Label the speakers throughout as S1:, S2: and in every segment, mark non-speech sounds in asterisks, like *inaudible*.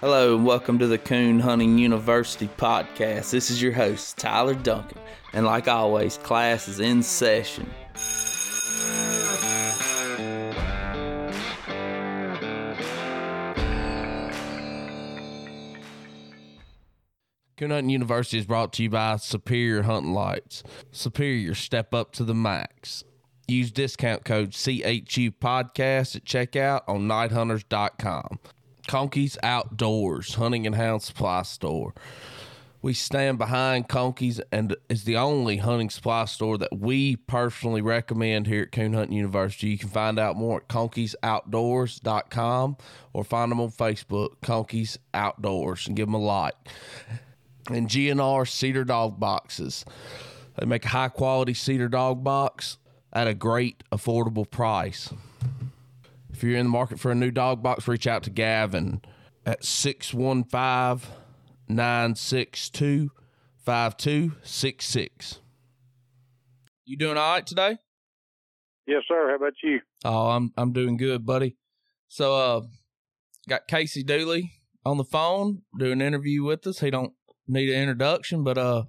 S1: Hello, and welcome to the Coon Hunting University podcast. This is your host, Tyler Duncan, and like always, class is in session. Coon Hunting University is brought to you by Superior Hunting Lights. Superior, step up to the max. Use discount code CHU podcast at checkout on nighthunters.com. Conkey's Outdoors, Hunting and Hound Supply Store. We stand behind Conkey's and is the only hunting supply store that we personally recommend here at Coon Hunting University. You can find out more at conkeys.outdoors.com or find them on Facebook, Conkey's Outdoors, and give them a like. And GNR Cedar Dog Boxes. They make a high quality cedar dog box at a great affordable price. If you're in the market for a new dog box, reach out to Gavin at 615 962 5266. You doing all right today?
S2: Yes, sir. How about you?
S1: Oh, I'm I'm doing good, buddy. So uh got Casey Dooley on the phone doing an interview with us. He don't need an introduction, but uh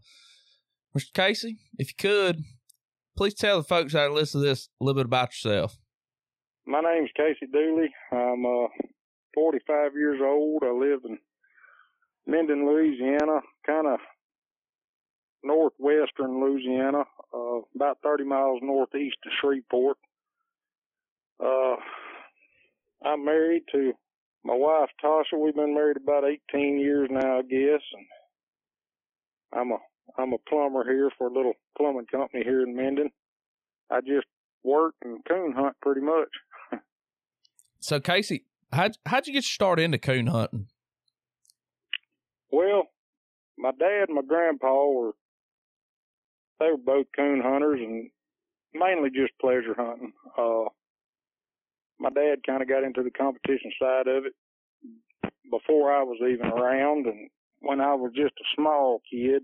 S1: Mr. Casey, if you could, please tell the folks that listen to this a little bit about yourself.
S2: My name's Casey Dooley. I'm uh 45 years old. I live in Minden, Louisiana, kind of northwestern Louisiana, uh, about 30 miles northeast of Shreveport. Uh, I'm married to my wife Tasha. We've been married about 18 years now, I guess, and I'm a I'm a plumber here for a little plumbing company here in Minden. I just work and coon hunt pretty much.
S1: So Casey, how'd how'd you get started into coon hunting?
S2: Well, my dad and my grandpa were they were both coon hunters and mainly just pleasure hunting. Uh my dad kind of got into the competition side of it before I was even around and when I was just a small kid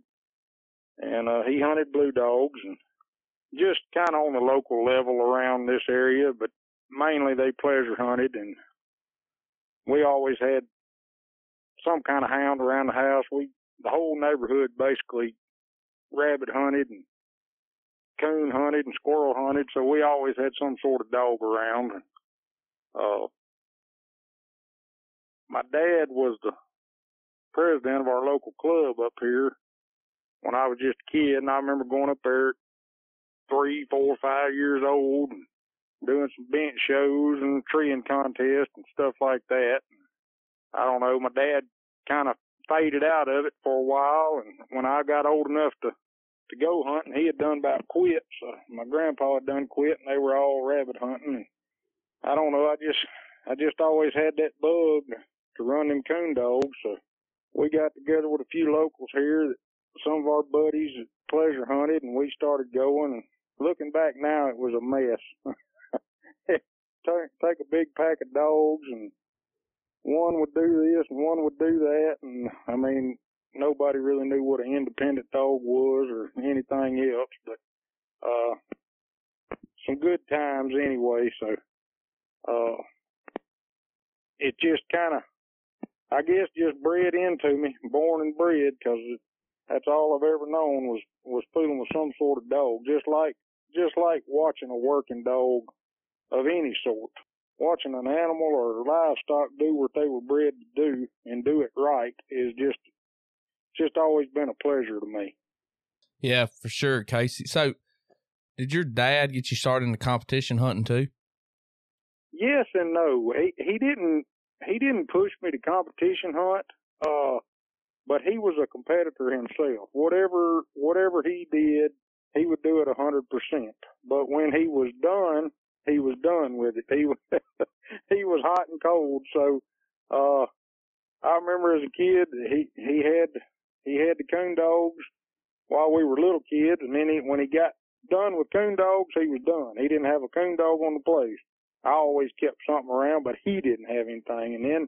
S2: and uh he hunted blue dogs and just kind of on the local level around this area but mainly they pleasure hunted and we always had some kind of hound around the house. We the whole neighborhood basically rabbit hunted and coon hunted and squirrel hunted, so we always had some sort of dog around. And, uh, my dad was the president of our local club up here when I was just a kid, and I remember going up there three, four, five years old and doing some bench shows and treeing contests and stuff like that. I don't know, my dad kind of faded out of it for a while, and when I got old enough to to go hunting, he had done about quit. So my grandpa had done quit, and they were all rabbit hunting. I don't know, I just I just always had that bug to run them coon dogs. So we got together with a few locals here, that some of our buddies pleasure hunted, and we started going. And looking back now, it was a mess. *laughs* *laughs* take, take a big pack of dogs and one would do this and one would do that. And I mean nobody really knew what an independent dog was or anything else but uh some good times anyway. So uh it just kind of I guess just bred into me born and bred because that's all I've ever known was was fooling with some sort of dog. Just like just like watching a working dog of any sort. Watching an animal or livestock do what they were bred to do and do it right is just just always been a pleasure to me.
S1: Yeah, for sure, Casey. So, did your dad get you started in the competition hunting too?
S2: Yes and no. He he didn't he didn't push me to competition hunt. Uh, but he was a competitor himself. Whatever whatever he did, he would do it a hundred percent. But when he was done, he was done with it. He was *laughs* he was hot and cold. So uh I remember as a kid he he had he had the coon dogs while we were little kids and then he when he got done with coon dogs he was done. He didn't have a coon dog on the place. I always kept something around but he didn't have anything and then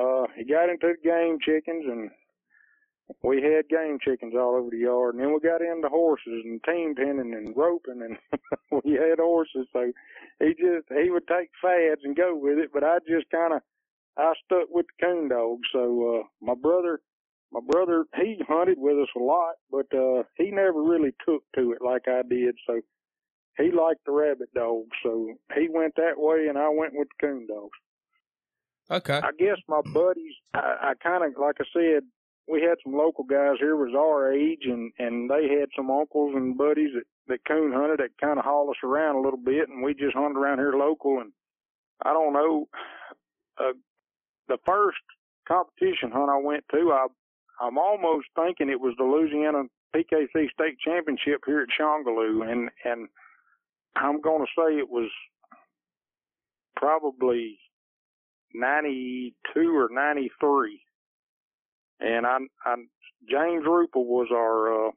S2: uh he got into the game chickens and we had game chickens all over the yard, and then we got into horses and team pinning and roping, and *laughs* we had horses. So he just he would take fads and go with it, but I just kind of I stuck with the coon dogs. So uh, my brother, my brother, he hunted with us a lot, but uh, he never really took to it like I did. So he liked the rabbit dogs, so he went that way, and I went with the coon dogs.
S3: Okay.
S2: I guess my buddies, I, I kind of, like I said, we had some local guys here was our age, and and they had some uncles and buddies that that coon hunted that kind of haul us around a little bit, and we just hunted around here local. And I don't know, uh, the first competition hunt I went to, I I'm almost thinking it was the Louisiana PKC State Championship here at Shongaloo, and and I'm going to say it was probably 92 or 93. And I, I James Rupel was our, uh,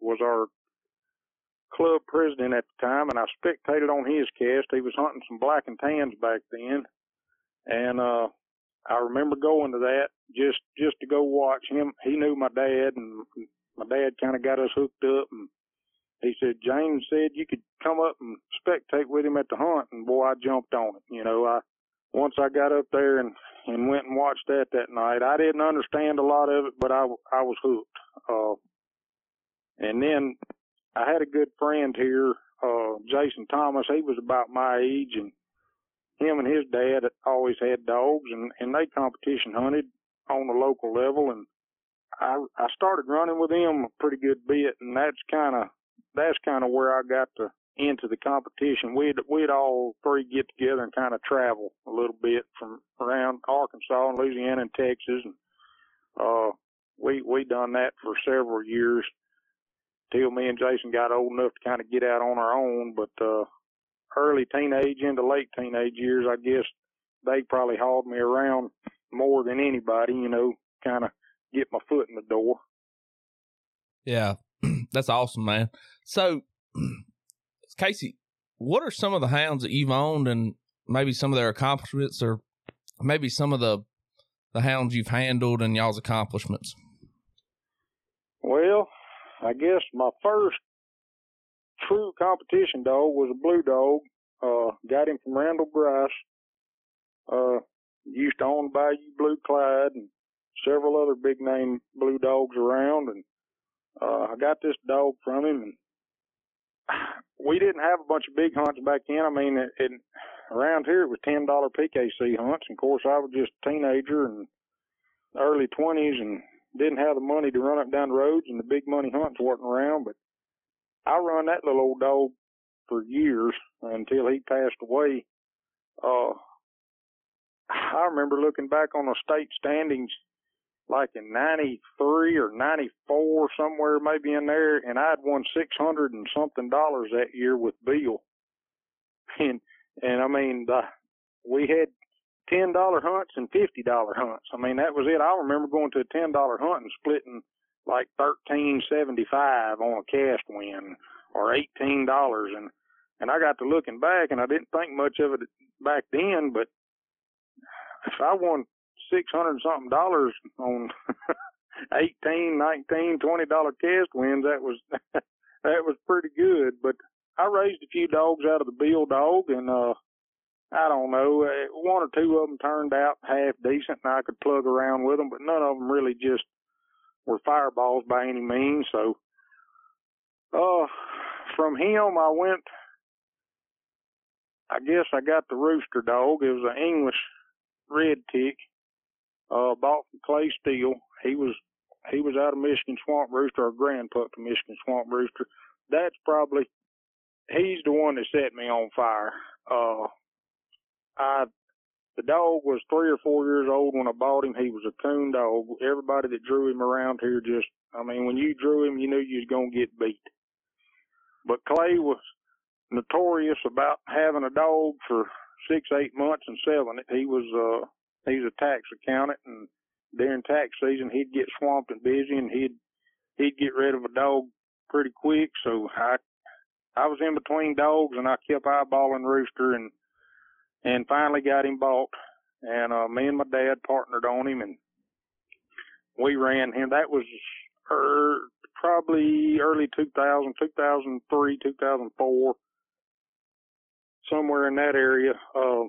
S2: was our club president at the time and I spectated on his cast. He was hunting some black and tans back then. And, uh, I remember going to that just, just to go watch him. He knew my dad and my dad kind of got us hooked up and he said, James said you could come up and spectate with him at the hunt and boy, I jumped on it. You know, I, once I got up there and and went and watched that that night. I didn't understand a lot of it, but I I was hooked. Uh, and then I had a good friend here, uh, Jason Thomas. He was about my age, and him and his dad always had dogs, and and they competition hunted on the local level, and I I started running with him a pretty good bit, and that's kind of that's kind of where I got to into the competition, we'd we'd all three get together and kind of travel a little bit from around Arkansas and Louisiana and Texas, and uh, we we done that for several years till me and Jason got old enough to kind of get out on our own. But uh, early teenage into late teenage years, I guess they probably hauled me around more than anybody. You know, kind of get my foot in the door.
S3: Yeah, *clears throat* that's awesome, man. So *clears throat* Casey, what are some of the hounds that you've owned and maybe some of their accomplishments or maybe some of the the hounds you've handled and y'all's accomplishments?
S2: Well, I guess my first true competition dog was a blue dog. Uh, got him from Randall Grice. Uh, used to own Bayou Blue Clyde and several other big name blue dogs around. And, uh, I got this dog from him and we didn't have a bunch of big hunts back then. I mean, it, it around here it was ten dollar PKC hunts, and of course I was just a teenager and early twenties, and didn't have the money to run up down the roads, and the big money hunts wasn't around. But I run that little old dog for years until he passed away. Uh, I remember looking back on the state standings like in 93 or 94, somewhere maybe in there, and I'd won 600 and something dollars that year with Bill. *laughs* And, and I mean, the, we had $10 hunts and $50 hunts. I mean, that was it. I remember going to a $10 hunt and splitting like 1375 on a cast win or $18 and and I got to looking back and I didn't think much of it back then, but if I won six hundred something dollars on *laughs* eighteen, nineteen, twenty dollar cast wins. That was *laughs* that was pretty good. But I raised a few dogs out of the Bill dog, and uh, I don't know, uh, one or two of them turned out half decent, and I could plug around with them. But none of them really just were fireballs by any means. So, uh, from him, I went. I guess I got the rooster dog. It was an English red tick uh, bought from Clay Steele. He was he was out of Michigan Swamp Rooster or Grand Pup to Michigan Swamp Rooster. That's probably he's the one that set me on fire. Uh, I the dog was three or four years old when I bought him. He was a coon dog. Everybody that drew him around here just, I mean, when you drew him, you knew you was gonna get beat. But Clay was notorious about having a dog for six, eight months and selling it. He was uh he's a tax accountant and during tax season he'd get swamped and busy and he'd he'd get rid of a dog pretty quick. So i i was in between dogs and i kept eyeballing rooster and and finally got him bought. And uh me and my dad partnered on him and we ran him. That was er, probably early 2000 2003 2004 somewhere in that area. Uh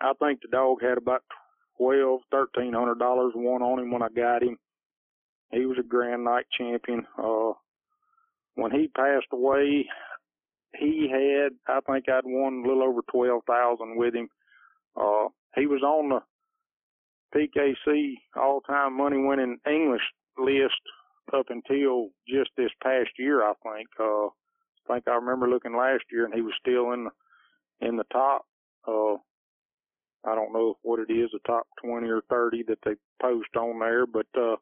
S2: I think the dog had about twelve, thirteen hundred dollars won on him when I got him. He was a Grand Night champion. Uh, when he passed away, he had I think I'd won a little over twelve thousand with him. Uh, he was on the PKC all-time money-winning English list up until just this past year. I think. Uh, I think I remember looking last year, and he was still in the in the top. Uh, I don't know what it is, the top 20 or 30 that they post on there, but uh,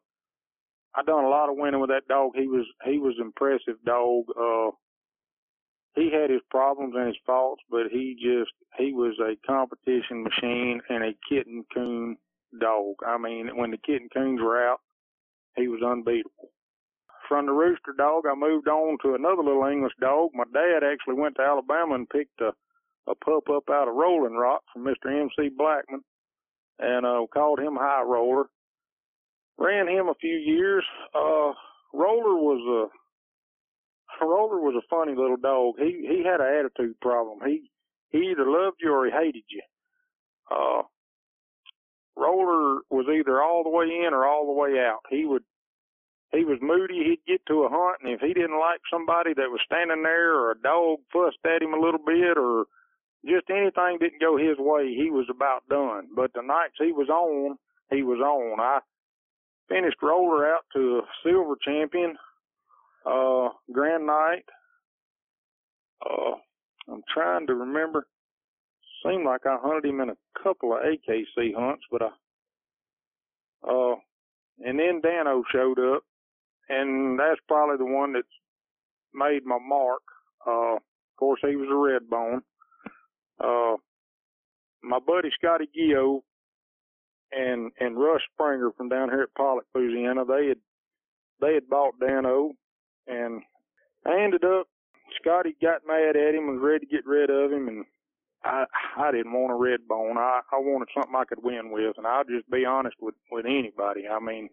S2: I done a lot of winning with that dog. He was he was impressive dog. Uh, he had his problems and his faults, but he just he was a competition machine and a kitten coon dog. I mean, when the kitten coons were out, he was unbeatable. From the rooster dog, I moved on to another little English dog. My dad actually went to Alabama and picked a a pup up out of Rolling Rock from Mr. M.C. Blackman and uh, called him High Roller. Ran him a few years. Uh, Roller was a Roller was a funny little dog. He he had an attitude problem. He he either loved you or he hated you. Uh, Roller was either all the way in or all the way out. He would he was moody. He'd get to a hunt, and if he didn't like somebody that was standing there, or a dog fussed at him a little bit, or just anything didn't go his way, he was about done. But the nights he was on, he was on. I finished roller out to a silver champion, uh, grand night. Uh, I'm trying to remember. Seemed like I hunted him in a couple of AKC hunts, but I, uh, and then Dano showed up, and that's probably the one that's made my mark. Uh, of course, he was a red bone uh, my buddy Scotty Gio and and Russ Springer from down here at Pollock, Louisiana, they had they had bought Dano, and I ended up Scotty got mad at him was ready to get rid of him, and I I didn't want a red bone. I I wanted something I could win with, and I'll just be honest with with anybody. I mean,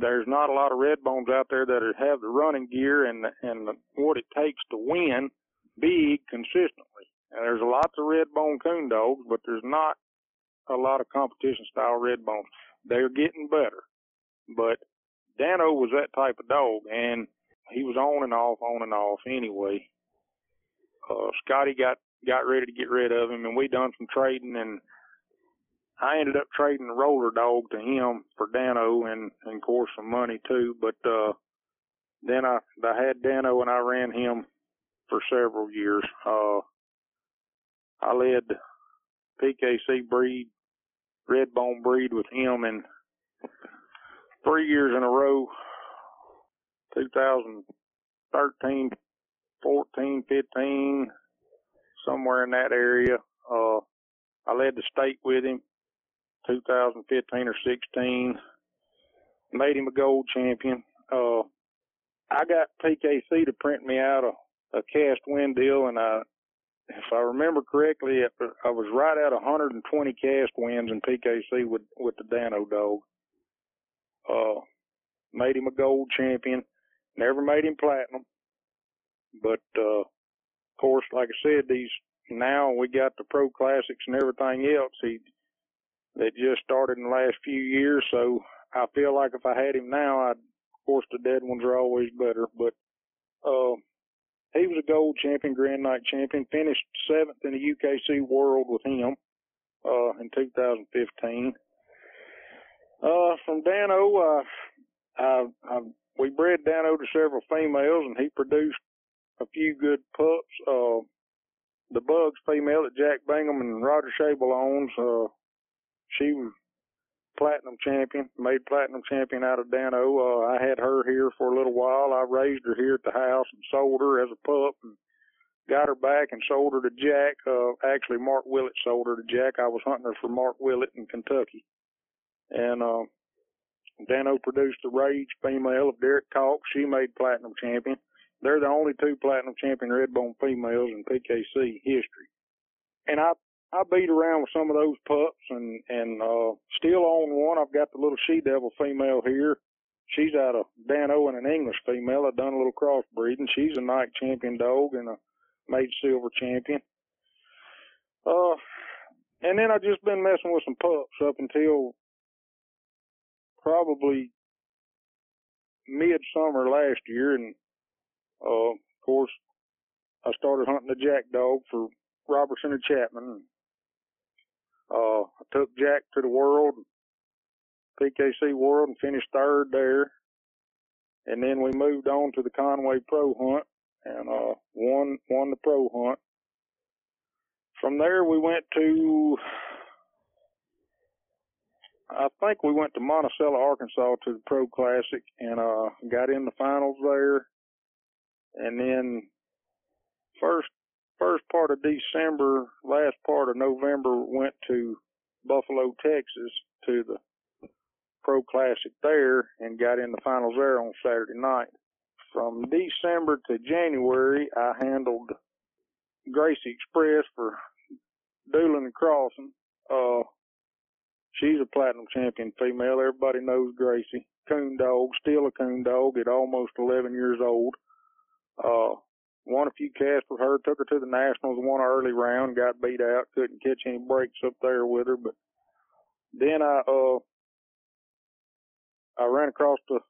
S2: there's not a lot of red bones out there that have the running gear and and what it takes to win big consistently. And there's lots of red bone coon dogs, but there's not a lot of competition style red bones. They're getting better. But Dano was that type of dog and he was on and off, on and off anyway. Uh, Scotty got, got ready to get rid of him and we done some trading and I ended up trading the roller dog to him for Dano and, and of course some money too. But, uh, then I, I had Dano and I ran him for several years. Uh, I led PKC breed, red bone breed with him in three years in a row, 2013, 14, 15, somewhere in that area. Uh, I led the state with him 2015 or 16, made him a gold champion. Uh, I got PKC to print me out a, a cast wind deal and I if I remember correctly, I was right at 120 cast wins in PKC with with the Dano dog. Uh, made him a gold champion. Never made him platinum, but uh, of course, like I said, these now we got the pro classics and everything else. He that just started in the last few years, so I feel like if I had him now, I'd of course the dead ones are always better, but uh he was a gold champion, Grand Night champion, finished seventh in the UKC World with him uh, in 2015. Uh, from Dano, uh, I, I, we bred Dano to several females, and he produced a few good pups. Uh, the Bugs female that Jack Bingham and Roger Shable owns, uh, she was platinum champion, made platinum champion out of Dano. Uh, I had her here for a little while. I raised her here at the house and sold her as a pup and got her back and sold her to Jack. Uh, actually, Mark Willett sold her to Jack. I was hunting her for Mark Willett in Kentucky. And, uh, Dano produced the Rage female of Derek Cox. She made platinum champion. They're the only two platinum champion redbone females in PKC history. And I I beat around with some of those pups and and uh still own one. I've got the little she devil female here. She's out of Dano and an English female. I've done a little crossbreeding. She's a night champion dog and a made silver champion. Uh and then I just been messing with some pups up until probably midsummer last year, and uh, of course I started hunting a jack dog for Robertson and Chapman. Uh, I took Jack to the World, PKC World, and finished third there. And then we moved on to the Conway Pro Hunt and uh, won won the Pro Hunt. From there, we went to I think we went to Monticello, Arkansas to the Pro Classic and uh got in the finals there. And then first first part of December, last part of November went to Buffalo, Texas to the Pro Classic there and got in the finals there on Saturday night. From December to January, I handled Gracie Express for Doolin and Crossing. Uh, she's a platinum champion female. Everybody knows Gracie. Coon dog, still a coon dog at almost 11 years old. Uh, won a few casts with her, took her to the Nationals, won an early round, got beat out, couldn't catch any breaks up there with her. But then I, uh, I ran across the,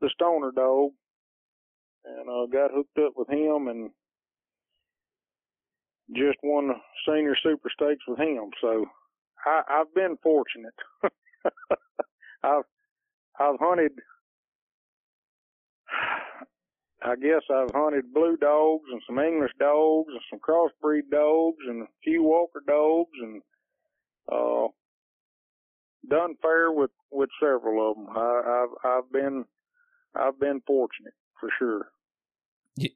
S2: the stoner dog and, uh, got hooked up with him and just won the senior super stakes with him. So I, I've been fortunate. *laughs* I've, I've hunted I guess I've hunted blue dogs and some English dogs and some crossbreed dogs and a few Walker dogs and uh done fair with with several of them. I, I've I've been I've been fortunate for sure.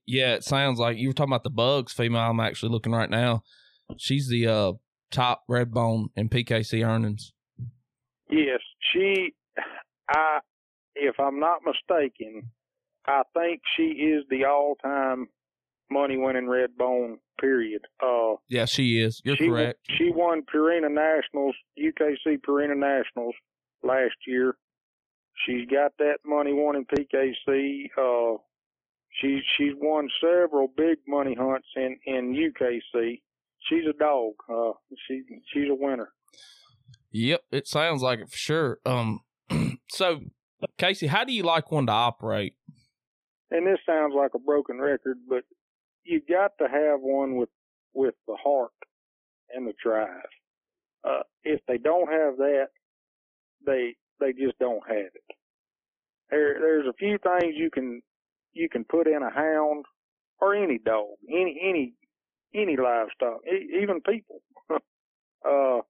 S3: Yeah, it sounds like you were talking about the bugs female. I'm actually looking right now. She's the uh top red bone in PKC earnings.
S2: Yes, she. I, if I'm not mistaken, I think she is the all-time money-winning red bone. Period. Uh,
S3: yeah, she is. You're
S2: she,
S3: correct.
S2: She won Purina Nationals, UKC Purina Nationals last year. She's got that money won in PKC. Uh, she she's won several big money hunts in in UKC. She's a dog. Uh, she she's a winner.
S3: Yep, it sounds like it for sure. Um, *clears throat* so Casey, how do you like one to operate?
S2: And this sounds like a broken record, but you got to have one with with the heart and the drive. Uh, if they don't have that, they they just don't have it. There there's a few things you can you can put in a hound or any dog, any any any livestock, even people. *laughs* uh,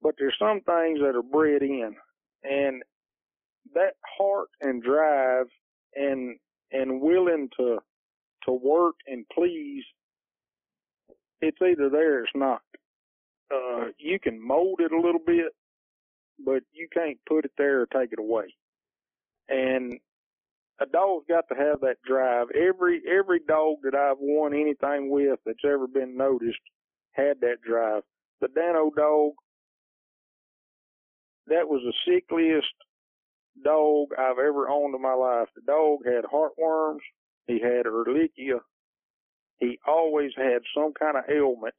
S2: but there's some things that are bred in, and that heart and drive and and willing to to work and please, it's either there or it's not. Uh, you can mold it a little bit, but you can't put it there or take it away. And a dog's got to have that drive. Every every dog that I've won anything with that's ever been noticed had that drive. The Dano dog, that was the sickliest dog I've ever owned in my life. The dog had heartworms. He had Ehrlichia. He always had some kind of ailment.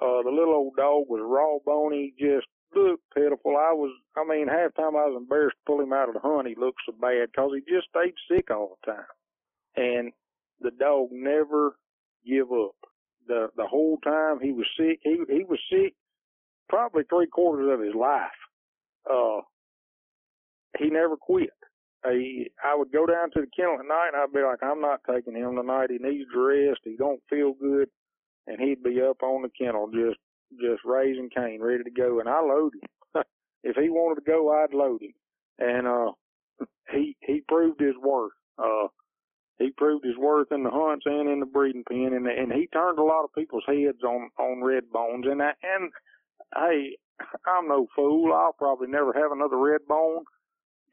S2: Uh, the little old dog was raw bony, just looked pitiful. I was, I mean, half time I was embarrassed to pull him out of the hunt. He looked so bad because he just stayed sick all the time. And the dog never give up. The, the whole time he was sick, he, he was sick probably three quarters of his life. Uh, he never quit. He, I would go down to the kennel at night and I'd be like, I'm not taking him tonight. He needs rest. He don't feel good. And he'd be up on the kennel just, just raising Cain, ready to go. And I load him. *laughs* if he wanted to go, I'd load him. And, uh, he, he proved his worth. Uh, he proved his worth in the hunts and in the breeding pen, and and he turned a lot of people's heads on on red bones. And I, and hey, I'm no fool. I'll probably never have another red bone,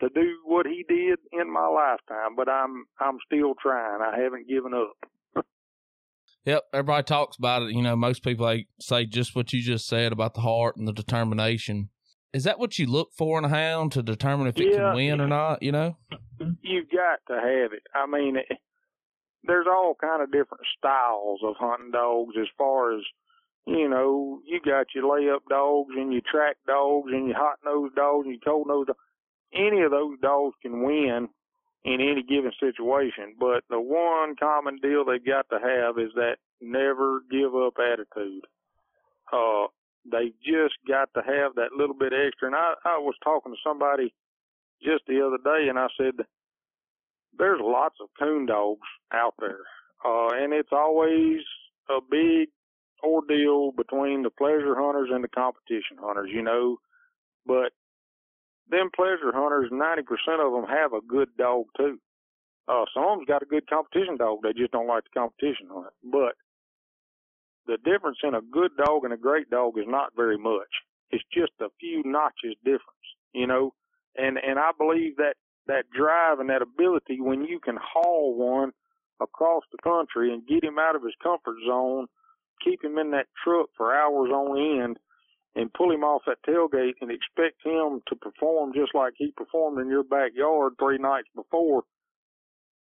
S2: to do what he did in my lifetime, but I'm I'm still trying. I haven't given up.
S3: yep, everybody talks about it. You know, most people like say just what you just said about the heart and the determination. Is that what you look for in a hound to determine if it
S2: yeah,
S3: can win or not? You know,
S2: you've got to have it. I mean, it, there's all kind of different styles of hunting dogs as far as you know, you got your layup dogs and your track dogs and your hot nosed dogs and your cold nosed dogs. Any of those dogs can win in any given situation. But the one common deal they've got to have is that never give up attitude. Uh, they just got to have that little bit extra. And I, I was talking to somebody just the other day and I said, there's lots of coon dogs out there. Uh, and it's always a big ordeal between the pleasure hunters and the competition hunters, you know. But them pleasure hunters, 90% of them have a good dog too. Uh, some of them's got a good competition dog. They just don't like the competition hunt. But the difference in a good dog and a great dog is not very much. It's just a few notches difference, you know. And and I believe that that drive and that ability when you can haul one across the country and get him out of his comfort zone, keep him in that truck for hours on end, and pull him off that tailgate and expect him to perform just like he performed in your backyard three nights before.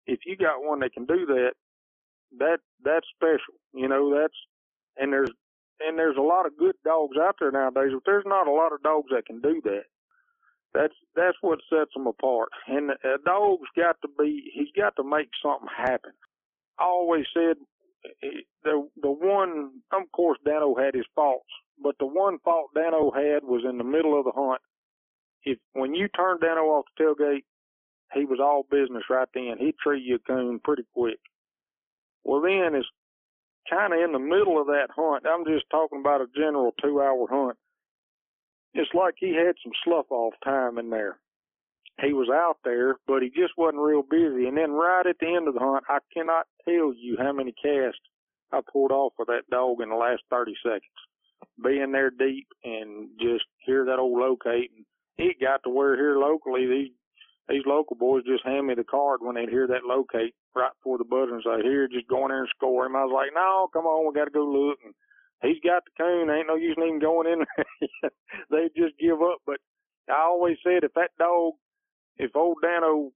S2: If you got one that can do that, that that's special. You know, that's and there's and there's a lot of good dogs out there nowadays, but there's not a lot of dogs that can do that. That's that's what sets them apart. And a dog's got to be he's got to make something happen. I always said eh, the the one of course Dano had his faults, but the one fault Dano had was in the middle of the hunt. If when you turned Dano off the tailgate, he was all business right then. He'd tree you a coon pretty quick. Well then it's kind of in the middle of that hunt. I'm just talking about a general two hour hunt it's like he had some slough off time in there. He was out there, but he just wasn't real busy. And then right at the end of the hunt, I cannot tell you how many casts I pulled off of that dog in the last 30 seconds. Being there deep and just hear that old locate. And he got to where here locally, these, these local boys just hand me the card when they'd hear that locate right before the buzzer and say, here, just go in there and score him. I was like, no, come on, we got to go look. And he's got the coon. Ain't no use in even going in there. *laughs* they just give up. But I always said if that dog, if old Dano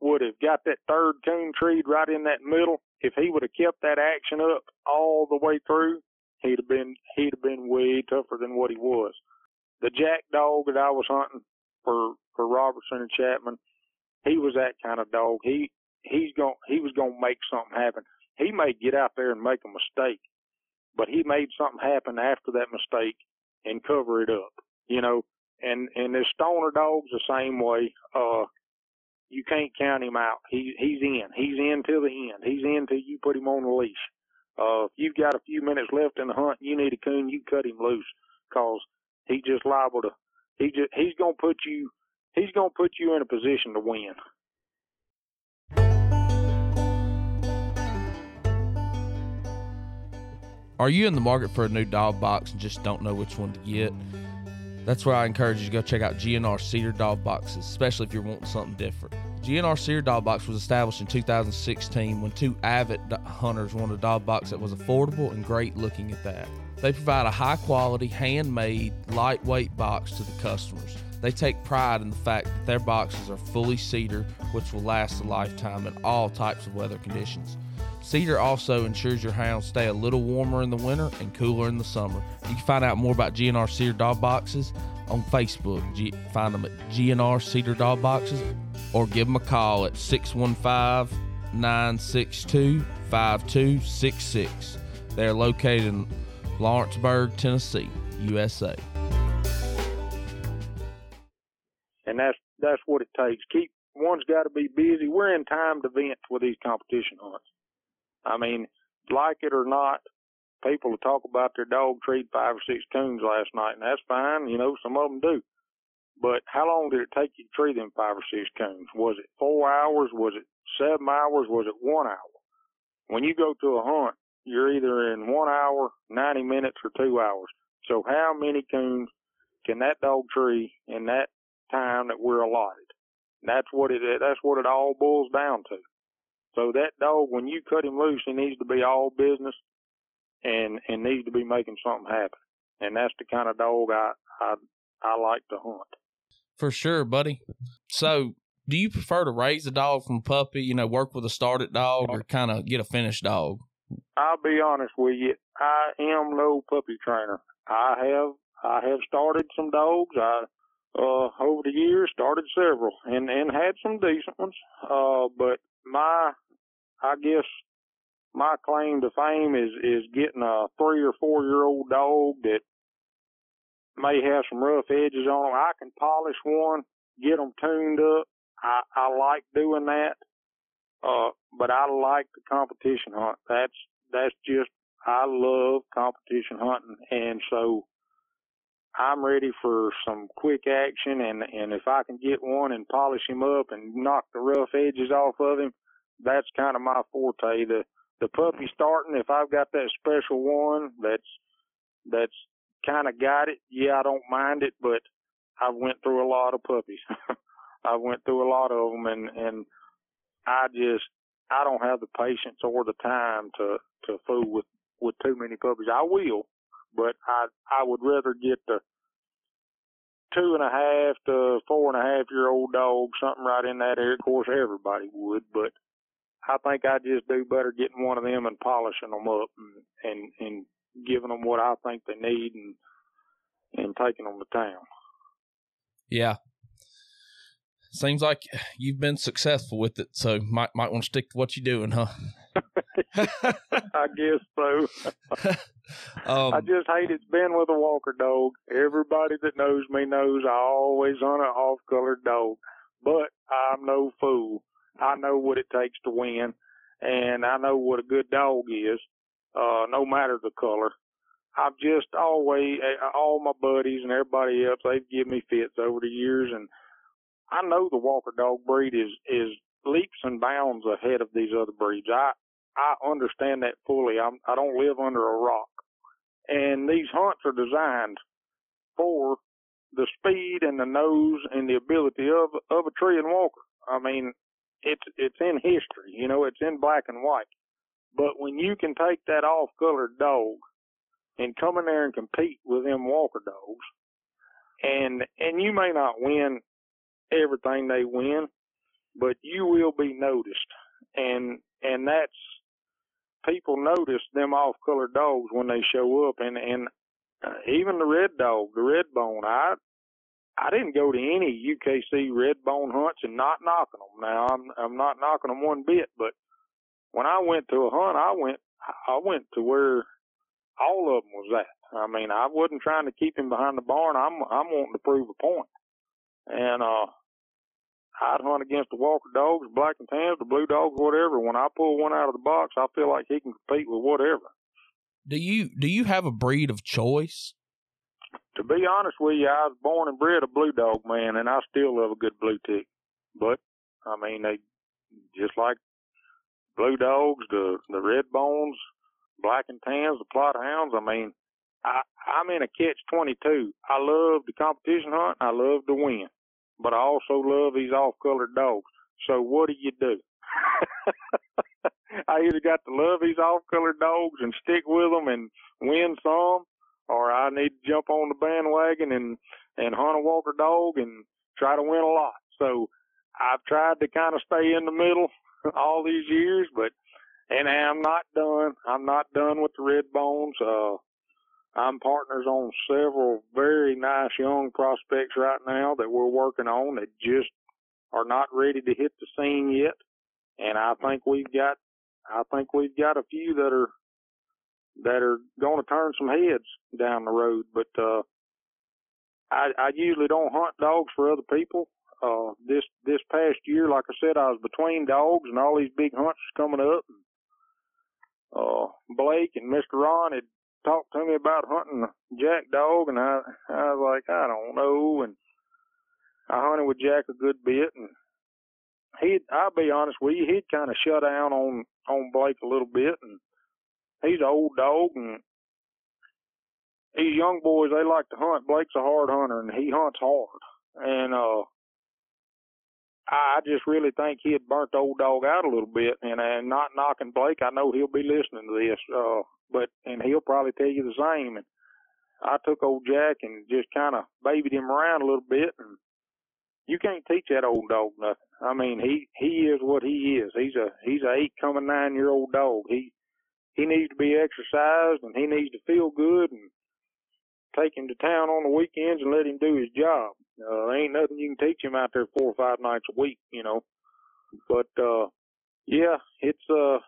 S2: would have got that third coon treed right in that middle, if he would have kept that action up all the way through, he'd have been he'd have been way tougher than what he was. The jack dog that I was hunting for for Robertson and Chapman, he was that kind of dog. He he's going he was going to make something happen. He may get out there and make a mistake, but he made something happen after that mistake and cover it up, you know. And and the stoner dog's the same way. Uh, you can't count him out. He he's in. He's in till the end. He's in till you put him on the leash. Uh, if you've got a few minutes left in the hunt, and you need a coon. You cut him loose, cause he's just liable to. He just he's gonna put you. He's gonna put you in a position to win.
S1: Are you in the market for a new dog box and just don't know which one to get? That's where I encourage you to go check out GNR Cedar Dog Boxes, especially if you're wanting something different. GNR Cedar Dog Box was established in 2016 when two avid hunters wanted a dog box that was affordable and great looking at that. They provide a high quality, handmade, lightweight box to the customers. They take pride in the fact that their boxes are fully cedar, which will last a lifetime in all types of weather conditions. Cedar also ensures your hounds stay a little warmer in the winter and cooler in the summer. You can find out more about GNR Cedar Dog Boxes on Facebook. G- find them at GNR Cedar Dog Boxes or give them a call at 615 962 5266. They are located in Lawrenceburg, Tennessee, USA.
S2: And that's that's what it takes. Keep one's got to be busy. We're in timed events with these competition hunts. I mean, like it or not, people talk about their dog treed five or six coons last night, and that's fine. You know, some of them do. But how long did it take you to tree them five or six coons? Was it four hours? Was it seven hours? Was it one hour? When you go to a hunt, you're either in one hour, 90 minutes, or two hours. So how many coons can that dog tree in that time that we're allotted? That's what it, that's what it all boils down to. So that dog, when you cut him loose, he needs to be all business and and needs to be making something happen. And that's the kind of dog I I I like to hunt.
S1: For sure, buddy. So, do you prefer to raise a dog from puppy? You know, work with a started dog, or kind of get a finished dog?
S2: I'll be honest with you. I am no puppy trainer. I have I have started some dogs. I uh over the years started several and and had some decent ones. Uh but my I guess my claim to fame is is getting a three or four year old dog that may have some rough edges on them. I can polish one, get them tuned up. I I like doing that. Uh, but I like the competition hunt. That's that's just I love competition hunting, and so I'm ready for some quick action. And and if I can get one and polish him up and knock the rough edges off of him, that's kind of my forte. The the puppy starting, if I've got that special one that's that's kind of got it, yeah, I don't mind it, but I've went through a lot of puppies. *laughs* I went through a lot of them, and and I just I don't have the patience or the time to to fool with with too many puppies. I will, but I I would rather get the two and a half to four and a half year old dog, something right in that area. Of course, everybody would, but I think I just do better getting one of them and polishing them up and and, and giving them what I think they need and and taking them to town.
S3: Yeah, seems like you've been successful with it, so might might want to stick to what you're doing, huh? *laughs*
S2: I guess so. *laughs* um, I just hate it's been with a walker dog. Everybody that knows me knows I always hunt an off colored dog. But I'm no fool. I know what it takes to win and I know what a good dog is, uh, no matter the color. I've just always, all my buddies and everybody else, they've given me fits over the years and I know the Walker dog breed is is leaps and bounds ahead of these other breeds. I I understand that fully. I'm I don't live under a rock, and these hunts are designed for the speed and the nose and the ability of of a Treeing Walker. I mean, it's it's in history. You know, it's in black and white. But when you can take that off-colored dog and come in there and compete with them walker dogs, and and you may not win everything they win, but you will be noticed. And and that's people notice them off color dogs when they show up and and uh, even the red dog, the red bone. I I didn't go to any UKC red bone hunts and not knocking them. Now I'm I'm not knocking them one bit, but when I went to a hunt, I went I went to where all of them was at. I mean, I wasn't trying to keep him behind the barn. I'm I'm wanting to prove a point. And uh, I'd hunt against the Walker dogs, black and tans, the blue dogs, whatever. When I pull one out of the box, I feel like he can compete with whatever.
S3: Do you do you have a breed of choice?
S2: To be honest with you, I was born and bred a blue dog man, and I still love a good blue tick. But I mean, they just like blue dogs, the the red bones, black and tans, the Plott hounds. I mean, I I'm in a catch twenty two. I love the competition hunt. I love to win but I also love these off-colored dogs. So what do you do? *laughs* I either got to love these off-colored dogs and stick with them and win some, or I need to jump on the bandwagon and and hunt a Walker dog and try to win a lot. So I've tried to kind of stay in the middle all these years, but and I'm not done. I'm not done with the red bones. Uh, I'm partners on several very nice young prospects right now that we're working on that just are not ready to hit the scene yet. And I think we've got, I think we've got a few that are, that are going to turn some heads down the road. But, uh, I, I usually don't hunt dogs for other people. Uh, this, this past year, like I said, I was between dogs and all these big hunts coming up. And, uh, Blake and Mr. Ron had talked to me about hunting a jack dog, and I I was like, I don't know, and I hunted with Jack a good bit, and he I'll be honest with you, he'd kind of shut down on on Blake a little bit, and he's an old dog, and these young boys they like to hunt. Blake's a hard hunter, and he hunts hard, and uh. I just really think he had burnt the old dog out a little bit, and and not knocking Blake. I know he'll be listening to this. Uh, but and he'll probably tell you the same. And I took old Jack and just kind of babied him around a little bit, and you can't teach that old dog nothing. I mean, he he is what he is. He's a he's a eight coming nine year old dog. He he needs to be exercised and he needs to feel good and take him to town on the weekends and let him do his job. Uh, ain't nothing you can teach him out there four or five nights a week, you know. But uh, yeah, it's uh,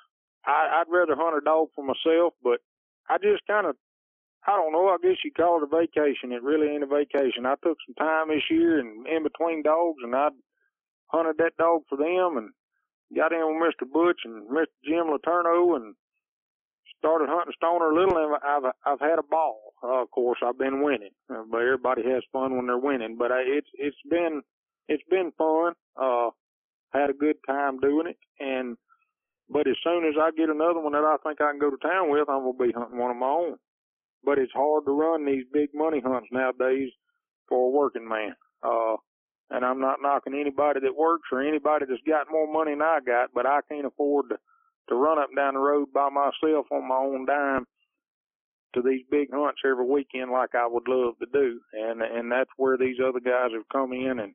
S2: I, I'd rather hunt a dog for myself, but I just kind of, I don't know. I guess you call it a vacation. It really ain't a vacation. I took some time this year and in between dogs, and I hunted that dog for them and got in with Mr. Butch and Mr. Jim Laterno and started hunting stoner little, and I've I've had a ball. Uh, of course, I've been winning, uh, but everybody has fun when they're winning. But I, it's it's been it's been fun. Uh, had a good time doing it, and but as soon as I get another one that I think I can go to town with, I'm gonna be hunting one of my own. But it's hard to run these big money hunts nowadays for a working man. Uh, and I'm not knocking anybody that works or anybody that's got more money than I got, but I can't afford to to run up and down the road by myself on my own dime to these big hunts every weekend like I would love to do. And and that's where these other guys have come in and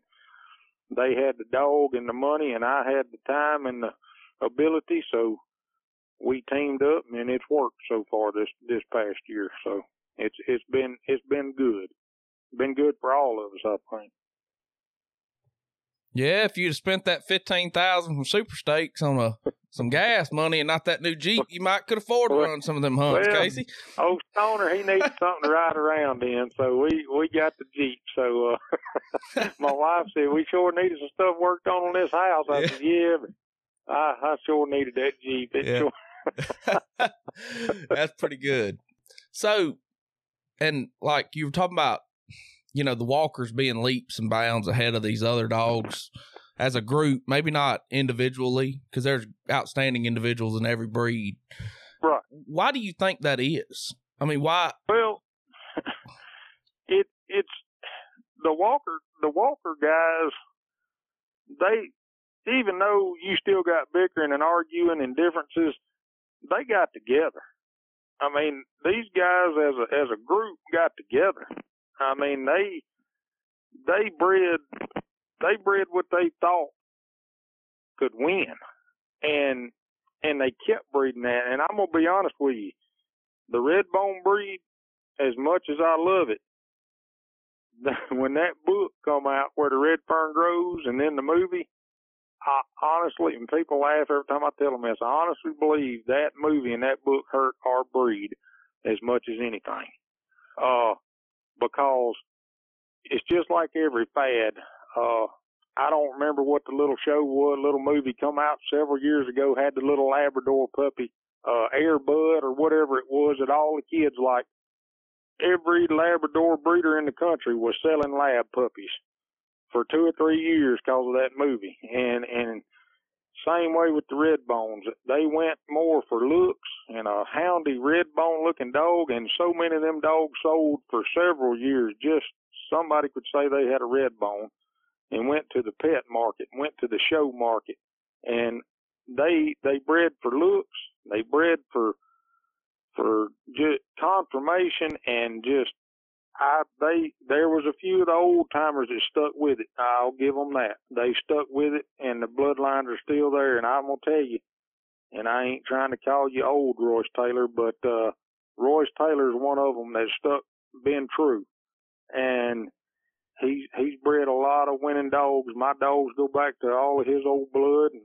S2: they had the dog and the money and I had the time and the ability so we teamed up and it's worked so far this this past year. So it's it's been it's been good. Been good for all of us, I think.
S3: Yeah, if you'd have spent that fifteen thousand from Super Stakes on a some gas money and not that new Jeep, you might could afford to run some of them hunts,
S2: well,
S3: Casey.
S2: Oh, Stoner, he needs *laughs* something to ride around in, so we we got the Jeep. So uh, *laughs* my wife said we sure needed some stuff worked on on this house. I yeah. said, yeah, but I I sure needed that Jeep. It yeah.
S3: Sure... *laughs* That's pretty good. So, and like you were talking about you know, the walkers being leaps and bounds ahead of these other dogs as a group, maybe not individually, because there's outstanding individuals in every breed.
S2: Right.
S3: Why do you think that is? I mean, why?
S2: Well, *laughs* it it's the walker the walker guys. They even though you still got bickering and arguing and differences, they got together. I mean, these guys as a as a group got together I mean, they they bred they bred what they thought could win, and and they kept breeding that. And I'm gonna be honest with you, the red bone breed, as much as I love it, *laughs* when that book come out where the red fern grows, and then the movie, I honestly, and people laugh every time I tell them this, I honestly believe that movie and that book hurt our breed as much as anything. Uh, because it's just like every fad. Uh, I don't remember what the little show was, little movie come out several years ago, had the little Labrador puppy, uh, Air Bud or whatever it was that all the kids liked. Every Labrador breeder in the country was selling lab puppies for two or three years because of that movie. And, and same way with the red bones. They went more for looks and a houndy red bone looking dog, and so many of them dogs sold for several years. Just somebody could say they had a red bone, and went to the pet market, went to the show market, and they they bred for looks. They bred for for just confirmation and just I they there was a few of the old timers that stuck with it. I'll give them that. They stuck with it, and the bloodlines are still there. And I'm gonna tell you, and I ain't trying to call you old, Royce Taylor, but uh, Royce Taylor is one of them that stuck, been true, and he's he's bred a lot of winning dogs. My dogs go back to all of his old blood, and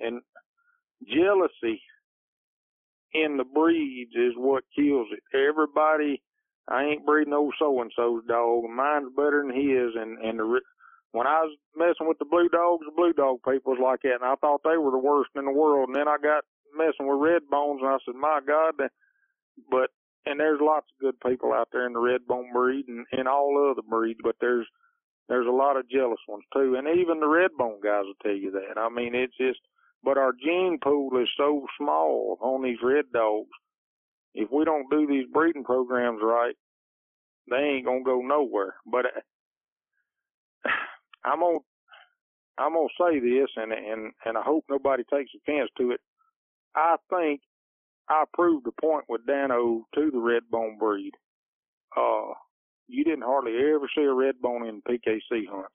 S2: and jealousy in the breeds is what kills it. Everybody I ain't breeding old so and so's dog. Mine's better than his. And and the when I was messing with the blue dogs, the blue dog people was like that, and I thought they were the worst in the world. And then I got messing with red bones, and I said, my God. But and there's lots of good people out there in the red bone breed and, and all other breeds, but there's there's a lot of jealous ones too, and even the red bone guys will tell you that. I mean, it's just, but our gene pool is so small on these red dogs if we don't do these breeding programs right, they ain't gonna go nowhere. But *sighs* I'm gonna I'm gonna say this, and and and I hope nobody takes offense to it. I think I proved the point with Dano to the red bone breed. Uh, you didn't hardly ever see a red bone in PKC hunts.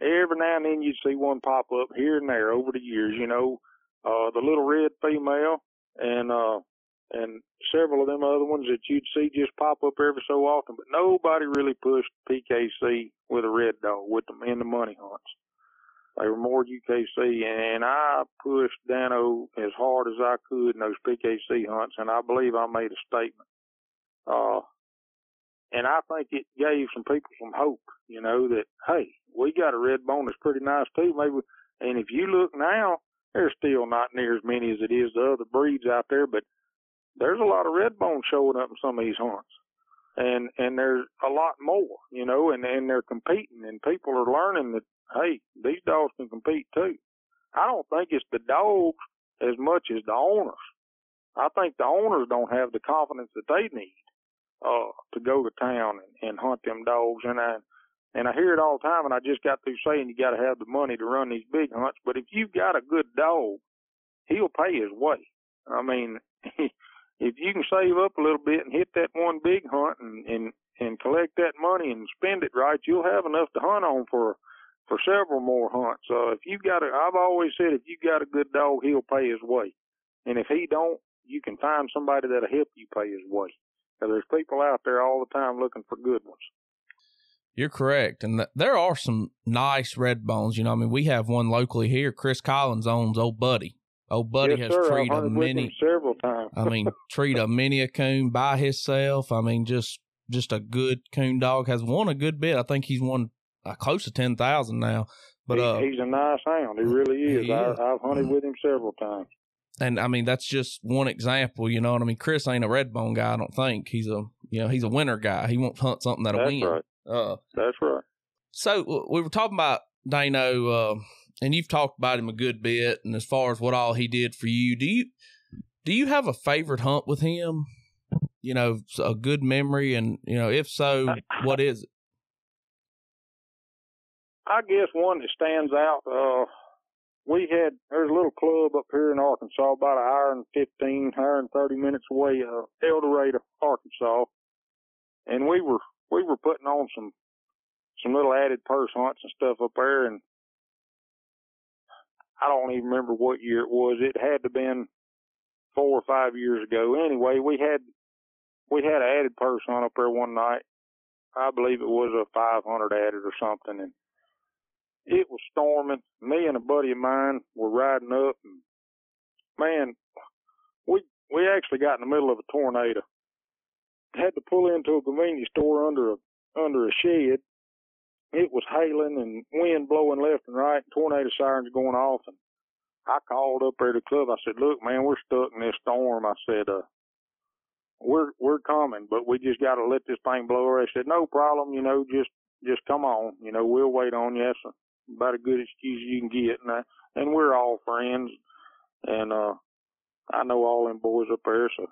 S2: Every now and then you'd see one pop up here and there over the years. You know, uh, the little red female, and uh, and several of them other ones that you'd see just pop up every so often, but nobody really pushed PKC with a red dog with them in the money hunts. They were more UKC, and I pushed Dano as hard as I could in those PKC hunts, and I believe I made a statement. Uh, and I think it gave some people some hope, you know, that hey, we got a red bone that's pretty nice too. Maybe, and if you look now, there's still not near as many as it is the other breeds out there, but there's a lot of red bones showing up in some of these hunts. And and there's a lot more, you know, and and they're competing, and people are learning that hey, these dogs can compete too. I don't think it's the dogs as much as the owners. I think the owners don't have the confidence that they need uh to go to town and, and hunt them dogs and I and I hear it all the time and I just got through saying you gotta have the money to run these big hunts. But if you've got a good dog, he'll pay his way. I mean *laughs* if you can save up a little bit and hit that one big hunt and and and collect that money and spend it right, you'll have enough to hunt on for for several more hunts. Uh, if you got a, I've always said if you got a good dog, he'll pay his way, and if he don't, you can find somebody that'll help you pay his way. Because there's people out there all the time looking for good ones.
S3: You're correct, and th- there are some nice red bones. You know, I mean, we have one locally here. Chris Collins owns Old Buddy. Old Buddy
S2: yes,
S3: has
S2: sir.
S3: treated a many.
S2: several times.
S3: I mean, *laughs* treat a mini a coon by himself. I mean, just just a good coon dog has won a good bit. I think he's won uh, close to ten thousand now. But
S2: He-
S3: uh,
S2: he's a nice hound. He really is.
S3: He
S2: I,
S3: is.
S2: I've hunted with him several times.
S3: and I mean that's just one example. You know what I mean? Chris ain't a red bone guy. I don't think he's a you know he's a winner guy. He won't hunt something that'll
S2: That's
S3: win.
S2: right.
S3: Uh,
S2: That's right.
S3: So we were talking about Dano, uh, and you've talked about him a good bit, and as far as what all he did for you, do you do you have a favorite hunt with him? You know, a good memory, and you know, if so, *laughs* what is it?
S2: I guess one that stands out, uh, we had, there's a little club up here in Arkansas, about an hour and 15, hour and 30 minutes away, uh, El Dorado, Arkansas. And we were, we were putting on some, some little added purse hunts and stuff up there. And I don't even remember what year it was. It had to been four or five years ago. Anyway, we had, we had an added purse hunt up there one night. I believe it was a 500 added or something. And it was storming. Me and a buddy of mine were riding up, and man, we we actually got in the middle of a tornado. Had to pull into a convenience store under a under a shed. It was hailing and wind blowing left and right, tornado sirens going off, and I called up there to the club. I said, "Look, man, we're stuck in this storm." I said, "Uh, we're we're coming, but we just got to let this thing blow away." They said, "No problem, you know, just just come on, you know, we'll wait on you." That's about a good excuse you can get, and I, and we're all friends, and uh, I know all them boys up there, so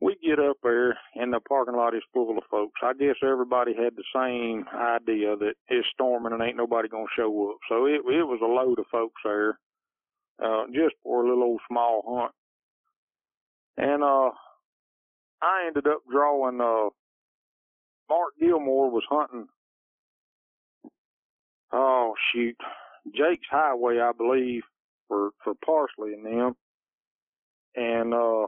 S2: we get up there, and the parking lot is full of folks. I guess everybody had the same idea that it's storming and ain't nobody gonna show up, so it it was a load of folks there, uh, just for a little old small hunt, and uh, I ended up drawing uh. Mark Gilmore was hunting oh shoot, Jake's Highway, I believe, for for Parsley and them, and uh,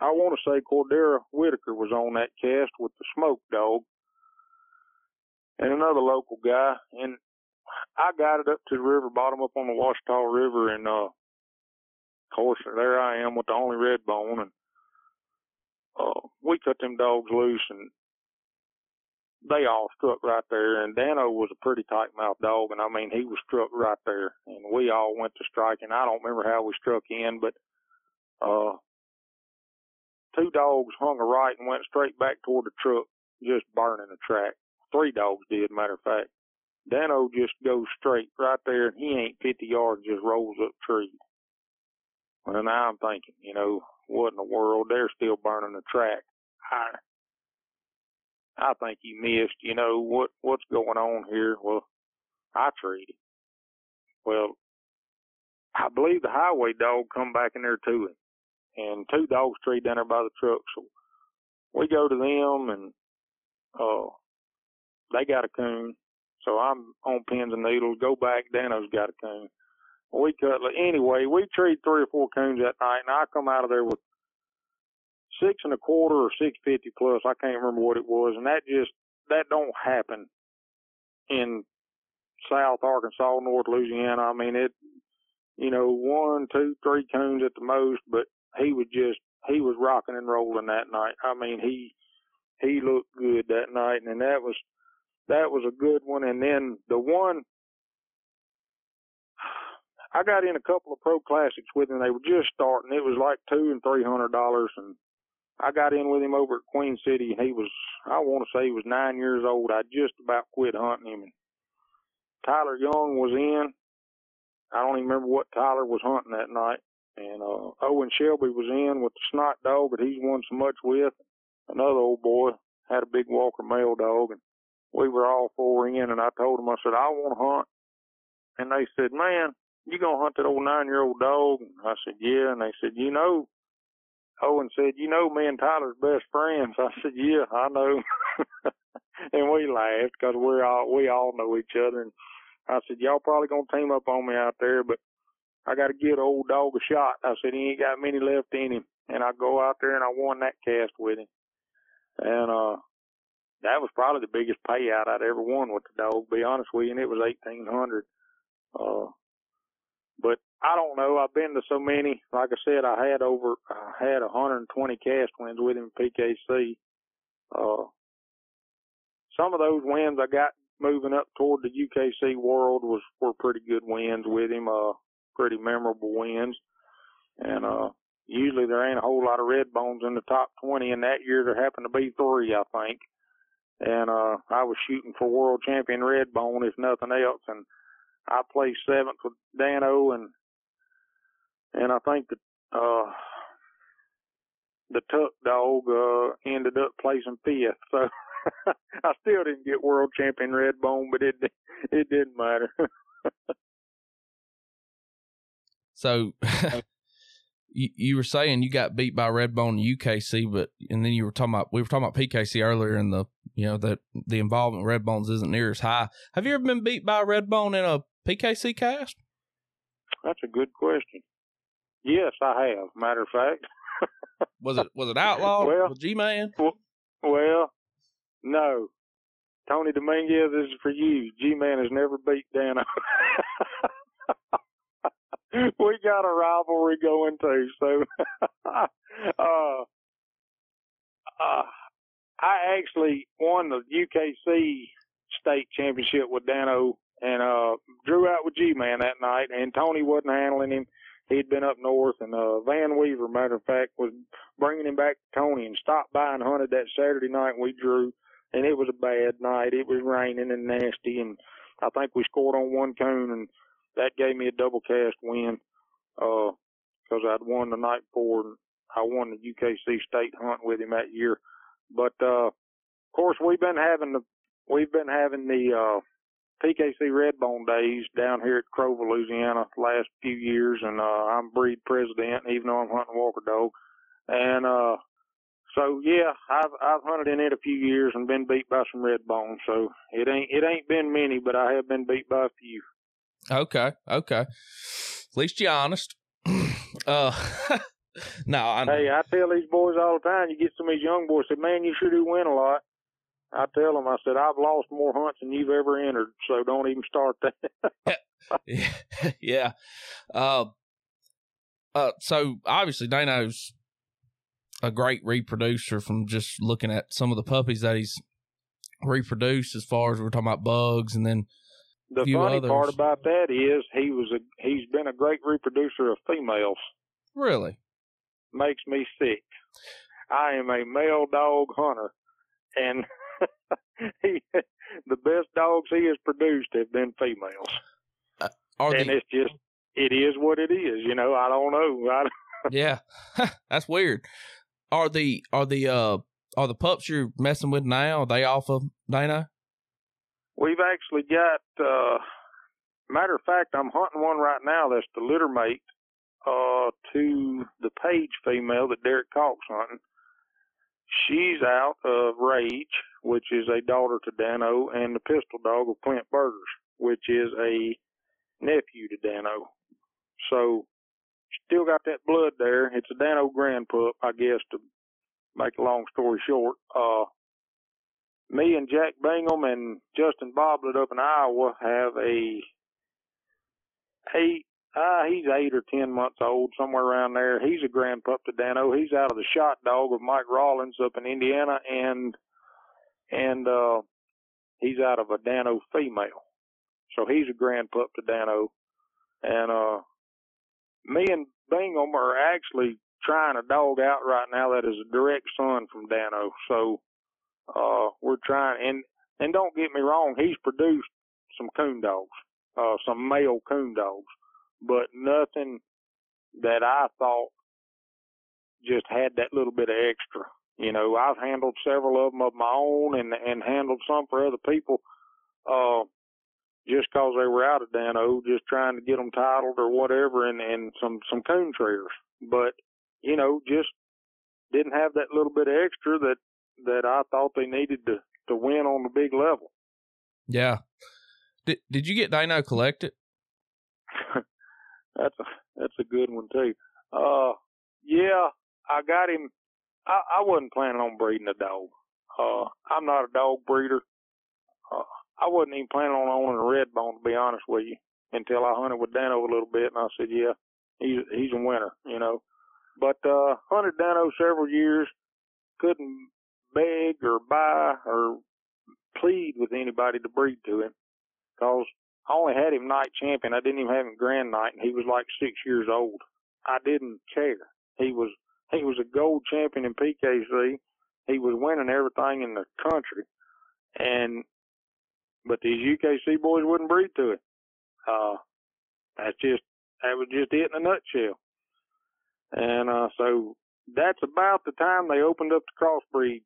S2: I want to say Cordera Whitaker was on that cast with the Smoke Dog, and another local guy, and I got it up to the river bottom, up on the Ouachita River, and uh, of course there I am with the only red bone, and uh, we cut them dogs loose and they all struck right there. And Dano was a pretty tight mouthed dog, and I mean he was struck right there. And we all went to strike. And I don't remember how we struck in, but uh, two dogs hung a right and went straight back toward the truck, just burning the track. Three dogs did, matter of fact. Dano just goes straight right there, and he ain't 50 yards, just rolls up tree. Well, now I'm thinking, you know, what in the world? They're still burning the track. I, I think he missed. You know what? What's going on here? Well, I treated. Well, I believe the highway dog come back in there to him, and two dogs treed down there by the truck. So we go to them, and uh, they got a coon. So I'm on pins and needles. Go back. Dano's got a coon. we cut anyway. We treed three or four coons that night, and I come out of there with six and a quarter or six fifty plus. I can't remember what it was, and that just that don't happen in South Arkansas, North Louisiana. I mean it. You know, one, two, three coons at the most, but he was just he was rocking and rolling that night. I mean he he looked good that night, and that was that was a good one. And then the one I got in a couple of pro classics with him. They were just starting. It was like two and three hundred dollars, and I got in with him over at Queen City, and he was I want to say he was nine years old. I just about quit hunting him. And Tyler Young was in. I don't even remember what Tyler was hunting that night. And uh, Owen Shelby was in with the snot dog that he's won so much with. Another old boy had a big Walker male dog, and we were all four in. And I told them, I said, I want to hunt. And they said, Man, you gonna hunt that old nine year old dog? And I said, Yeah. And they said, You know, Owen said, You know, me and Tyler's best friends. *laughs* I said, Yeah, I know. *laughs* and we laughed because we're all we all know each other. And I said, Y'all probably gonna team up on me out there, but I got to give old dog a shot. I said he ain't got many left in him, and I go out there and I won that cast with him, and uh, that was probably the biggest payout I'd ever won with the dog. To be honest with you, and it was eighteen hundred. Uh, but I don't know. I've been to so many. Like I said, I had over, I had 120 cast wins with him PKC. Uh, some of those wins I got moving up toward the UKC World was were pretty good wins with him. Uh, pretty memorable wins. And uh usually there ain't a whole lot of red bones in the top 20 and that year there happened to be three I think. And uh I was shooting for world champion red bone if nothing else and I placed seventh with Dano and and I think the uh the tuck dog uh ended up placing fifth. So *laughs* I still didn't get world champion red bone but it it didn't matter *laughs*
S3: So *laughs* you, you were saying you got beat by Redbone in UKC, but and then you were talking about we were talking about PKC earlier, and the you know that the involvement with Redbones isn't near as high. Have you ever been beat by Redbone in a PKC cast?
S2: That's a good question. Yes, I have. Matter of fact. *laughs*
S3: was it was it outlaw?
S2: Well,
S3: G Man.
S2: Well, no. Tony Dominguez, this is for you. G Man has never beat Dano. *laughs* got a rivalry going too. So, *laughs* uh, uh, I actually won the UKC state championship with Dano and uh drew out with G Man that night and Tony wasn't handling him. He'd been up north and uh Van Weaver matter of fact was bringing him back to Tony and stopped by and hunted that Saturday night and we drew and it was a bad night. It was raining and nasty and I think we scored on one coon and that gave me a double cast win uh, I'd won the night before and I won the UKC state hunt with him that year. But uh, of course, we've been having the we've been having the uh, PKC Redbone days down here at Crowville, Louisiana, last few years, and uh, I'm breed president, even though I'm hunting Walker dog. And uh, so yeah, I've I've hunted in it a few years and been beat by some Redbone. So it ain't it ain't been many, but I have been beat by a few.
S3: Okay, okay. At least you're honest. *clears throat* uh, *laughs* no, I
S2: Hey, I tell these boys all the time. You get some of these young boys say, "Man, you sure do win a lot." I tell them, I said, "I've lost more hunts than you've ever entered, so don't even start that."
S3: yeah, *laughs* yeah. Uh, uh, so obviously Dano's a great reproducer from just looking at some of the puppies that he's reproduced as far as we're talking about bugs and then
S2: the funny
S3: others.
S2: part about that is he was a he's been a great reproducer of females.
S3: Really?
S2: Makes me sick. I am a male dog hunter and *laughs* he the best dogs he has produced have been females.
S3: Uh,
S2: and it's just it is what it is, you know. I don't know. *laughs* I,
S3: yeah. *laughs* That's weird. Are the are the uh are the pups you're messing with now, are they off of Dano?
S2: We've actually got, uh, matter of fact, I'm hunting one right now that's the litter mate uh, to the Page female that Derek Cox hunting. She's out of Rage, which is a daughter to Dano, and the pistol dog of Clint Burgers, which is a nephew to Dano. So still got that blood there. It's a Dano Grand Pup, I guess, to make a long story short. Uh, me and Jack Bingham and Justin Boblet up in Iowa have a eight, uh, he's eight or ten months old, somewhere around there. He's a grand pup to Dano. He's out of the shot dog of Mike Rollins up in Indiana and, and, uh, he's out of a Dano female. So he's a grand pup to Dano. And, uh, me and Bingham are actually trying a dog out right now that is a direct son from Dano. So, uh, we're trying, and, and don't get me wrong, he's produced some coon dogs, uh, some male coon dogs, but nothing that I thought just had that little bit of extra. You know, I've handled several of them of my own and, and handled some for other people, uh, just cause they were out of Dano, just trying to get them titled or whatever and, and some, some coon triggers. But, you know, just didn't have that little bit of extra that that I thought they needed to to win on the big level.
S3: Yeah. Did Did you get Dino collected? *laughs*
S2: that's a that's a good one too. Uh, yeah, I got him. I, I wasn't planning on breeding a dog. Uh, I'm not a dog breeder. Uh, I wasn't even planning on owning a red bone to be honest with you until I hunted with Dano a little bit and I said, yeah, he's he's a winner, you know. But uh hunted Dano several years, couldn't beg or buy or plead with anybody to breed to him because I only had him night champion. I didn't even have him grand night, and he was like six years old. I didn't care. He was he was a gold champion in PKC. He was winning everything in the country, and but these UKC boys wouldn't breed to him. Uh, that's just that was just it in a nutshell. And uh, so that's about the time they opened up the crossbreed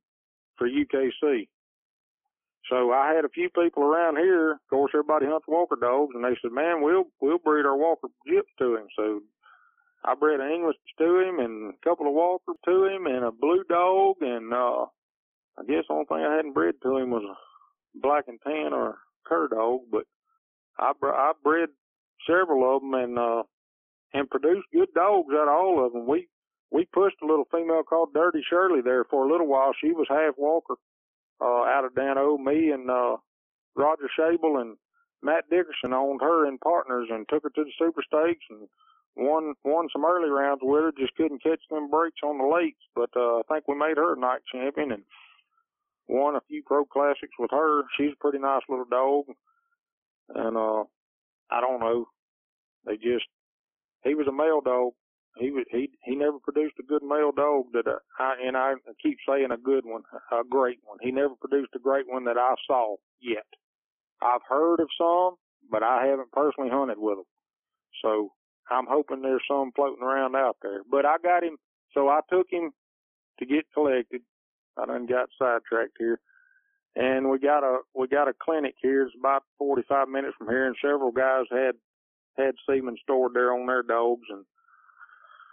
S2: for UKC. So I had a few people around here. Of course, everybody hunts Walker dogs, and they said, "Man, we'll we'll breed our Walker Gyps to him." So I bred an English to him, and a couple of Walker to him, and a blue dog, and uh, I guess the only thing I hadn't bred to him was a black and tan or cur dog. But I I bred several of them, and uh, and produced good dogs out of all of them. We we pushed a little female called Dirty Shirley there for a little while. She was half Walker, uh, out of Dano. Me and, uh, Roger Shable and Matt Dickerson owned her in partners and took her to the super stakes and won, won some early rounds with her. Just couldn't catch them breaks on the lakes, but, uh, I think we made her a night champion and won a few pro classics with her. She's a pretty nice little dog. And, uh, I don't know. They just, he was a male dog he was he he never produced a good male dog that uh, I and I keep saying a good one, a great one. He never produced a great one that I saw yet. I've heard of some, but I haven't personally hunted with them. So I'm hoping there's some floating around out there. But I got him, so I took him to get collected. I done got sidetracked here. And we got a we got a clinic here. It's about 45 minutes from here, and several guys had had semen stored there on their dogs, and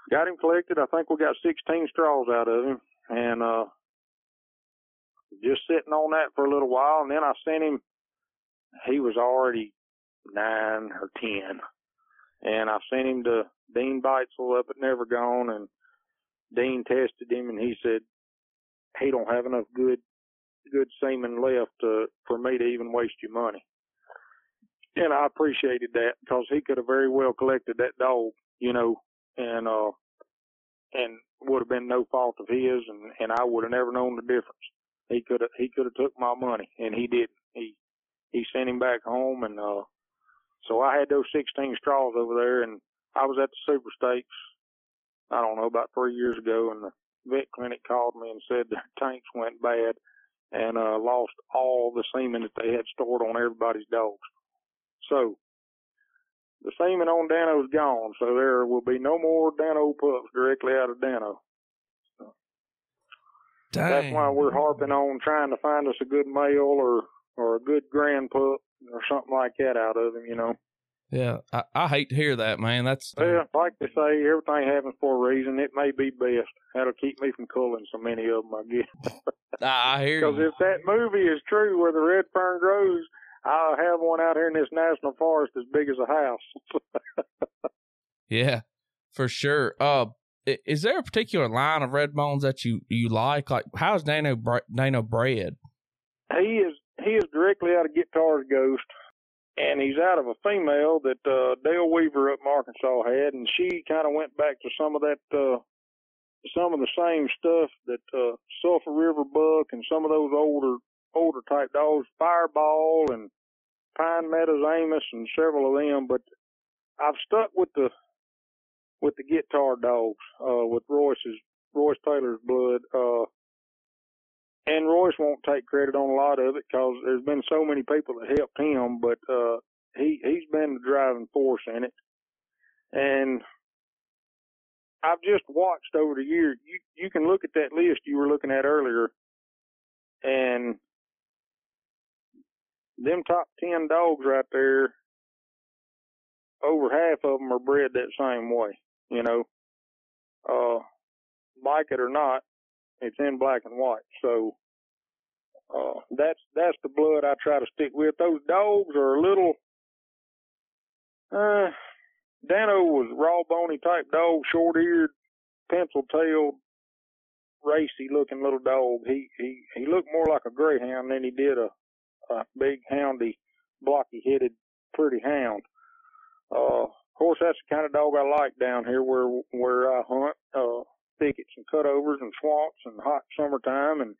S2: got him collected. I think we got 16 straws out of him, and uh, just sitting on that for a little while. And then I sent him. He was already nine or ten, and I sent him to Dean Beitzel up at Never Gone, and Dean tested him, and he said he don't have enough good good semen left to for me to even waste your money. And I appreciated that because he could have very well collected that dog, you know, and uh and would have been no fault of his and and I would have never known the difference. He could have he could have took my money and he didn't. He he sent him back home and uh so I had those 16 straws over there and I was at the Super Stakes I don't know about 3 years ago and the vet clinic called me and said *laughs* their tanks went bad and uh lost all the semen that they had stored on everybody's dogs. So the semen on Dano's gone, so there will be no more Dano pups directly out of Dano. That's why we're harping on trying to find us a good male or or a good grand pup or something like that out of him, you know.
S3: Yeah, I, I hate to hear that, man. That's
S2: well, like they say, everything happens for a reason. It may be best. That'll keep me from culling so many of them, I guess. *laughs*
S3: I hear
S2: Because if that movie is true, where the red fern grows, I'll have one out here in this national forest as big as a house. *laughs*
S1: Yeah, for sure. Uh, is there a particular line of red bones that you you like? Like, how's Dano Dano bred?
S2: He is he is directly out of Guitar's Ghost, and he's out of a female that uh, Dale Weaver up in Arkansas had, and she kind of went back to some of that uh, some of the same stuff that uh, Sulphur River Buck and some of those older older type dogs, Fireball and Pine Meadows Amos and several of them, but I've stuck with the with the guitar dogs, uh, with Royce's Royce Taylor's blood. Uh, and Royce won't take credit on a lot of it because there's been so many people that helped him, but uh, he he's been the driving force in it. And I've just watched over the years. You you can look at that list you were looking at earlier, and them top ten dogs right there, over half of them are bred that same way. You know, uh, like it or not, it's in black and white. So uh, that's that's the blood I try to stick with. Those dogs are a little. Uh, Dano was raw bony type dog, short eared, pencil tailed, racy looking little dog. He he he looked more like a greyhound than he did a, a big houndy, blocky headed, pretty hound. Uh, of course, that's the kind of dog I like down here where where I hunt uh, thickets and cutovers and swamps and hot summertime, and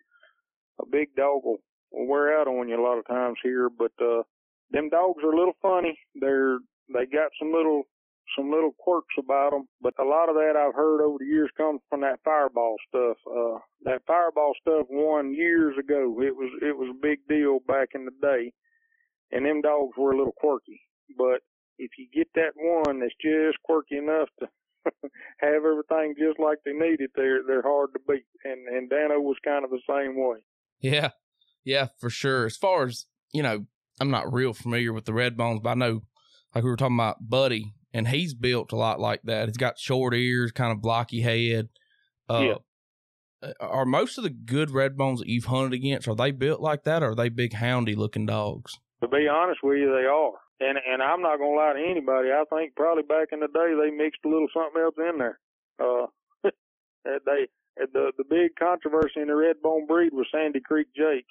S2: a big dog will, will wear out on you a lot of times here. But uh, them dogs are a little funny. They're they got some little some little quirks about them, but a lot of that I've heard over the years comes from that fireball stuff. Uh, that fireball stuff won years ago. It was it was a big deal back in the day, and them dogs were a little quirky. But if you get that one that's just quirky enough to *laughs* have everything just like they need it, they're they're hard to beat. And and Dano was kind of the same way.
S1: Yeah, yeah, for sure. As far as you know, I'm not real familiar with the red bones, but I know, like we were talking about, Buddy, and he's built a lot like that. He's got short ears, kind of blocky head. Uh, yeah. Are most of the good red bones that you've hunted against are they built like that, or are they big houndy looking dogs?
S2: To be honest with you, they are. And and I'm not gonna lie to anybody. I think probably back in the day they mixed a little something else in there. Uh, *laughs* they the the big controversy in the red bone breed was Sandy Creek Jake,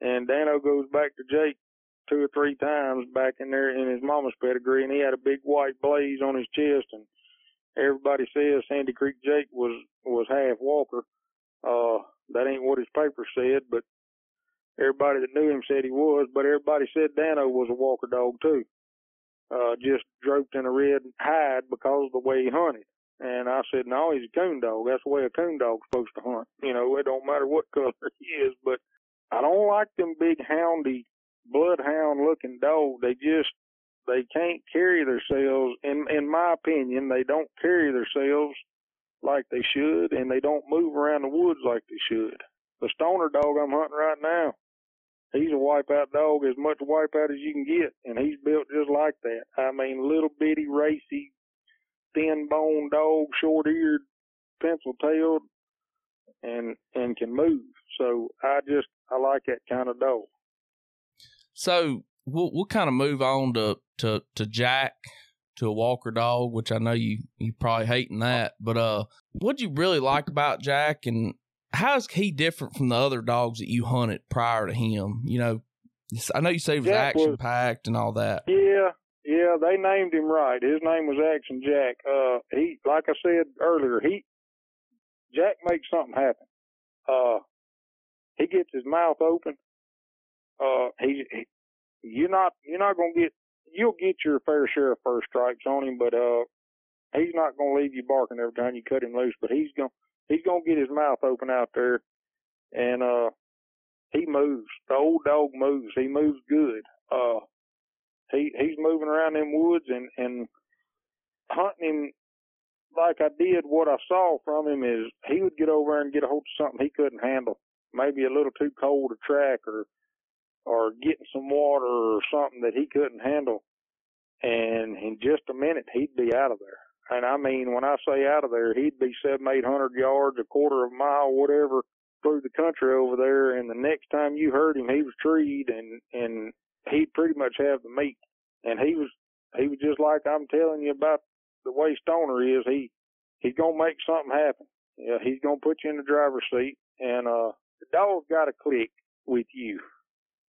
S2: and Dano goes back to Jake two or three times back in there in his mama's pedigree, and he had a big white blaze on his chest, and everybody says Sandy Creek Jake was was half Walker. Uh, that ain't what his paper said, but everybody that knew him said he was, but everybody said Dano was a Walker dog too. Uh, just draped in a red hide because of the way he hunted. And I said, no, he's a coon dog. That's the way a coon dog's supposed to hunt. You know, it don't matter what color *laughs* he is, but I don't like them big houndy, bloodhound looking dog. They just, they can't carry themselves. In, in my opinion, they don't carry themselves like they should and they don't move around the woods like they should. The stoner dog I'm hunting right now, he's a wipeout dog, as much wipeout as you can get, and he's built just like that. I mean, little bitty, racy, thin bone dog, short eared, pencil tailed, and and can move. So I just I like that kind of dog.
S1: So we'll we'll kind of move on to to to Jack to a Walker dog, which I know you you probably hating that, but uh, what do you really like about Jack, and how is he different from the other dogs that you hunted prior to him? You know, I know you say he was action packed and all that.
S2: Yeah, yeah, they named him right. His name was Action Jack. Uh, he, like I said earlier, he Jack makes something happen. Uh, he gets his mouth open. Uh, he, he you're not you're not gonna get you'll get your fair share of first strikes on him, but uh, he's not gonna leave you barking every time you cut him loose. But he's gonna he's gonna get his mouth open out there, and uh, he moves. The old dog moves. He moves good. Uh, he he's moving around them woods and and hunting him like I did. What I saw from him is he would get over and get a hold of something he couldn't handle, maybe a little too cold to track or or getting some water or something that he couldn't handle, and in just a minute he'd be out of there. And I mean, when I say out of there, he'd be seven, eight hundred yards, a quarter of a mile, whatever, through the country over there. And the next time you heard him, he was treed, and and he'd pretty much have the meat. And he was he was just like I'm telling you about the way Stoner is, he he's gonna make something happen. Yeah, he's gonna put you in the driver's seat, and uh, the dog's got to click with you,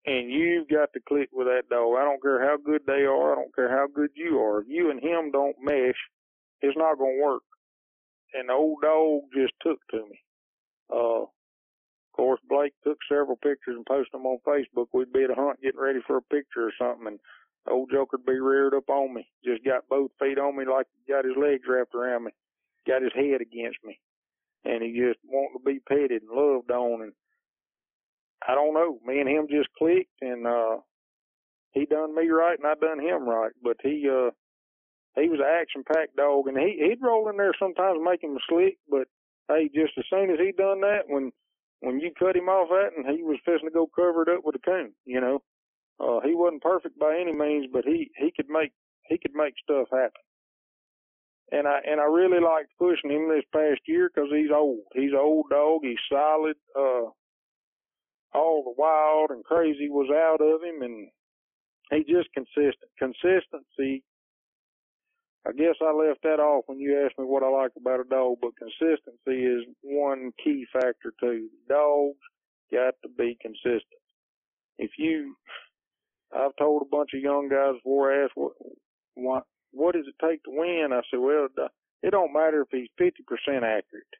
S2: and you've got to click with that dog. I don't care how good they are. I don't care how good you are. If you and him don't mesh, it's not gonna work. And the old dog just took to me. Uh, of course, Blake took several pictures and posted them on Facebook. We'd be at a hunt getting ready for a picture or something, and the old joker'd be reared up on me, just got both feet on me like he got his legs wrapped around me, got his head against me, and he just wanted to be petted and loved on. And I don't know, me and him just clicked, and uh, he done me right, and I done him right. But he uh, he was an action packed dog, and he he'd roll in there sometimes, make him slick. But hey, just as soon as he done that, when when you cut him off at, and he was fixing to go cover it up with a coon, you know. Uh, he wasn't perfect by any means, but he he could make he could make stuff happen. And I and I really liked pushing him this past year because he's old. He's an old dog. He's solid. Uh, all the wild and crazy was out of him, and he just consistent. Consistency. I guess I left that off when you asked me what I like about a dog, but consistency is one key factor too. Dogs got to be consistent. If you I've told a bunch of young guys before asked what what what does it take to win? I said, well, it don't matter if he's 50% accurate.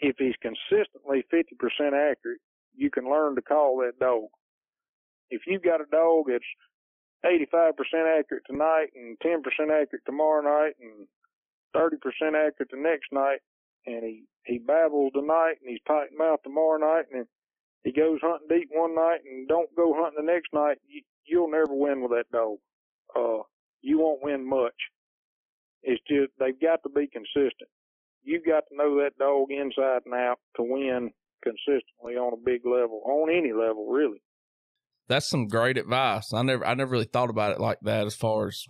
S2: If he's consistently 50% accurate, you can learn to call that dog. If you've got a dog that's 85% accurate tonight and 10% accurate tomorrow night and 30% accurate the next night, and he he babbles tonight and he's tight mouth tomorrow night, and he goes hunting deep one night and don't go hunting the next night, you, you'll never win with that dog. Uh, you won't win much. It's just they've got to be consistent. You've got to know that dog inside and out to win consistently on a big level, on any level, really.
S1: That's some great advice. I never, I never really thought about it like that. As far as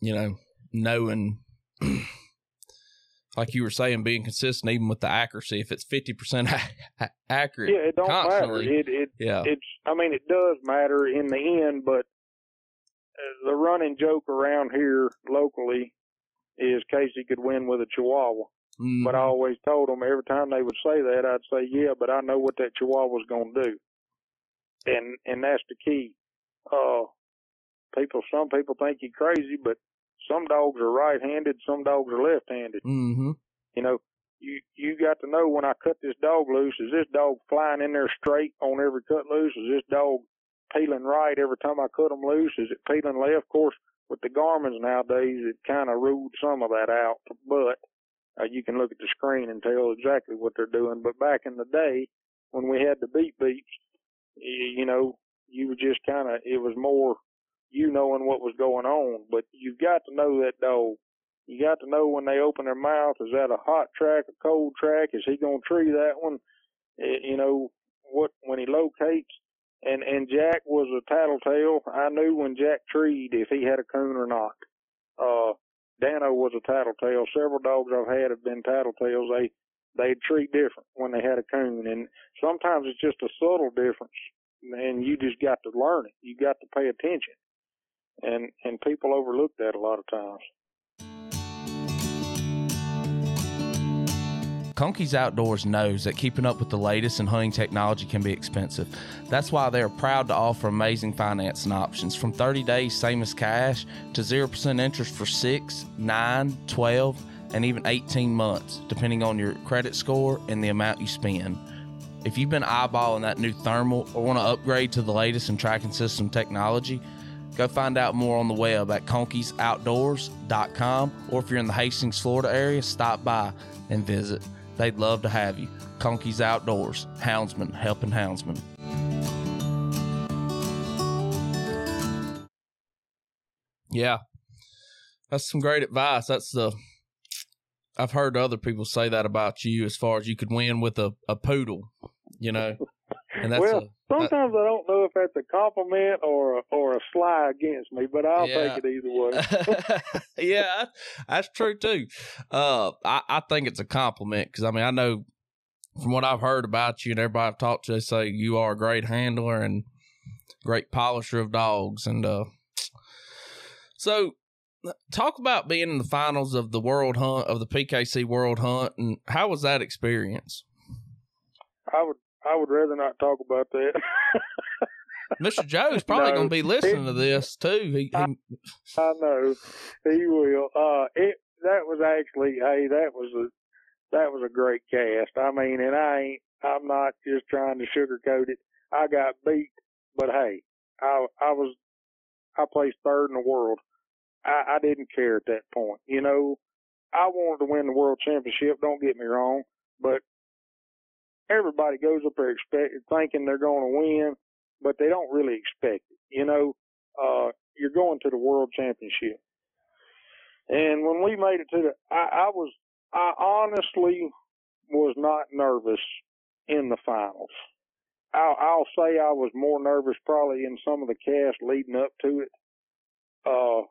S1: you know, knowing *clears throat* like you were saying, being consistent even with the accuracy. If it's fifty percent *laughs* accurate,
S2: yeah, it don't matter. It, it,
S1: yeah,
S2: it's. I mean, it does matter in the end, but uh, the running joke around here locally is Casey could win with a Chihuahua.
S1: Mm-hmm.
S2: But I always told them every time they would say that, I'd say, yeah, but I know what that Chihuahua's going to do, and and that's the key. Uh, people, some people think you're crazy, but some dogs are right-handed, some dogs are left-handed.
S1: Mm-hmm.
S2: You know, you you got to know when I cut this dog loose, is this dog flying in there straight on every cut loose? Is this dog peeling right every time I cut them loose? Is it peeling left? Of course, with the Garmins nowadays, it kind of ruled some of that out, but uh, you can look at the screen and tell exactly what they're doing. But back in the day, when we had the beat beats, you, know, you were just kind of, it was more you knowing what was going on. But you've got to know that dog. You got to know when they open their mouth. Is that a hot track, a cold track? Is he going to tree that one? You know what? When he locates, and and Jack was a tattletale. I knew when Jack treed if he had a coon or not. Uh, Dano was a tattletale. Several dogs I've had have been tattletales. They they treat different when they had a coon, and sometimes it's just a subtle difference, and you just got to learn it. You got to pay attention and and people overlook that a lot of times.
S1: Conkeys Outdoors knows that keeping up with the latest in hunting technology can be expensive. That's why they are proud to offer amazing financing options from 30 days, same as cash, to 0% interest for 6, 9, 12, and even 18 months, depending on your credit score and the amount you spend. If you've been eyeballing that new thermal or want to upgrade to the latest in tracking system technology, Go find out more on the web at conkeys.outdoors.com or if you're in the Hastings, Florida area, stop by and visit. They'd love to have you. Conkeys Outdoors, houndsman helping houndsman. Yeah, that's some great advice. That's the I've heard other people say that about you as far as you could win with a, a poodle, you know. And that's
S2: well, sometimes I don't know if that's a compliment or a, or a sly against me, but I'll
S1: Yeah.
S2: take it either way. *laughs*
S1: yeah, that's true too. Uh, I, I think it's a compliment because I mean I know from what I've heard about you and everybody I've talked to, they say you are a great handler and great polisher of dogs. And uh, so talk about being in the finals of the World Hunt of the PKC World Hunt, and how was that experience?
S2: I would I would rather not talk about that. *laughs*
S1: Mr. Joe's probably
S2: No,
S1: going to be listening
S2: it-
S1: to this too. He, he,
S2: I know he will. Uh, it that was actually hey that was a that was a great cast. I mean, and I ain't I'm not just trying to sugarcoat it. I got beat, but hey, I I was I placed third in the world. I, I didn't care at that point. You know, I wanted to win the world championship. Don't get me wrong, but everybody goes up there expecting, thinking they're going to win, but they don't really expect it. You know, uh, you're going to the world championship. And when we made it to the, I, I was, I honestly was not nervous in the finals. I'll, I'll say I was more nervous probably in some of the cast leading up to it. Uh,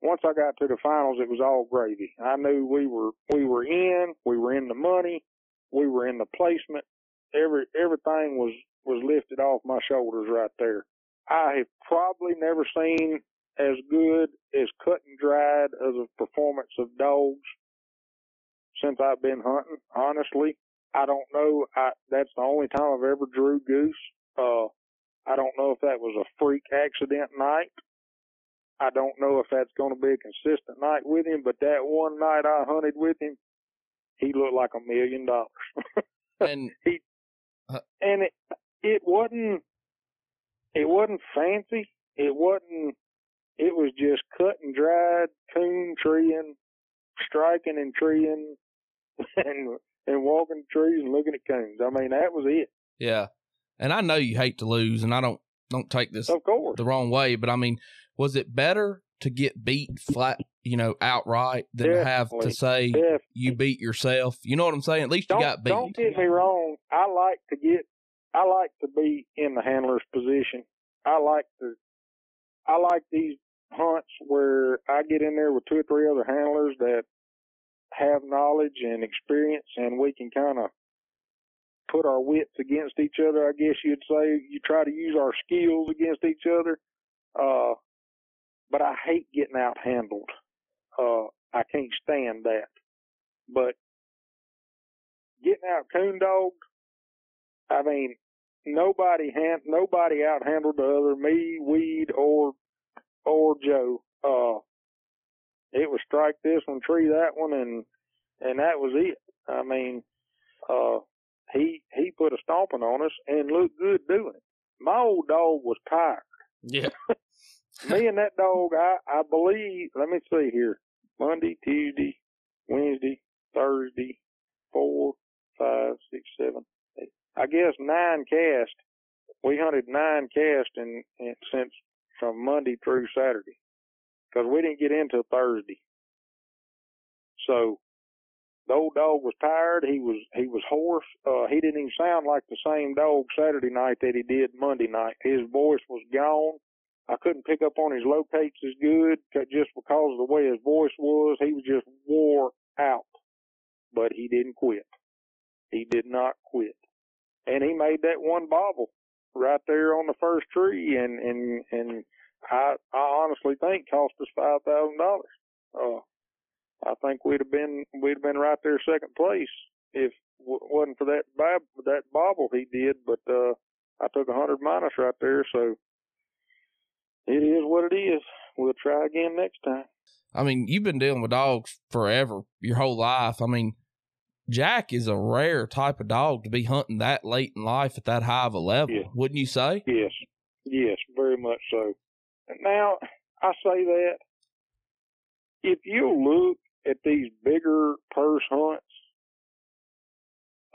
S2: once I got to the finals, it was all gravy. I knew we were, we were in, we were in the money, we were in the placement. Every, everything was, was lifted off my shoulders right there. I have probably never seen as good as cut and dried as a performance of dogs since I've been hunting. Honestly, I don't know. I that's the only time I've ever drew goose. Uh, I don't know if that was a freak accident night. I don't know if that's going to be a consistent night with him, but that one night I hunted with him, he looked like a million dollars. *laughs*
S1: and he, uh,
S2: and it it wasn't it wasn't fancy. It wasn't. It was just cut and dried coon treeing, striking and treeing, *laughs* and and walking trees and looking at coons. I mean that was it.
S1: yeah, and I know you hate to lose, and I don't don't take this
S2: Of course.
S1: the wrong way, but I mean, was it better to get beat flat, you know, outright than to have to say
S2: Def-
S1: you beat yourself? You know what I'm saying? At least you
S2: don't,
S1: got beat.
S2: Don't get me wrong. I like to get. I like to be in the handler's position. I like to. I like these hunts where I get in there with two or three other handlers that have knowledge and experience, and we can kind of put our wits against each other. I guess you'd say you try to use our skills against each other. Uh, but I hate getting out handled. Uh, I can't stand that. But getting out coon dogged, I mean, nobody hand nobody out handled the other, me, Weed, or or Joe. Uh, it was strike this one, tree that one, and and that was it. I mean, uh, he he put a stomping on us and looked good doing it. My old dog was tired.
S1: Yeah, *laughs*
S2: Me *laughs* and that dog, I I believe. Let me see here: Monday, Tuesday, Wednesday, Thursday, four, five, six, seven, eight. I guess nine cast. We hunted nine cast in, in since from Monday through Saturday, because we didn't get in till Thursday. So the old dog was tired. He was he was hoarse. Uh, he didn't even sound like the same dog Saturday night that he did Monday night. His voice was gone. I couldn't pick up on his locates as good just because of the way his voice was. He was just wore out, but he didn't quit. He did not quit, and he made that one bobble right there on the first tree, and and and I I honestly think cost us five thousand dollars. Uh, I think we'd have been we'd have been right there second place if it wasn't for that bob that bobble he did. But uh, I took a hundred minus right there, so it is what it is. We'll try again next time.
S1: I mean, you've been dealing with dogs forever, your whole life. I mean, Jack is a rare type of dog to be hunting that late in life at that high of a level,
S2: Yeah.
S1: wouldn't you say?
S2: Yes, yes, very much so. Now I say that if you look at these bigger purse hunts,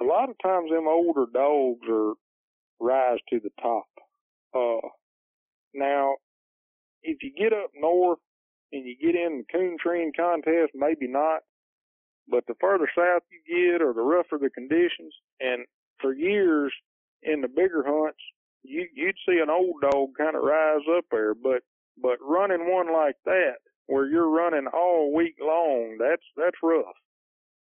S2: a lot of times them older dogs are rise to the top. Uh, now, if you get up north and you get in the coon treeing contest, maybe not. But the further south you get, or the rougher the conditions, and for years in the bigger hunts, you you'd see an old dog kind of rise up there, but but running one like that where you're running all week long, that's that's rough.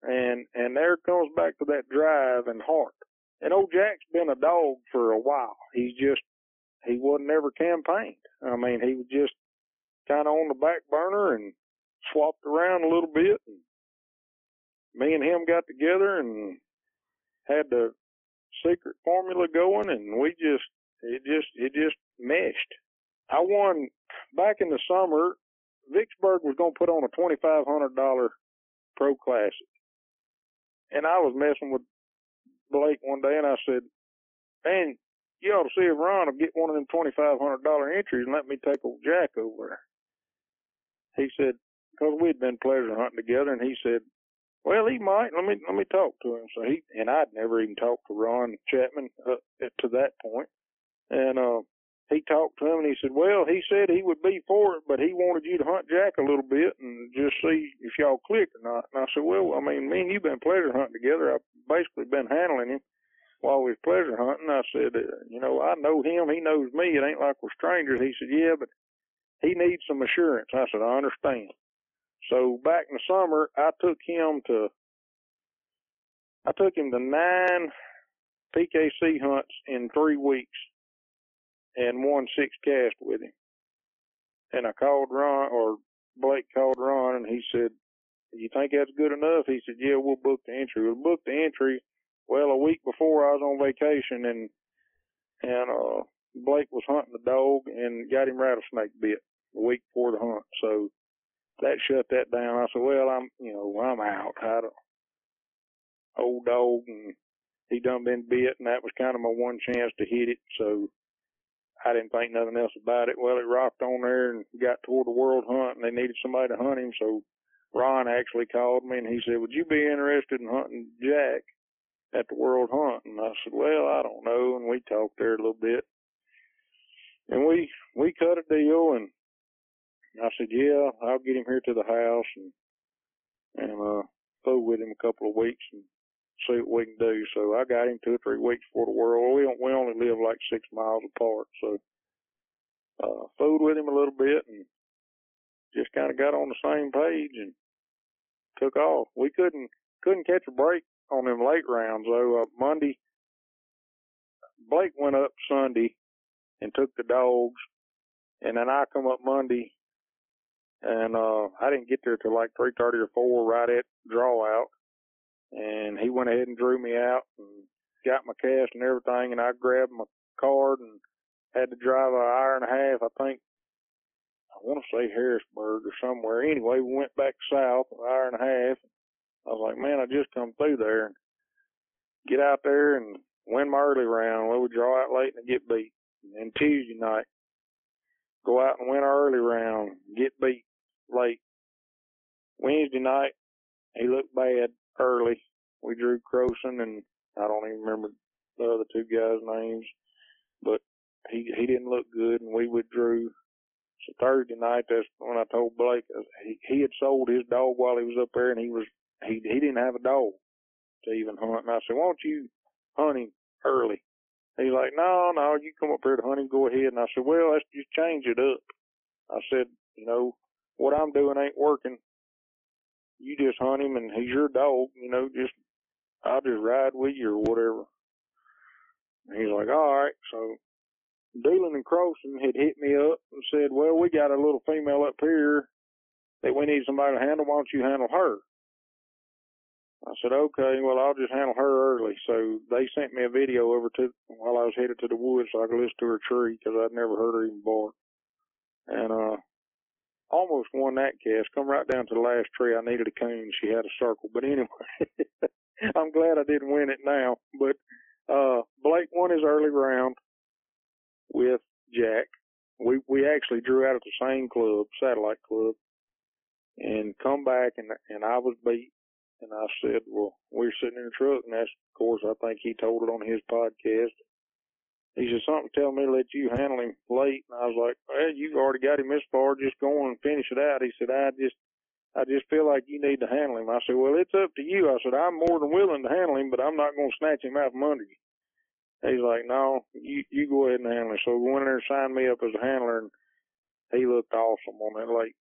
S2: And and there comes back to that drive and heart. And old Jack's been a dog for a while. He's just he wasn't ever campaigned. I mean, he was just kind of on the back burner and swapped around a little bit. And me and him got together and had the secret formula going, and we just it just it just meshed. I won back in the summer. Vicksburg was going to put on a twenty five hundred dollar pro classic, and I was messing with Blake one day, and I said, "Man, you ought to see if Ron will get one of them twenty five hundred dollar entries and let me take old Jack over there." He said, because we'd been pleasure hunting together, and he said, "Well, he might. Let me let me talk to him." So he and I'd never even talked to Ron Chapman uh, to that point. point, and uh, he talked to him and he said, "Well, he said he would be for it, but he wanted you to hunt Jack a little bit and just see if y'all click or not." And I said, "Well, I mean, me and you've been pleasure hunting together. I've basically been handling him." While we was pleasure hunting. I said, uh, you know, I know him. He knows me. It ain't like we're strangers. He said, yeah, but he needs some assurance. I said, I understand. So back in the summer, I took him to, I took him to nine PKC hunts in three weeks and won six cast with him. And I called Ron, or Blake called Ron, and he said, you think that's good enough? He said, yeah, we'll book the entry. We'll book the entry well, a week before I was on vacation and and uh Blake was hunting the dog and got him rattlesnake bit a week before the hunt. So that shut that down. I said, Well, I'm you know, I'm out. I a old dog and he done been bit and that was kind of my one chance to hit it, so I didn't think nothing else about it. Well, it rocked on there and got toward the world hunt and they needed somebody to hunt him, so Ron actually called me and he said, Would you be interested in hunting Jack? At the World Hunt. And I said, well, I don't know. And we talked there a little bit. And we, we cut a deal and I said, yeah, I'll get him here to the house and, and, uh, go with him a couple of weeks and see what we can do. So I got him two or three weeks before the world. We we only live like six miles apart. So, uh, fooled with him a little bit and just kind of got on the same page and took off. We couldn't, couldn't catch a break on them late rounds though. Uh, Monday, Blake went up Sunday and took the dogs, and then I come up Monday, and uh I didn't get there till like three thirty or four, right at draw out, and he went ahead and drew me out and got my cast and everything, and I grabbed my card and had to drive an hour and a half, I think. I want to say Harrisburg or somewhere. Anyway, we went back south an hour and a half. I was like, man, I just come through there and get out there and win my early round. We draw out late and get beat. And then Tuesday night, go out and win our early round, get beat late. Wednesday night, he looked bad early. We drew Croson and I don't even remember the other two guys' names, but he he didn't look good and we withdrew. So Thursday night, that's when I told Blake he he had sold his dog while he was up there and he was he he didn't have a dog to even hunt. And I said, why don't you hunt him early? He's like, no, no, you come up here to hunt him, go ahead. And I said, well, let's just change it up. I said, you know, what I'm doing ain't working. You just hunt him and he's your dog, you know, just, I'll just ride with you or whatever. And he's like, all right. So Doolin and Croson had hit me up and said, well, we got a little female up here that we need somebody to handle. Why don't you handle her? I said, okay, well, I'll just handle her early. So they sent me a video over to while I was headed to the woods so I could listen to her tree because I'd never heard her even bark. And, uh, almost won that cast. Come right down to the last tree. I needed a coon. She had a circle. But anyway, *laughs* I'm glad I didn't win it now. But, uh, Blake won his early round with Jack. We, we actually drew out at the same club, satellite club, and come back and, and I was beat and I said, well, we are sitting in the truck, and that's, of course, I think he told it on his podcast. He said, something tell me to let you handle him late. And I was like, well, you've already got him this far. Just go on and finish it out. He said, I just, I just feel like you need to handle him. I said, well, it's up to you. I said, I'm more than willing to handle him, but I'm not going to snatch him out from under you. He's like, no, you, you go ahead and handle him. So he went in there and signed me up as a handler and he looked awesome on that lake.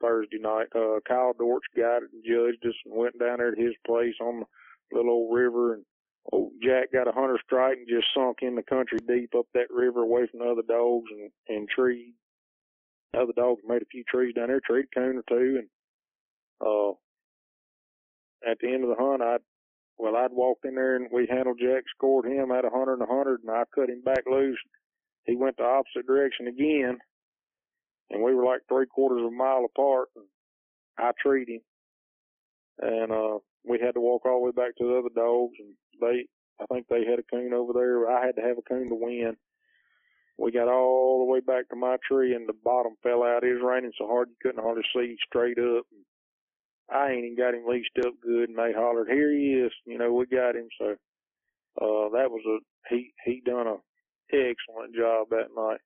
S2: Thursday night. Uh, Kyle Dortch got it and judged us and went down there to his place on the little old river and old Jack got a hunter strike and just sunk in the country deep up that river away from the other dogs and, and trees. The other dogs made a few trees down there, treed a coon or two, and uh, at the end of the hunt, I'd well, I'd walked in there and we handled Jack, scored him at a hundred and a hundred, and I cut him back loose. He went the opposite direction again, and we were like three quarters of a mile apart. And I treed him, and uh, we had to walk all the way back to the other dogs, and they, I think they had a coon over there. I had to have a coon to win. We got all the way back to my tree, and the bottom fell out. It was raining so hard you couldn't hardly see straight up. And I ain't even got him leashed up good, and they hollered, "Here he is!" You know, we got him. So uh, that was a he. He done a excellent job that night.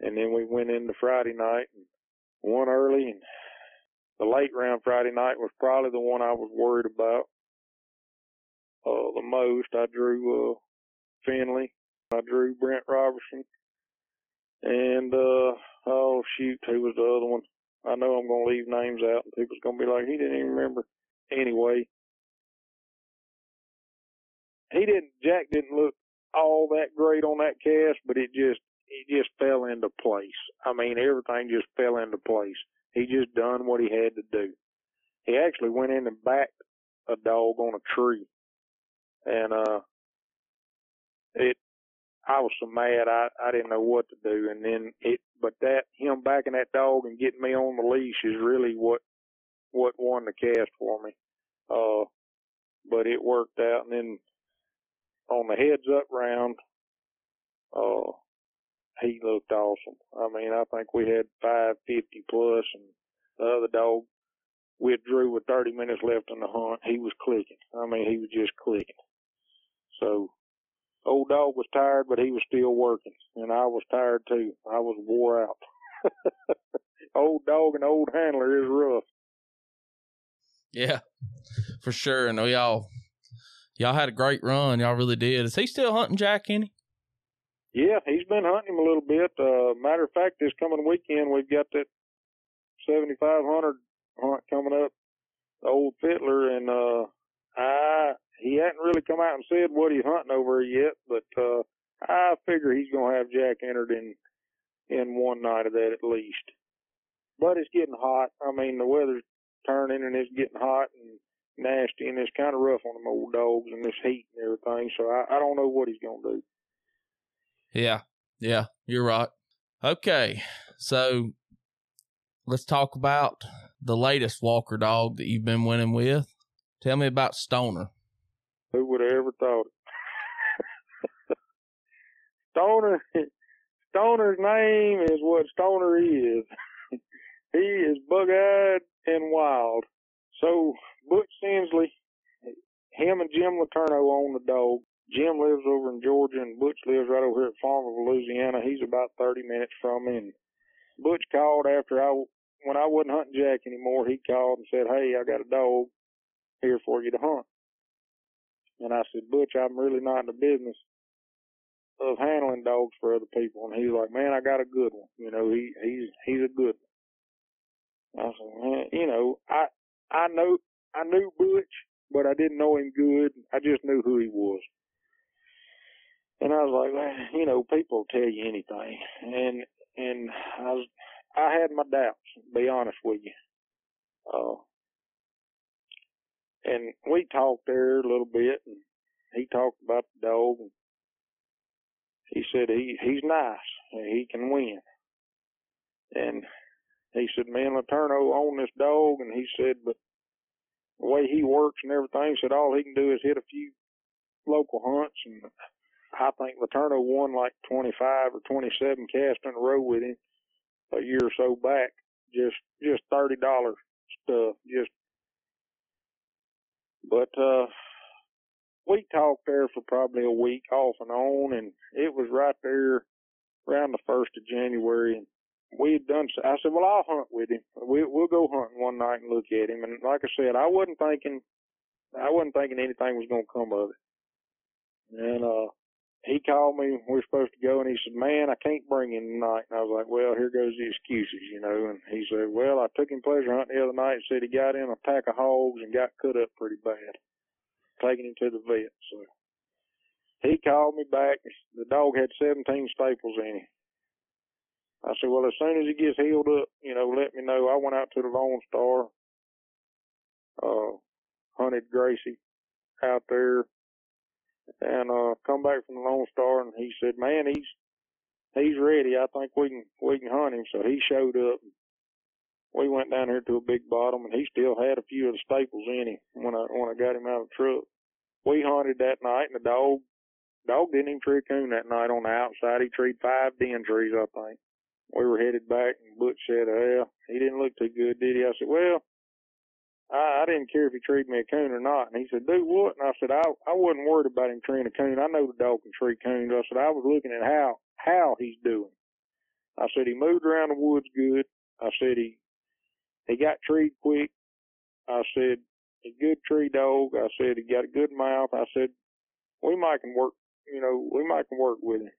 S2: And then we went into Friday night and won early. And the late round Friday night was probably the one I was worried about uh, the most. I drew uh, Finley. I drew Brent Robertson. And uh, oh shoot, who was the other one? I know I'm gonna leave names out, and people's gonna be like, he didn't even remember. Anyway, he didn't. Jack didn't look all that great on that cast, but it just it just fell into place. I mean, everything just fell into place. He just done what he had to do. He actually went in and backed a dog on a tree, and uh, it. I was so mad I I didn't know what to do, and then it. But that him backing that dog and getting me on the leash is really what what won the cast for me. Uh, but it worked out, and then on the heads up round, uh, he looked awesome. I mean, I think we had 550 plus and the other dog withdrew with 30 minutes left in the hunt. He was clicking. I mean, he was just clicking. So old dog was tired, but he was still working and I was tired too. I was wore out. *laughs* old dog and old handler is rough.
S1: Yeah, for sure. And oh, y'all y'all had a great run. Y'all really did. Is he still hunting Jack Any?
S2: Yeah, he's been hunting him a little bit. Uh, matter of fact, this coming weekend we've got that 7500 hunt coming up, the old Fiddler, and uh, I he hadn't really come out and said what he's hunting over yet, but uh, I figure he's gonna have Jack entered in in one night of that at least. But it's getting hot. I mean, the weather's turning and it's getting hot, and nasty and it's kind of rough on them old dogs and this heat and everything. So I, I don't know what he's to do.
S1: Yeah. Yeah. You're right. Okay. So let's talk about the latest Walker dog that you've been winning with. Tell me about Stoner.
S2: Who would have ever thought it? *laughs* Stoner, Stoner's name is what Stoner is. *laughs* he is bug-eyed and wild. So Butch Sinsley, him and Jim Letourneau own the dog. Jim lives over in Georgia and Butch lives right over here at Farmerville, Louisiana. He's about 30 minutes from me. And Butch called after I, when I wasn't hunting Jack anymore, he called and said, Hey, I got a dog here for you to hunt. And I said, Butch, I'm really not in the business of handling dogs for other people. And he's like, Man, I got a good one. You know, he he's he's a good one. I said, Man, you know, I I know I knew Butch, but I didn't know him good. I just knew who he was. And I was like, well, you know, people will tell you anything, and and I was, I had my doubts. To be honest with you. Uh, and we talked there a little bit, and he talked about the dog, and he said he he's nice, and he can win. And he said, me and Letourneau own this dog, and he said, but the way he works and everything, said all he can do is hit a few local hunts. And I think Letourneau won like 25 or 27 casts in a row with him a year or so back. Just, just $30 stuff. Just, but, uh, we talked there for probably a week off and on and it was right there around the first of January and we had done. I said, "Well, I'll hunt with him. We, we'll go hunting one night and look at him." And like I said, I wasn't thinking, I wasn't thinking anything was going to come of it. And uh, he called me. We were supposed to go, and he said, "Man, I can't bring him tonight." And I was like, "Well, here goes the excuses, you know." And he said, "Well, I took him pleasure hunting the other night. And said he got in a pack of hogs and got cut up pretty bad, taking him to the vet." So he called me back. The dog had 17 staples in him. I said, well, as soon as he gets healed up, you know, let me know. I went out to the Lone Star, uh, hunted Gracie out there, and uh, come back from the Lone Star, and he said, man, he's he's ready. I think we can we can hunt him. So he showed up. We went down here to a big bottom, and he still had a few of the staples in him when I when I got him out of the truck. We hunted that night, and the dog dog didn't even tree a coon that night on the outside. He treed five den trees, I think we were headed back, and Butch said, "Well, he didn't look too good, did he?" I said, "Well, I, I didn't care if he treated me a coon or not." And he said, "Do what?" And I said, "I I wasn't worried about him treating a coon. I know the dog can treat coons." I said, "I was looking at how how he's doing." I said he moved around the woods good. I said he he got treed quick. I said a good tree dog. I said he got a good mouth. I said we might can work. You know, we might can work with him.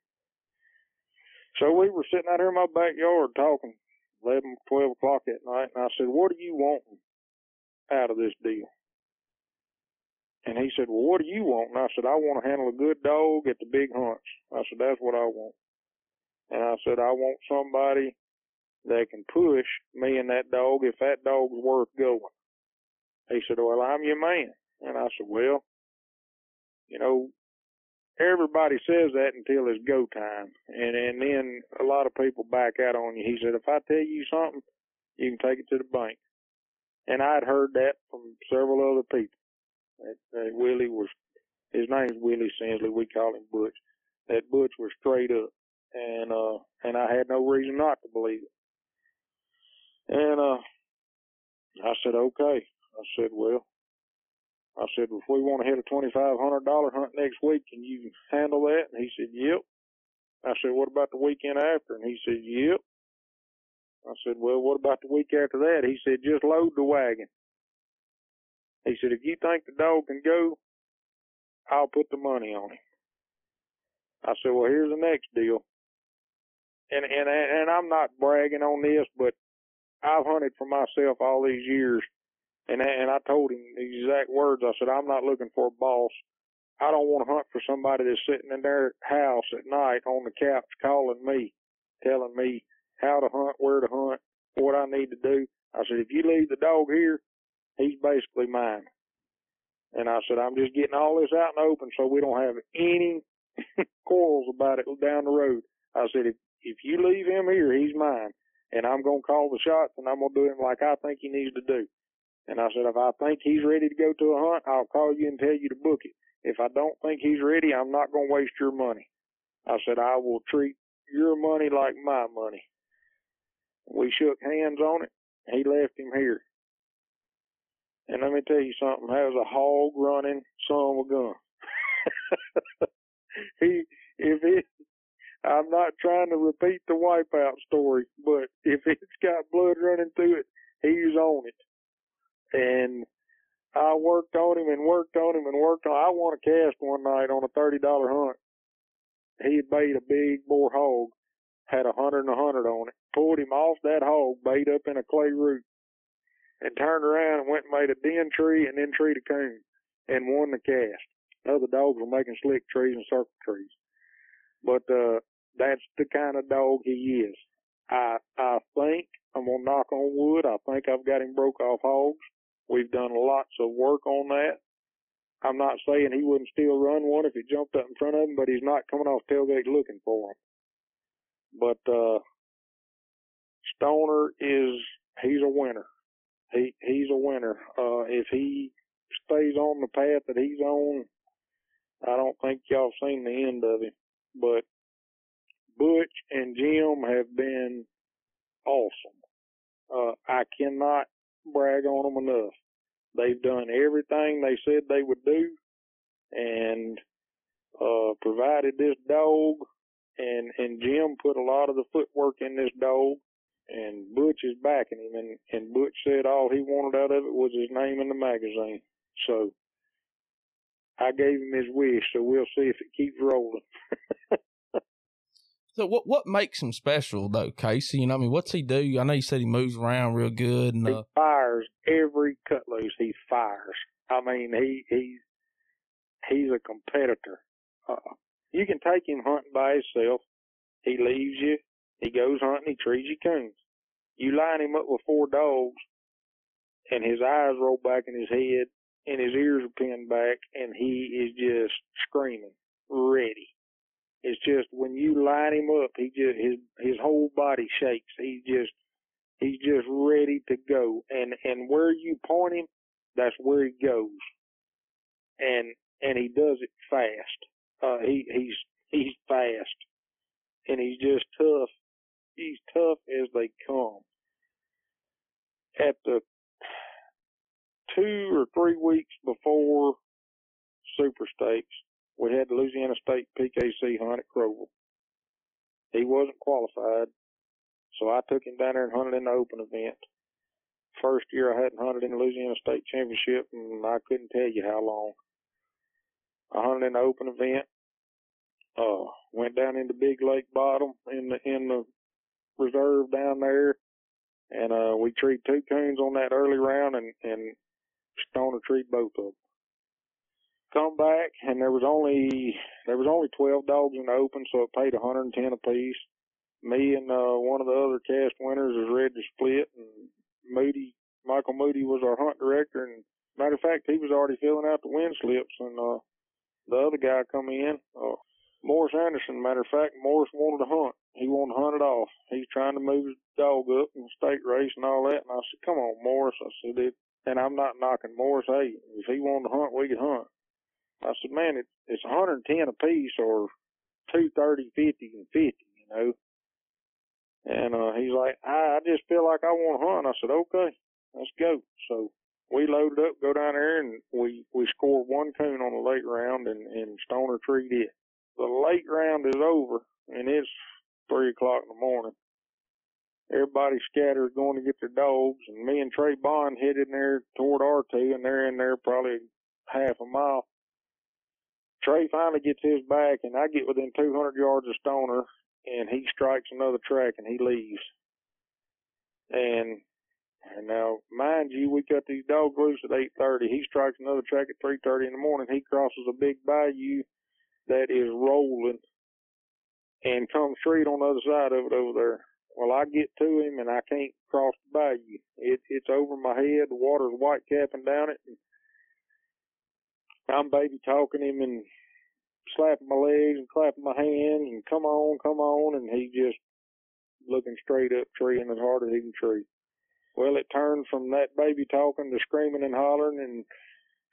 S2: So we were sitting out here in my backyard talking, eleven, twelve o'clock at night, and I said, "What do you want out of this deal?" And he said, "Well, what do you want?" And I said, "I want to handle a good dog at the big hunts." I said, "That's what I want." And I said, "I want somebody that can push me and that dog if that dog's worth going." He said, "Well, I'm your man." And I said, "Well, you know, everybody says that until it's go time, and and then a lot of people back out on you. He said, if I tell you something, you can take it to the bank. And I'd heard that from several other people. That, that Willie was, his name's Willie Sensley. We call him Butch. That Butch was straight up, and uh, and I had no reason not to believe it. And uh, I said, okay. I said, well, I said, if we want to hit a $2,500 hunt next week, can you handle that? And he said, yep. I said, what about the weekend after? And he said, yep. I said, well, what about the week after that? He said, just load the wagon. He said, if you think the dog can go, I'll put the money on him. I said, well, here's the next deal. And, and, and I'm not bragging on this, but I've hunted for myself all these years and and I told him the exact words. I said, I'm not looking for a boss. I don't want to hunt for somebody that's sitting in their house at night on the couch calling me, telling me how to hunt, where to hunt, what I need to do. I said, if you leave the dog here, he's basically mine. And I said, I'm just getting all this out in the open so we don't have any *laughs* quarrels about it down the road. I said, if, if you leave him here, he's mine. And I'm going to call the shots and I'm going to do him like I think he needs to do. And I said, if I think he's ready to go to a hunt, I'll call you and tell you to book it. If I don't think he's ready, I'm not going to waste your money. I said, I will treat your money like my money. We shook hands on it. He left him here. And let me tell you something, that was a hog running son of a gun. *laughs* he, if it, I'm not trying to repeat the wipeout story, but if it's got blood running through it, he's on it and I worked on him and worked on him and worked on. I won a cast one night on a thirty dollar hunt. He had bait a big boar hog, had a hundred and a hundred on it. Pulled him off that hog, bait up in a clay root, and turned around and went and made a den tree and then treed a coon, and won the cast. Other dogs were making slick trees and circle trees, but uh, that's the kind of dog he is. I I think I'm gonna knock on wood. I think I've got him broke off hogs. We've done lots of work on that. I'm not saying he wouldn't still run one if he jumped up in front of him, but he's not coming off tailgate looking for him. But uh Stoner is he's a winner. He he's a winner. Uh if he stays on the path that he's on, I don't think y'all seen the end of him. But Butch and Jim have been awesome. Uh I cannot brag on them enough. They've done everything they said they would do and uh provided this dog and and Jim put a lot of the footwork in this dog and Butch is backing him and, and Butch said all he wanted out of it was his name in the magazine. So I gave him his wish, so we'll see if it keeps rolling. *laughs*
S1: So what what makes him special though, Casey? You know, I mean, what's he do? I know you said he moves around real good. And,
S2: uh,
S1: he
S2: fires every cut loose. He fires. I mean, he he's he's a competitor. Uh, you can take him hunting by himself. He leaves you. He goes hunting, he trees he coons. You line him up with four dogs, and his eyes roll back in his head, and his ears are pinned back, and he is just screaming, ready. It's just when you line him up, he just his his whole body shakes. He's just he's just ready to go, and and where you point him, that's where he goes, and and he does it fast. Uh, he he's he's fast, and he's just tough. He's tough as they come. At the two or three weeks before Super Stakes, we had Louisiana State PKC hunt at Crowell. He wasn't qualified, so I took him down there and hunted in the open event. First year I hadn't hunted in the Louisiana State Championship, and I couldn't tell you how long. I hunted in the open event. Uh, went down into Big Lake Bottom in the in the reserve down there, and uh, we treed two coons on that early round, and and Stoner treed both of them. Come back, and there was only there was only twelve dogs in the open, so it paid 110 apiece. Me and uh, one of the other cast winners was ready to split, and Moody Michael Moody was our hunt director, and matter of fact, he was already filling out the win slips, and uh, the other guy come in, uh, Morris Anderson. Matter of fact, Morris wanted to hunt. He wanted to hunt it off. He's trying to move his dog up in the state race and all that. And I said, "Come on, Morris." I said, it, and I'm not knocking Morris. Hey, if he wanted to hunt, we could hunt. I said, "Man, it's it's 110 a piece, or 230, 50, and 50, you know." And uh, he's like, I, I just feel like I want to hunt. I said, okay, let's go. So we loaded up, go down there, and we we scored one coon on the late round, and and Stoner treed it. The late round is over, and it's three o'clock in the morning. Everybody scattered going to get their dogs, and me and Trey Bond headed in there toward R2, and they're in there probably half a mile. Trey finally gets his back, and I get within 200 yards of Stoner, and he strikes another track, and he leaves. And and now, mind you, we cut these dogs loose at 8:30. He strikes another track at 3:30 in the morning. He crosses a big bayou that is rolling and comes straight on the other side of it over there. Well, I get to him and I can't cross the bayou. It, it's over my head. The water's white capping down it. And I'm baby talking him and slapping my legs and clapping my hands and come on, come on. And he just looking straight up, treeing as hard as he can tree. Well, it turned from that baby talking to screaming and hollering and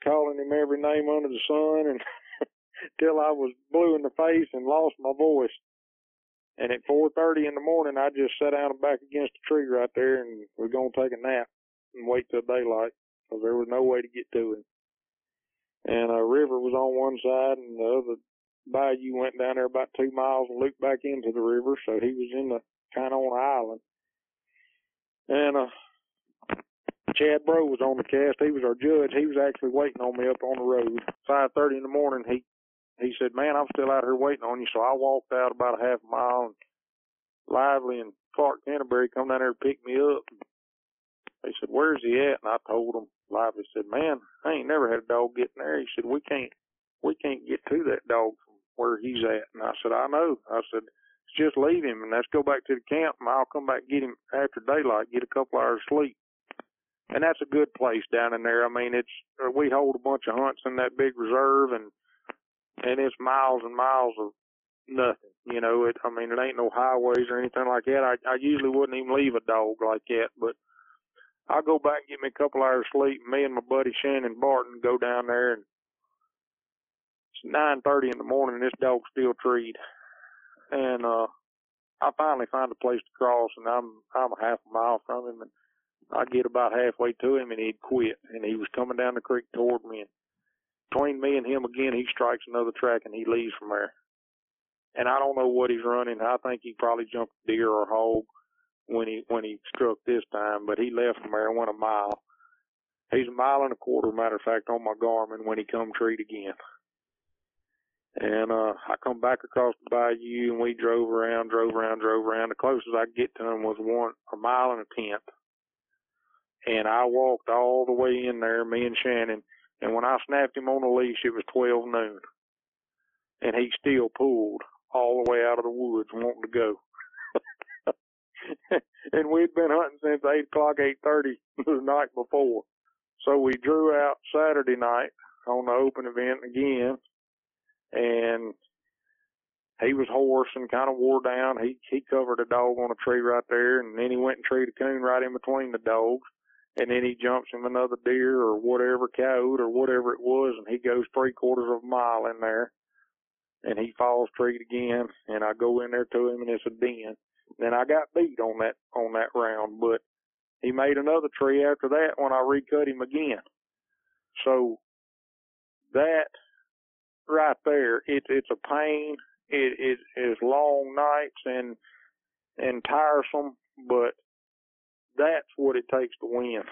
S2: calling him every name under the sun and *laughs* till I was blue in the face and lost my voice. And at 4:30 in the morning, I just sat down back against a tree right there, and we're gonna take a nap and wait till daylight because there was no way to get to him. And a river was on one side, and the other bayou went down there about two miles and looped back into the river. So he was in the kind of on an island. And uh, Chad Bro was on the cast. He was our judge. He was actually waiting on me up on the road. 5:30 in the morning, he he said, "Man, I'm still out here waiting on you." So I walked out about a half mile, and Lively and Clark Canterbury come down there to pick me up. They said, "Where's he at?" And I told them. Lively said, "Man, I ain't never had a dog get in there." He said, "We can't, we can't get to that dog from where he's at." And I said, "I know." I said, "Just leave him and let's go back to the camp, and I'll come back get him after daylight, get a couple hours sleep." And that's a good place down in there. I mean, it's we hold a bunch of hunts in that big reserve, and and it's miles and miles of nothing. You know, it. I mean, it ain't no highways or anything like that. I I usually wouldn't even leave a dog like that, but I'll go back and get me a couple hours sleep. Me and my buddy Shannon Barton go down there, and it's nine thirty in the morning. And this dog's still treed, and uh, I finally find a place to cross, and I'm I'm a half a mile from him, and I get about halfway to him, and he'd quit, and he was coming down the creek toward me, and between me and him again, he strikes another track and he leaves from there. And I don't know what he's running. I think he probably jumped deer or hog when he when he struck this time, but he left from there and went a mile. He's a mile and a quarter, matter of fact, on my Garmin when he come treat again. And uh I come back across the bayou and we drove around, drove around, drove around. The closest I could get to him was one a mile and a tenth. And I walked all the way in there, me and Shannon, and when I snapped him on the leash, it was 12 noon. And he still pulled all the way out of the woods wanting to go. *laughs* and we'd been hunting since eight o'clock, eight thirty *laughs* the night before. So we drew out Saturday night on the open event again, and he was hoarse and kind of wore down. He he covered a dog on a tree right there, and then he went and treed a coon right in between the dogs. And then he jumps him another deer or whatever, coyote or whatever it was, and he goes three quarters of a mile in there. And he falls treed again, and I go in there to him, and it's a den. Then I got beat on that on that round, but he made another tree after that when I recut him again. So that right there, it's it's a pain. It it is long nights and and tiresome, but that's what it takes to win.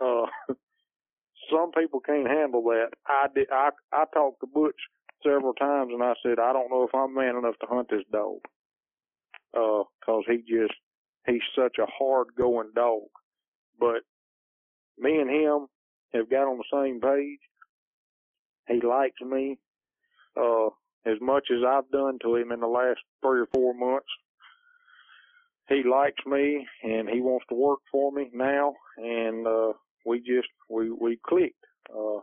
S2: Uh, *laughs* some people can't handle that. I did. I I talked to Butch several times, and I said I don't know if I'm man enough to hunt this dog. Uh, cause he just he's such a hard going dog. But me and him have got on the same page. He likes me. Uh, as much as I've done to him in the last three or four months, he likes me and he wants to work for me now. And, uh, we just, we, we clicked. Uh,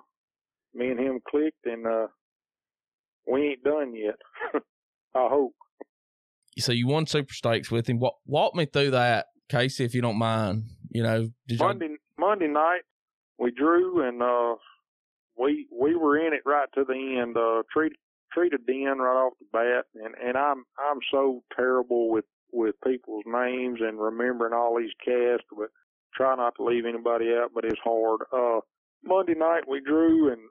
S2: me and him clicked and, uh, we ain't done yet. *laughs* I hope.
S1: So you won Super Stakes with him. Walk, walk me through that, Casey, if you don't mind. You know,
S2: did Monday Monday night we drew and uh we we were in it right to the end. Uh treated treated Den right off the bat and and I'm I'm so terrible with with people's names and remembering all these casts but try not to leave anybody out but it's hard. Uh Monday night we drew and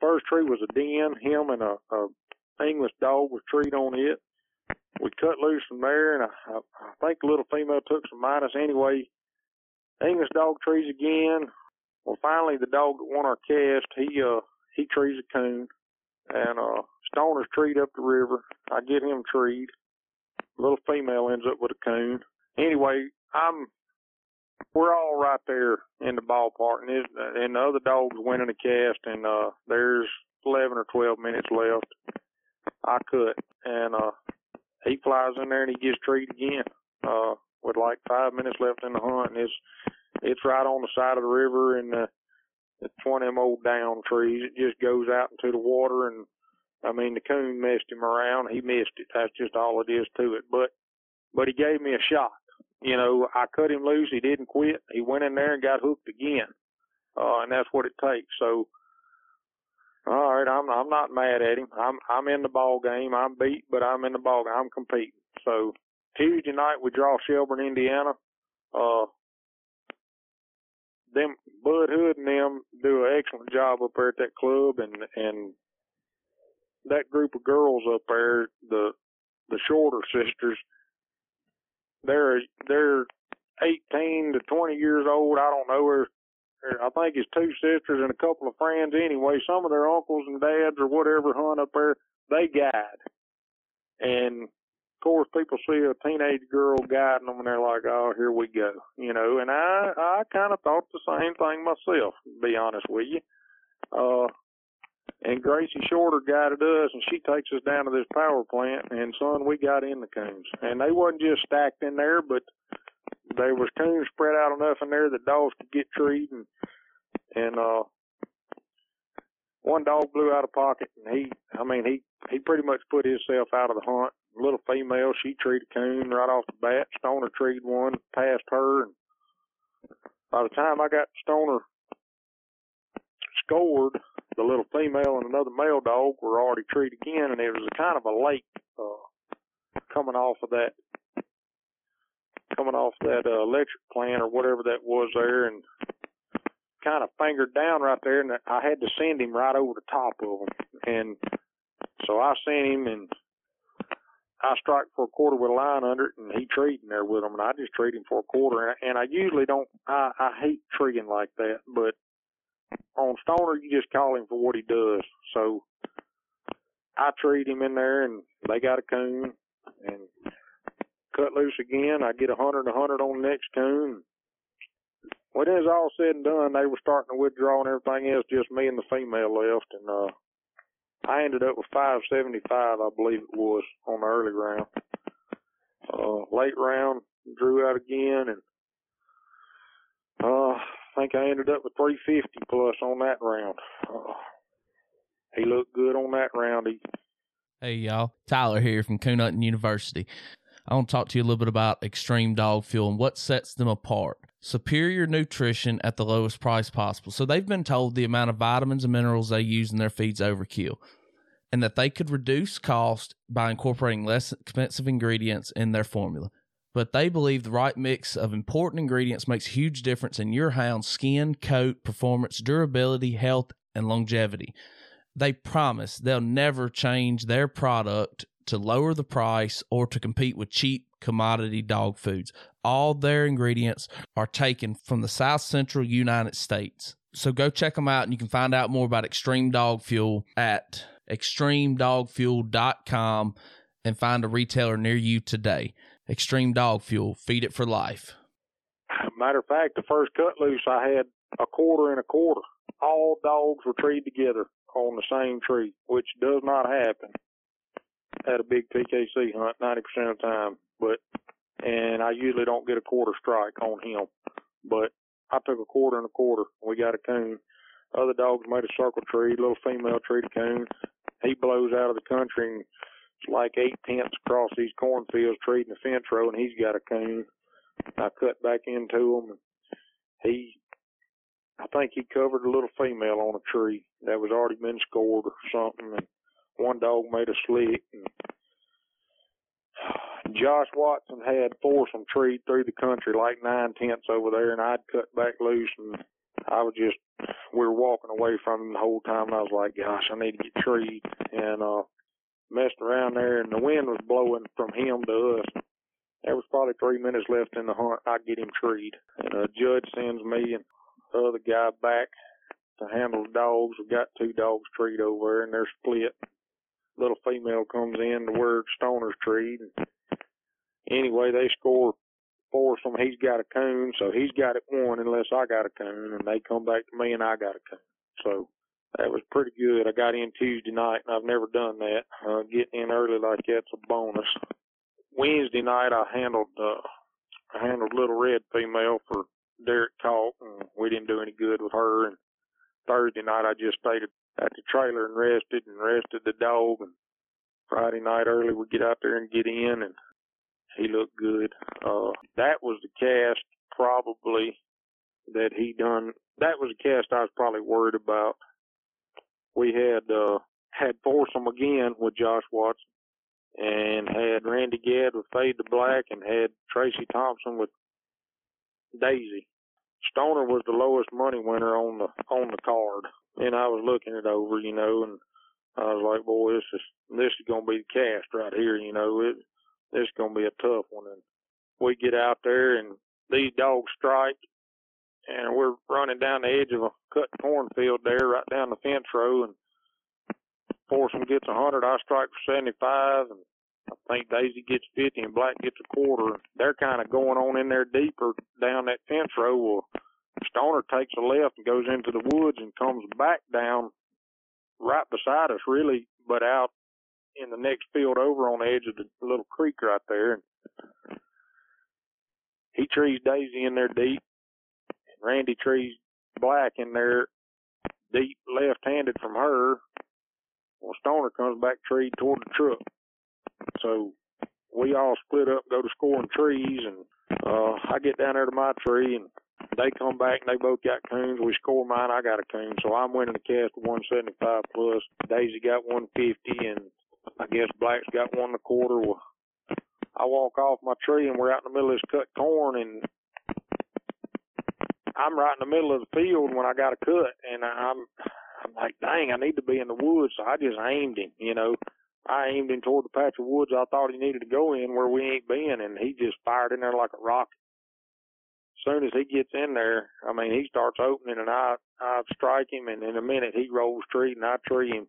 S2: first tree was a den, him and a, a English dog was treed on it we cut loose from there, and I, I think the little female took some minus anyway. English dog trees again. Well, finally, the dog that won our cast, he uh he trees a coon, and uh Stoner's treed up the river. I get him treed. Little female ends up with a coon. Anyway, I'm we're all right there in the ballpark, and, it, and the other dogs winning the cast, and uh there's 11 or 12 minutes left. I cut, and uh he flies in there and he gets treed again. Uh, with like five minutes left in the hunt, and it's it's right on the side of the river, and uh, it's one of them old down trees. It just goes out into the water, and I mean the coon messed him around. He missed it. That's just all it is to it. But but he gave me a shot. You know, I cut him loose. He didn't quit. He went in there and got hooked again. Uh, and that's what it takes. So all right, I'm I'm not mad at him. I'm I'm in the ball game. I'm beat, but I'm in the ball game. I'm competing. So Tuesday night we draw Shelburn, Indiana. Uh, them Bud Hood and them do an excellent job up there at that club, and and that group of girls up there, the the shorter sisters, they're they're 18 to 20 years old. I don't know. Where I think it's two sisters and a couple of friends anyway. Some of their uncles and dads or whatever hunt up there, they guide. And of course, people see a teenage girl guiding them and they're like, oh, here we go, you know. And I, I kind of thought the same thing myself, to be honest with you. Uh, and Gracie Shorter guided us, and she takes us down to this power plant. And son, we got in the coons, and they wasn't just stacked in there, but there was coons spread out enough in there that dogs could get treed and and uh one dog blew out of pocket and he I mean he he pretty much put himself out of the hunt. Little female, she treated a coon right off the bat. Stoner treed one, passed her and by the time I got Stoner scored, the little female and another male dog were already treed again and it was a kind of a lake uh coming off of that coming off that uh, electric plant or whatever that was there, and kind of fingered down right there, and I had to send him right over the top of him, and so I sent him, and I strike for a quarter with a line under it, and he treating there with him, and I just treat him for a quarter, and, and I usually don't, I, I hate treating like that, but on Stoner, you just call him for what he does, so I treat him in there, and they got a coon, and cut loose again. I get a hundred, a hundred on the next coon. When it was all said and done, they were starting to withdraw and everything else. Just me and the female left, and uh, I ended up with 575, I believe it was, on the early round. Uh, late round, drew out again, and uh, think I ended up with 350 plus on that round. Uh, he looked good on that round. He,
S1: hey y'all, Tyler here from Coon Hunting University. I want to talk to you a little bit about Extreme Dog Fuel and what sets them apart. Superior nutrition at the lowest price possible. So they've been told the amount of vitamins and minerals they use in their feeds overkill and that they could reduce cost by incorporating less expensive ingredients in their formula. But they believe the right mix of important ingredients makes a huge difference in your hound's skin, coat, performance, durability, health, and longevity. They promise they'll never change their product to lower the price or to compete with cheap commodity dog foods. All their ingredients are taken from the South Central United States. So go check them out and you can find out more about Extreme Dog Fuel at extremedogfuel.com and find a retailer near you today. Extreme Dog Fuel, feed it for life.
S2: Matter of fact, the first cut loose I had a quarter and a quarter. All dogs were treed together on the same tree, which does not happen at a big PKC hunt 90% of the time. But, and I usually don't get a quarter strike on him, but I took a quarter and a quarter. We got a coon. Other dogs made a circle tree, little female tree to coon. He blows out of the country and like eight tenths across these cornfields treating the fence row and he's got a coon. I cut back into him and he I think he covered a little female on a tree that was already been scored or something and one dog made a slick and Josh Watson had foursome treed through the country like nine tenths over there and I'd cut back loose and I was just we were walking away from him the whole time and I was like, Gosh, I need to get treed and uh messed around there and the wind was blowing from him to us. There was probably three minutes left in the hunt. I get him treed. And a judge sends me and the other guy back to handle the dogs. We got two dogs treed over there and they're split. Little female comes in to where Stoner's treed. And anyway, they score foursome. He's got a coon, so he's got it one unless I got a coon, and they come back to me and I got a coon. So that was pretty good. I got in Tuesday night, and I've never done that. Uh, getting in early like that's a bonus. Wednesday night, I handled uh, I handled little red female for Derek Talk, and we didn't do any good with her. And Thursday night, I just stayed at the trailer and rested and rested the dog. And Friday night early, we get out there and get in, and he looked good. Uh, that was the cast probably that he done. That was the cast I was probably worried about. We had uh, had foursome again with Josh Watson, and had Randy Gadd with Fade to Black, and had Tracy Thompson with Daisy. Stoner was the lowest money winner on the on the card, and I was looking it over, you know, and I was like, boy, this is this is gonna be the cast right here, you know. It this is gonna be a tough one. And we get out there and these dogs strike, and we're running down the edge of a cut cornfield there, right down the fence row, and Foursome gets a hundred, I strike for seventy-five, and I think Daisy gets fifty, and Black gets a quarter. They're kind of going on in there deeper down that fence row. Well, Stoner takes a left and goes into the woods and comes back down right beside us, really, but out in the next field over on the edge of the little creek right there. And he trees Daisy in there deep. And Randy trees Black in there deep left-handed from her. Well, Stoner comes back treed toward the truck. So we all split up, go to scoring trees, and uh, I get down there to my tree, and they come back and they both got coons. We score mine, I got a coon, so I'm winning the cast 175 plus. Daisy got 150, and I guess Black's got one and a quarter. Well, I walk off my tree and we're out in the middle of this cut corn and I'm right in the middle of the field when I got a cut and I'm I'm like, dang, I need to be in the woods. So I just aimed him, you know. I aimed him toward the patch of woods I thought he needed to go in where we ain't been and he just fired in there like a rocket. As soon as he gets in there, I mean he starts opening and I I strike him and in a minute he rolls tree and I tree him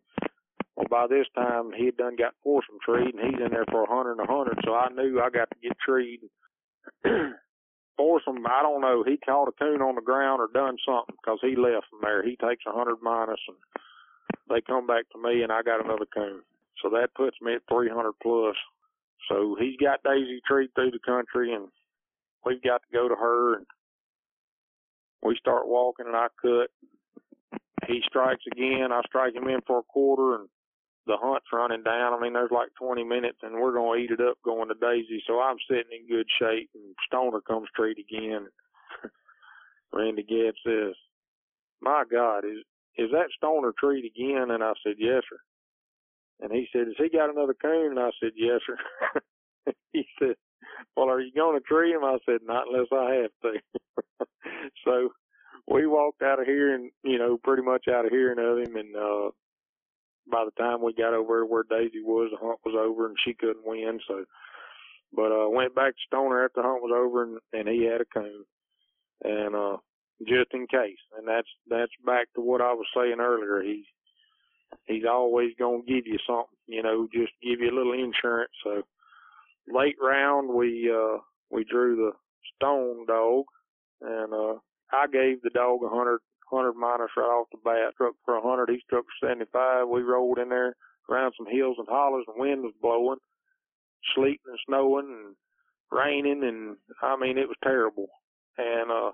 S2: well, by this time he had done got foursome treed, and he's in there for a hundred and a hundred. So I knew I got to get treed. *clears throat* foursome, I don't know. He caught a coon on the ground or done something because he left from there. He takes a hundred minus, and they come back to me, and I got another coon. So that puts me at three hundred plus. So he's got Daisy treed through the country, and we've got to go to her and we start walking and I cut. He strikes again. I strike him in for a quarter and the hunt's running down. I mean, there's like 20 minutes and we're going to eat it up going to Daisy. So I'm sitting in good shape and Stoner comes straight again. *laughs* Randy Gabb says, my God, is, is that Stoner treat again? And I said, yes, sir. And he said, has he got another coon? And I said, yes, sir. *laughs* he said, well, are you going to treat him? I said, not unless I have to. *laughs* so we walked out of here and, you know, pretty much out of hearing of him. And, uh, by the time we got over where Daisy was, the hunt was over and she couldn't win. So, but, uh, went back to Stoner after the hunt was over and, and he had a coon and, uh, just in case. And that's, that's back to what I was saying earlier. He's, he's always to give you something, you know, just give you a little insurance. So late round, we, uh, we drew the stone dog and, uh, I gave the dog a hundred, hundred minus right off the bat. Struck for a hundred. He struck for 75. We rolled in there around some hills and hollers and wind was blowing, sleeting and snowing and raining. And I mean, it was terrible. And, uh,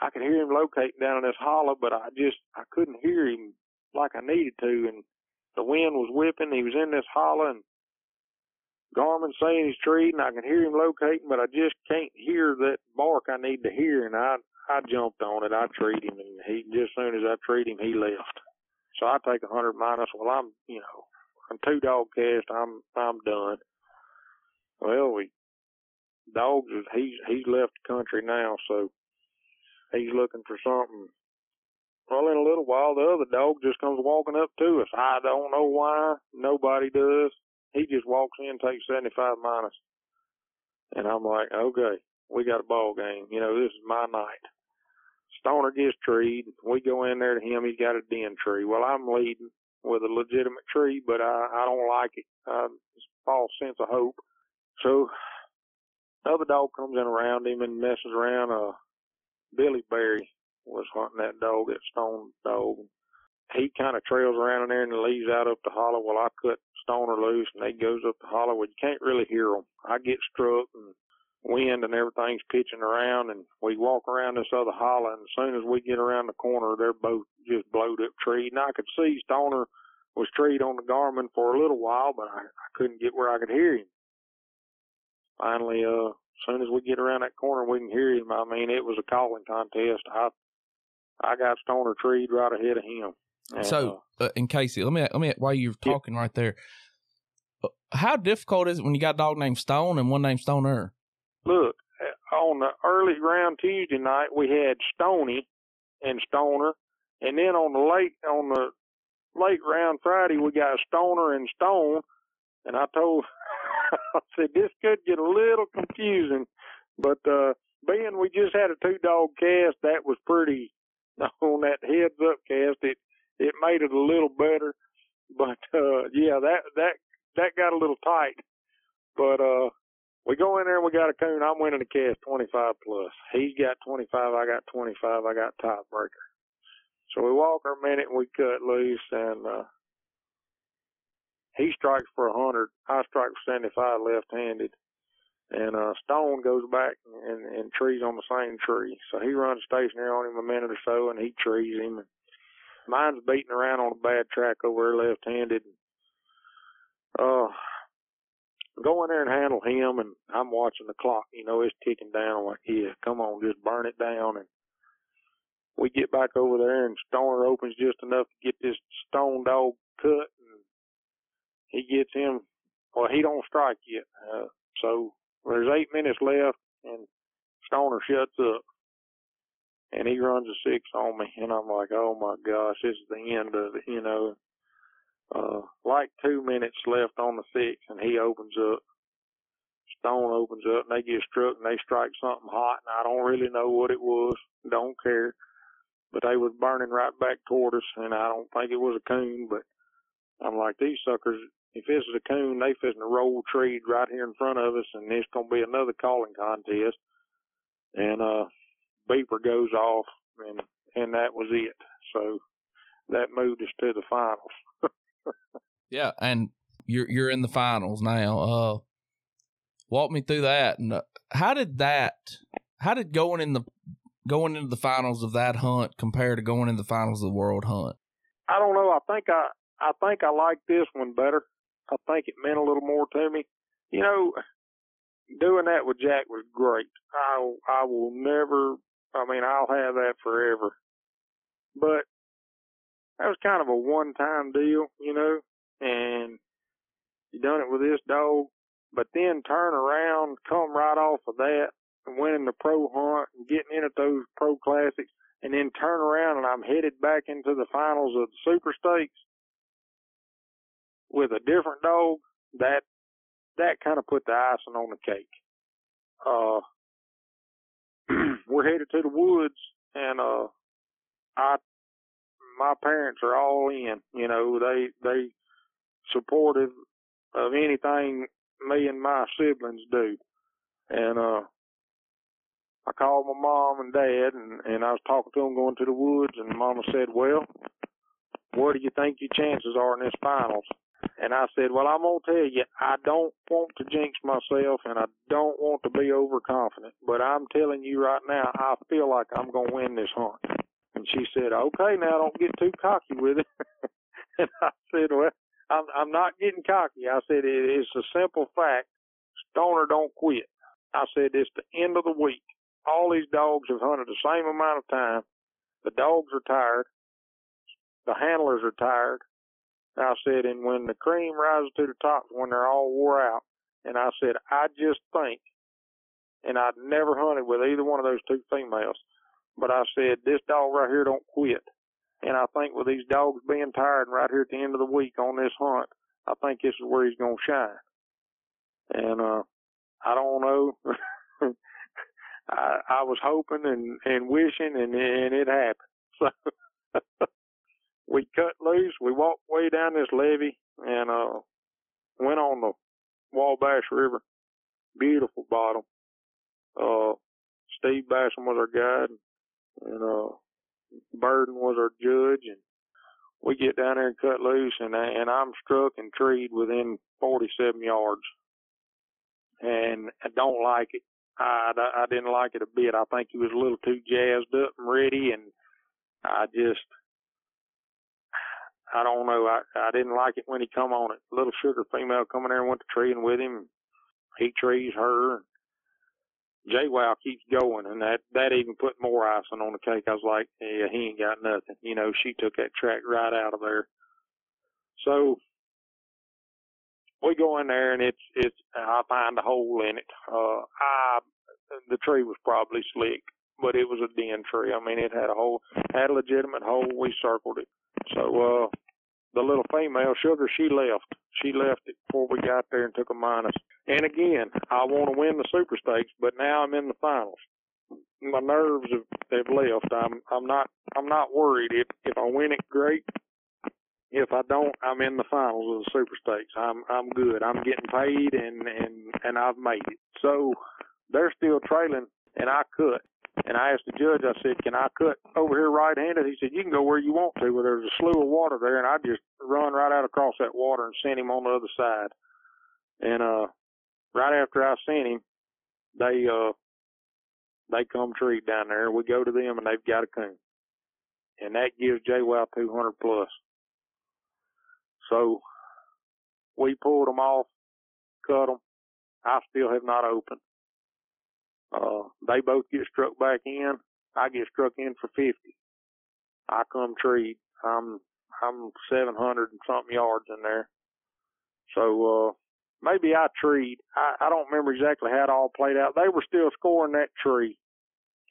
S2: I could hear him locating down in this hollow, but I just, I couldn't hear him like I needed to. And the wind was whipping. He was in this hollow and Garmin saying he's treating. I can hear him locating, but I just can't hear that bark I need to hear. And I, I jumped on it. I treat him and he, just as soon as I treat him, he left. So I take a hundred minus. Well, I'm, you know, I'm two dog cast. I'm, I'm done. Well, we, dogs he's, he's left the country now. So he's looking for something well, in a little while, the other dog just comes walking up to us. I don't know why. Nobody does. He just walks in, takes 75 minus. And I'm like, okay, we got a ball game. You know, this is my night. Stoner gets treed. We go in there to him. He's got a den tree. Well, I'm leading with a legitimate tree, but I, I don't like it. Uh, it's a false sense of hope. So, other dog comes in around him and messes around. Uh, Billy Berry was hunting that dog, that stone dog. He kind of trails around in there and leaves out up the hollow. Well, I cut Stoner loose and they goes up the hollow. Well, you can't really hear them. I get struck and wind and everything's pitching around and we walk around this other hollow and as soon as we get around the corner, they're both just blowed up treed. And I could see Stoner was treed on the Garmin for a little while, but I, I couldn't get where I could hear him. Finally, uh, as soon as we get around that corner, we can hear him. I mean, it was a calling contest. I I got Stoner treed right ahead of him.
S1: And, so, uh, in Casey, let me let me while you're talking yeah. right there, uh, how difficult is it when you got a dog named Stone and one named Stoner?
S2: Look, on the early round Tuesday night, we had Stony and Stoner, and then on the late on the late round Friday, we got Stoner and Stone. And I told, *laughs* I said this could get a little confusing, but uh being we just had a two dog cast, that was pretty *laughs* on that heads up cast. It it made it a little better, but uh yeah, that that that got a little tight. But uh we go in there and we got a coon. I'm winning the cast 25 plus. He's got 25. I got 25. I got tiebreaker. So we walk our minute and we cut loose and, uh, he strikes for a hundred. I strike for 75 left-handed and uh Stone goes back and, and trees on the same tree. So he runs stationary on him a minute or so, and he trees him. And mine's beating around on a bad track over left-handed. Uh, go in there and handle him, and I'm watching the clock. You know, it's ticking down. I'm like, yeah, come on, just burn it down. And we get back over there, and Stoner opens just enough to get this stone dog cut, and he gets him. Well, he don't strike yet. Uh, so there's eight minutes left, and Stoner shuts up, and he runs a six on me, and I'm like, oh my gosh, this is the end of it, you know. Uh, like two minutes left on the six, and he opens up. Stone opens up, and they get struck, and they strike something hot, and I don't really know what it was. Don't care. But they was burning right back toward us, and I don't think it was a coon, but I'm like, these suckers, if this is a coon, they fishing a roll tree right here in front of us, and it's gonna be another calling contest. And uh, beeper goes off, and and that was it. So that moved us to the finals.
S1: Yeah, and you're you're in the finals now. Uh, walk me through that. And uh, how did that? How did going in the going into the finals of that hunt compare to going into the finals of the world hunt?
S2: I don't know. I think I I think I like this one better. I think it meant a little more to me. You know, doing that with Jack was great. I I will never. I mean, I'll have that forever. But that was kind of a one-time deal, you know, and you done it with this dog. But then turn around, come right off of that, and winning the pro hunt and getting into those pro classics, and then turn around and I'm headed back into the finals of the super stakes with a different dog. That that kind of put the icing on the cake. Uh, *clears throat* we're headed to the woods, and uh, I, my parents are all in. You know, they they supportive of anything me and my siblings do, and uh, I called my mom and dad, and and I was talking to them going to the woods, and Mama said, "Well, what do you think your chances are in this finals?" And I said, Well, I'm going to tell you, I don't want to jinx myself and I don't want to be overconfident, but I'm telling you right now, I feel like I'm going to win this hunt. And she said, Okay, now don't get too cocky with it. *laughs* and I said, Well, I'm, I'm not getting cocky. I said, It's a simple fact. Stoner don't quit. I said, It's the end of the week. All these dogs have hunted the same amount of time. The dogs are tired. The handlers are tired I said, and when the cream rises to the top, when they're all wore out, and I said, I just think, and I'd never hunted with either one of those two females, but I said, this dog right here don't quit. And I think with these dogs being tired and right here at the end of the week on this hunt, I think this is where he's going to shine. And, uh, I don't know. *laughs* I, I was hoping and, and wishing and, and it happened. *laughs* So we cut loose. We walked way down this levee and uh went on the Wabash River. Beautiful bottom. Uh Steve Basham was our guide and uh Burden was our judge and we get down there and cut loose and and I'm struck and treed within 47 yards. And I don't like it. I, I didn't like it a bit. I think he was a little too jazzed up and ready and I just I don't know. I I didn't like it when he come on it. Little sugar female coming there and went to treeing with him. He trees her. Jay keeps going, and that that even put more icing on the cake. I was like, yeah, he ain't got nothing. You know, she took that track right out of there. So we go in there, and it's it's. I find a hole in it. Uh, I the tree was probably slick, but it was a den tree. I mean, it had a hole, had a legitimate hole. We circled it. So uh, the little female sugar, she left. She left it before we got there and took a minus. And again, I want to win the super stakes, but now I'm in the finals. My nerves have, have left. I'm I'm not I'm not worried. If if I win it, great. If I don't, I'm in the finals of the super stakes. I'm I'm good. I'm getting paid and and and I've made it. So they're still trailing, and I cut. And I asked the judge, I said, can I cut over here right handed? He said, you can go where you want to. Well, there's a slew of water there, and I just run right out across that water and sent him on the other side. And, uh, right after I sent him, they, uh, they come treat down there. We go to them and they've got a coon. And that gives JWoww 200 plus. So we pulled them off, cut them. I still have not opened. Uh, they both get struck back in. I get struck in for 50. I come treat. I'm, I'm 700 and something yards in there. So, uh, maybe I treed. I, I don't remember exactly how it all played out. They were still scoring that tree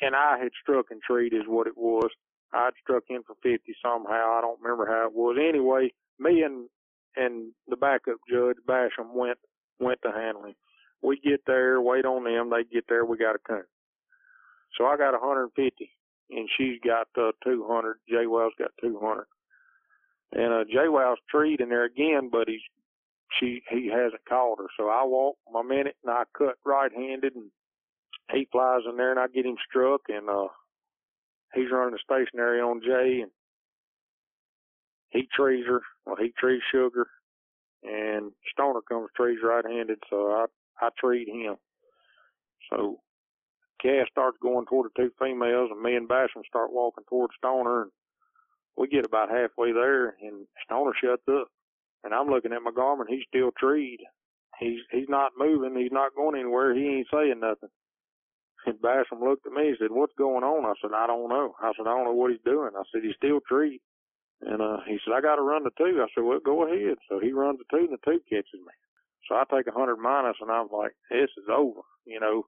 S2: and I had struck and treed is what it was. I'd struck in for 50 somehow. I don't remember how it was. Anyway, me and, and the backup judge, Basham, went, went to handling we get there, wait on them, they get there, we got a coon. So I got 150 and she's got uh, 200. JWoww's got 200. And uh, JWoww's treed in there again, but he's she he hasn't called her. So I walk my minute and I cut right handed and he flies in there and I get him struck and uh he's running the stationary on Jay and he trees her. Well he trees sugar and Stoner comes trees right handed so I I treed him. So cast starts going toward the two females, and me and Basham start walking toward Stoner, and we get about halfway there, and Stoner shuts up. And I'm looking at my Garmin, he's still treed. He's he's not moving, he's not going anywhere, he ain't saying nothing. And Basham looked at me and said, What's going on? I said, I don't know. I said, I don't know what he's doing. I said, He's still treed. And uh he said, I gotta run the two. I said, Well, go ahead. So he runs the two and the two catches me. So I take a hundred minus and I'm like, This is over. You know,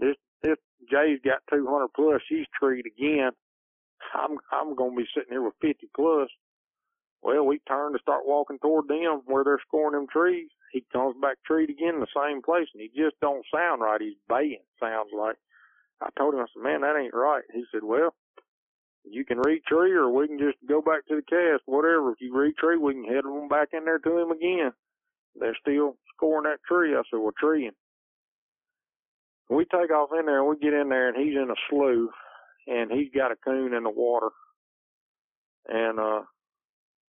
S2: this this Jay's got two hundred plus, she's treed again. I'm I'm gonna be sitting here with fifty plus. Well, we turn to start walking toward them where they're scoring them trees. He comes back treed again in the same place, and he just don't sound right. He's baying, sounds like. I told him, I said, man, that ain't right. He said, well, you can retree or we can just go back to the cast, whatever. If you retree, we can head them back in there to him again. They're still scoring that tree. I said, well, treeing. We take off in there and we get in there and he's in a slough and he's got a coon in the water. And, uh,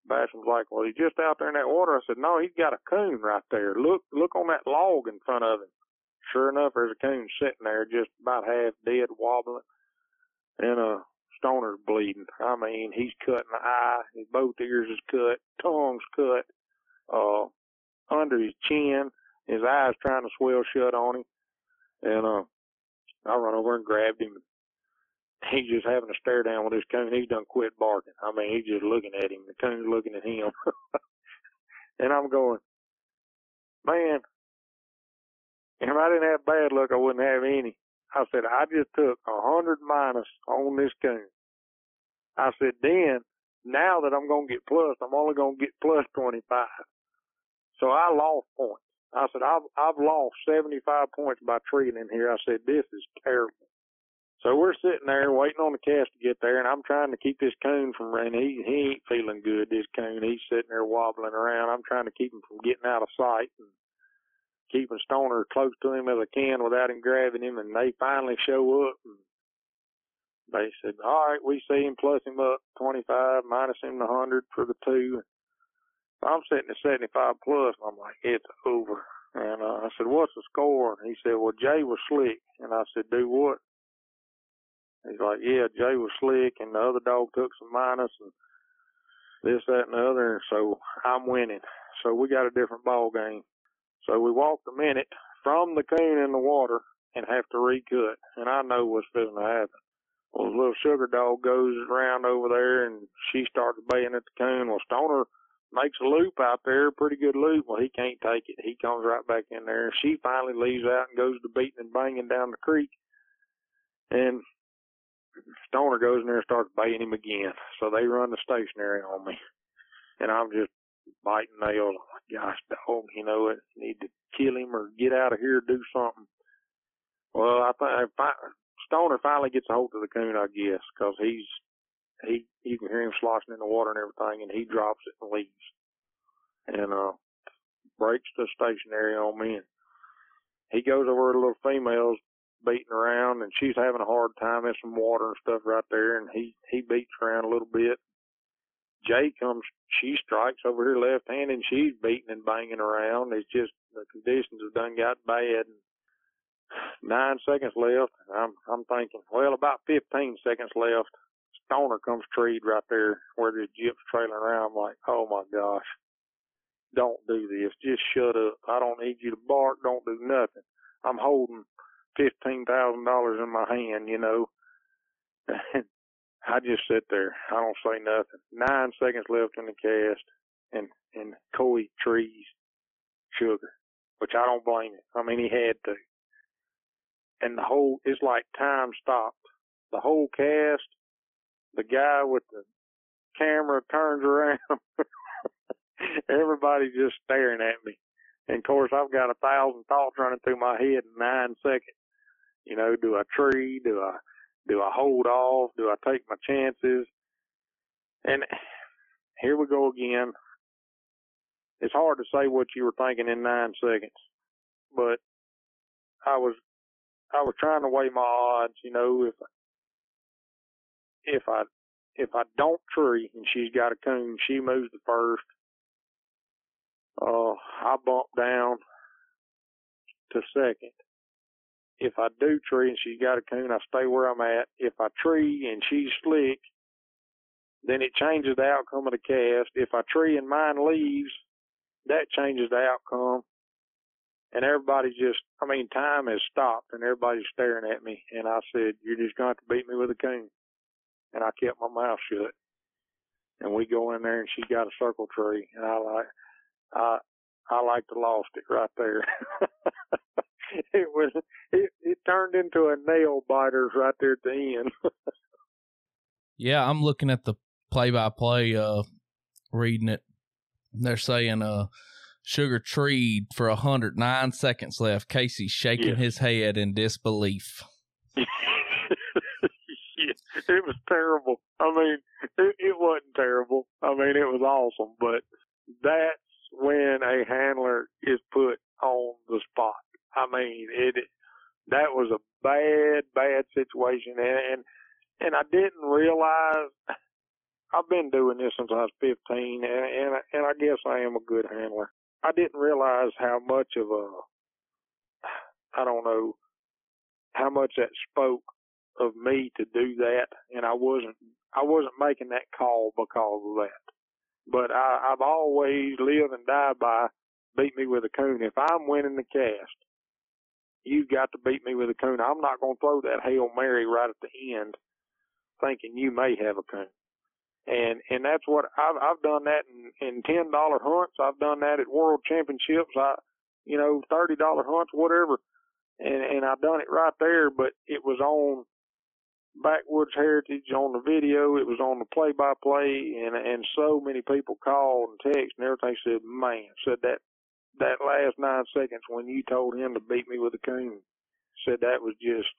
S2: Basham's like, well, he's just out there in that water. I said, no, he's got a coon right there. Look, look on that log in front of him. Sure enough, there's a coon sitting there, just about half dead, wobbling, and uh, Stoner's bleeding. I mean, he's cut in the eye. His both ears is cut, tongue's cut, uh, under his chin. His eyes trying to swell shut on him, and uh, I run over and grabbed him he's just having a stare down with this coon. He's done quit barking. I mean, he's just looking at him. The coon's looking at him. *laughs* and I'm going, man, if I didn't have bad luck, I wouldn't have any. I said, I just took a hundred minus on this coon. I said, then now that I'm going to get plus, I'm only going to get plus 25. So I lost points. I said, I've, I've lost 75 points by treating in here. I said, this is terrible. So we're sitting there waiting on the cast to get there, and I'm trying to keep this coon from running. He he ain't feeling good. This coon, he's sitting there wobbling around. I'm trying to keep him from getting out of sight and keeping Stoner close to him as I can without him grabbing him. And they finally show up, and they said, "All right, we see him. Plus him up 25, minus him the hundred for the two. I'm sitting at 75 plus, and I'm like, it's over. And uh, I said, "What's the score?" And he said, "Well, Jay was slick." And I said, "Do what?" He's like, yeah, Jay was slick, and the other dog took some minus, and this, that, and the other. And so I'm winning. So we got a different ball game. So we walked a minute from the coon in the water and have to recut. And I know what's going to happen. Well, the little sugar dog goes around over there, and she starts baying at the coon. Well, Stoner makes a loop out there, pretty good loop. Well, he can't take it. He comes right back in there. She finally leaves out and goes to beating and banging down the creek. And Stoner goes in there and starts biting him again. So they run the stationary on me. And I'm just biting nails. I'm like, gosh, dog, you know, I need to kill him or get out of here, do something. Well, I think Stoner finally gets a hold of the coon, I guess, because he's he you can hear him sloshing in the water and everything, and he drops it and leaves, and uh breaks the stationary on me. And he goes over to the little females beating around and she's having a hard time. There's some water and stuff right there and he, he beats around a little bit. Jay comes, she strikes over her left hand and she's beating and banging around. It's just the conditions have done got bad. And nine seconds left. I'm, I'm thinking, well, about 15 seconds left. Stoner comes treed right there where the jeep's trailing around. I'm like, oh my gosh, don't do this. Just shut up. I don't need you to bark. Don't do nothing. I'm holding fifteen thousand dollars in my hand, you know. *laughs* I just sit there. I don't say nothing. Nine seconds left in the cast, and and Coy trees sugar, which I don't blame him. I mean, he had to. And the whole it's like time stopped. The whole cast, the guy with the camera turns around. *laughs* Everybody's just staring at me. And of course, I've got a thousand thoughts running through my head in nine seconds. You know, do I tree? Do I do I hold off? Do I take my chances? And here we go again. It's hard to say what you were thinking in nine seconds, but I was I was trying to weigh my odds. You know, if if I if I don't tree and she's got a coon, she moves the first. Uh, I bump down. to second. If I do tree and she's got a coon, I stay where I'm at. If I tree and she's slick, then it changes the outcome of the cast. If I tree and mine leaves, that changes the outcome. And everybody's just, I mean, time has stopped and everybody's staring at me. And I said, You're just going to to beat me with a coon. And I kept my mouth shut. And we go in there and she got a circle tree. And I like, I, I like to lost it right there. *laughs* it was, it, it turned into a nail biters right there at the end. *laughs*
S1: yeah, I'm looking at the play by play, uh, reading it. They're saying, uh, Sugar treed for a hundred nine seconds left. Casey shaking his head in disbelief. *laughs* *laughs*
S2: it was terrible. I mean, it, it wasn't terrible. I mean, it was awesome, but that's when a handler is put on the spot. I mean, it that was a bad, bad situation, and and, and I didn't realize. I've been doing this since I was 15, and and and I guess I am a good handler. I didn't realize how much of a I don't know how much that spoke of me to do that, and I wasn't I wasn't making that call because of that. But I, I've always lived and died by beat me with a coon. If I'm winning the cast, you've got to beat me with a coon. I'm not going to throw that hail mary right at the end, thinking you may have a coon and and that's what I've I've done that in, in ten dollar hunts. I've done that at world championships. I, you know, thirty dollar hunts, whatever, and and I've done it right there. But it was on Backwoods Heritage on the video. It was on the play by play, and and so many people called and text and everything. Said, man, said that that last nine seconds when you told him to beat me with a coon, said that was just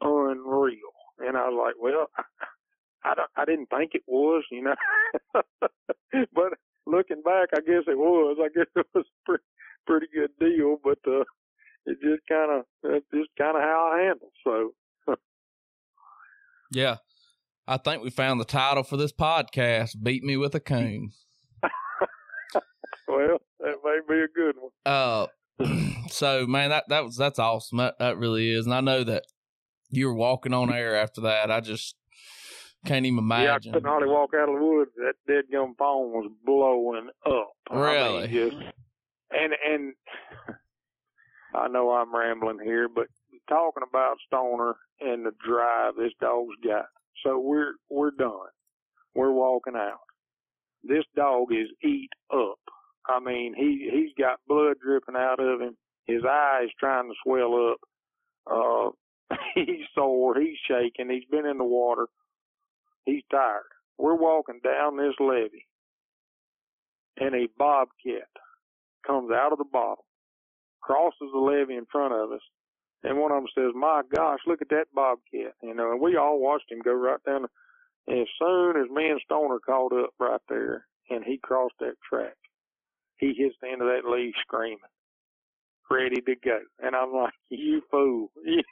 S2: unreal. And I was like, well. I don't, I didn't think it was, you know. *laughs* but looking back, I guess it was. I guess *laughs* it was pretty, pretty good deal, but uh, it just kind of that's just kind of how I handle. So.
S1: Yeah, I think we found the title for this podcast. Beat me with a coon. *laughs*
S2: well, that may be a good one.
S1: Uh, *clears throat* so man, that that was that's awesome. That that really is, and I know that you were walking on air after that. I just can't even imagine.
S2: Yeah, I couldn't hardly walk out of the woods. That dead gum phone was blowing up.
S1: Really?
S2: I mean, just, and and *laughs* I know I'm rambling here, but talking about Stoner and the drive this dog's got. So we're we're done. We're walking out. This dog is eat up. I mean, he he's got blood dripping out of him. His eyes trying to swell up. Uh, *laughs* he's sore. He's shaking. He's been in the water. He's tired. We're walking down this levee, and a bobcat comes out of the bottom, crosses the levee in front of us, and one of them says, "My gosh, look at that bobcat!" You know, and we all watched him go right down. And as soon as me and Stoner caught up right there, and he crossed that track, he hits the end of that leaf screaming ready to go. And I'm like, you fool. *laughs* you,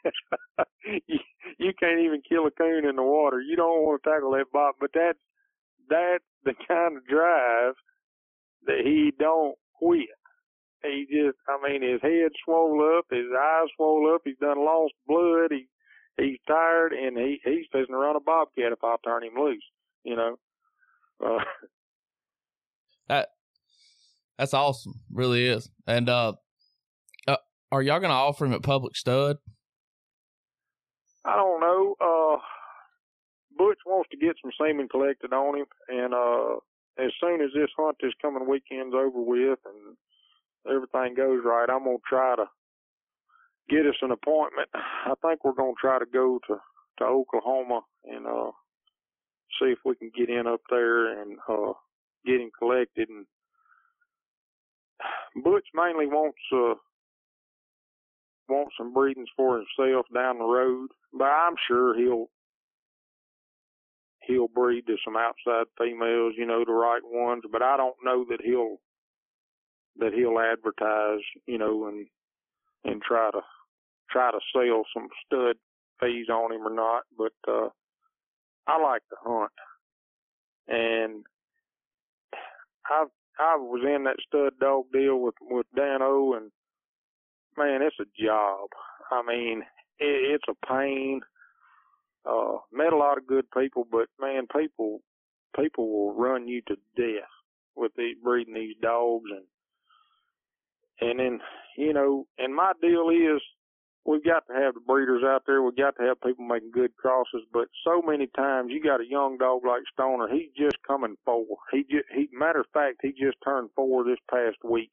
S2: you can't even kill a coon in the water. You don't want to tackle that bob. But that's, that's the kind of drive that he don't quit. He just, I mean, his head swole up, his eyes swole up, he's done lost blood, he, he's tired, and he, he's fixing to run a bobcat if I turn him loose, you know. Uh, *laughs*
S1: that, that's awesome. Really is. And, uh, uh are y'all going to offer him at Public Stud?
S2: I don't know. Uh, Butch wants to get some semen collected on him, and uh, as soon as this hunt this coming weekend's over with and everything goes right, I'm gonna try to get us an appointment. I think we're gonna try to go to to Oklahoma and uh see if we can get in up there and uh get him collected and Butch mainly wants uh want some breedings for himself down the road, but I'm sure he'll he'll breed to some outside females, you know, the right ones. But I don't know that he'll that he'll advertise, you know, and and try to try to sell some stud fees on him or not. But uh I like to hunt, and I have I was in that stud dog deal with with Dan O and man, it's a job. I mean, it, it's a pain. Uh, met a lot of good people, but man, people people will run you to death with these breeding these dogs and and then you know, and my deal is we've got to have the breeders out there. We've got to have people making good crosses. But so many times you got a young dog like Stoner. He's just coming four. He just he matter of fact he just turned four this past week.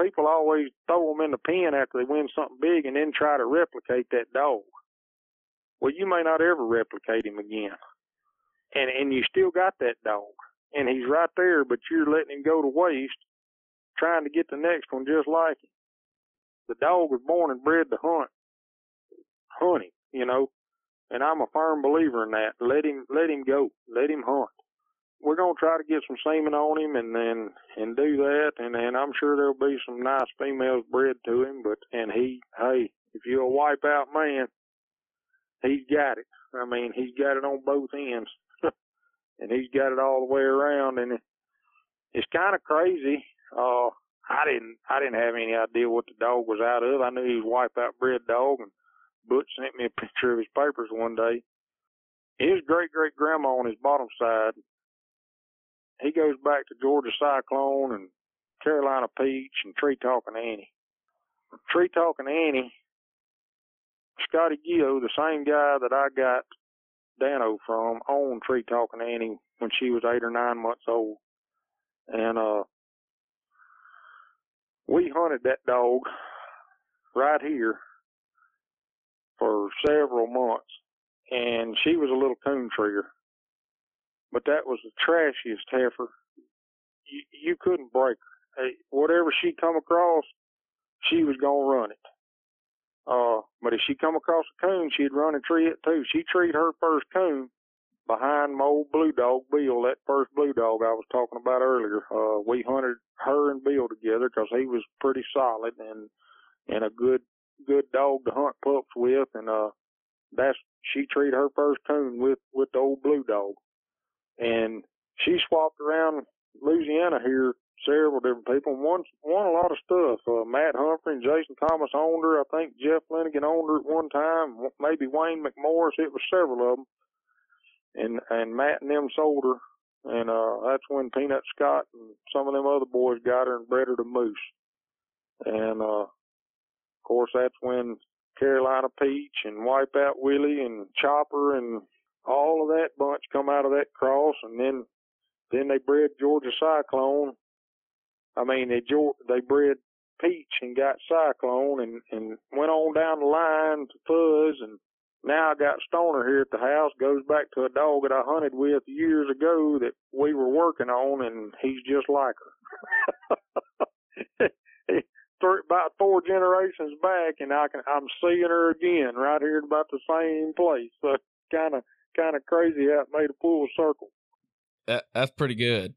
S2: People always throw him in the pen after they win something big and then try to replicate that dog. Well, you may not ever replicate him again, and and you still got that dog, and he's right there, but you're letting him go to waste, trying to get the next one just like him. The dog was born and bred to hunt hunting, you know. And I'm a firm believer in that. Let him let him go. Let him hunt. We're gonna try to get some semen on him and then and do that and and I'm sure there'll be some nice females bred to him, but and he hey, if you're a wipe out man, he's got it. I mean, he's got it on both ends. *laughs* and he's got it all the way around and it, it's kind of crazy. Uh I didn't I didn't have any idea what the dog was out of. I knew he was wipe out bred dog and Butch sent me a *laughs* picture of his papers one day. His great great grandma on his bottom side, he goes back to Georgia Cyclone and Carolina Peach and Tree Talking Annie. Tree Talking Annie, Scotty Gio, the same guy that I got Dano from, owned Tree Talking Annie when she was eight or nine months old. And uh we hunted that dog right here for several months, and she was a little coon trigger. But that was the trashiest heifer. You, you couldn't break her. Hey, whatever she come across, she was gonna run it. Uh, but if she come across a coon, she'd run and tree it too. She treed her first coon behind my old blue dog Bill, that first blue dog I was talking about earlier. Uh, we hunted her and Bill together because he was pretty solid and and a good good dog to hunt pups with, and uh, that's she treated her first coon with with the old blue dog, and she swapped around Louisiana here several different people won won a lot of stuff. Uh, Matt Humphrey and Jason Thomas owned her. I think Jeff Lenigan owned her at one time. Maybe Wayne McMorris. It was several of them, and and Matt and them sold her. And uh that's when Peanut Scott and some of them other boys got her and bred her to Moose. And uh of course, that's when Carolina Peach and Wipeout Willie and Chopper and all of that bunch come out of that cross, and then then they bred Georgia Cyclone. I mean, they they bred Peach and got Cyclone, and and went on down the line to Fuzz, and now I got Stoner here at the house. Goes back to a dog that I hunted with years ago that we were working on, and he's just like her. *laughs* about four generations back, and I can I'm seeing her again right here at about the same place. So kind of kind of crazy how it made a full circle.
S1: That, that's pretty good.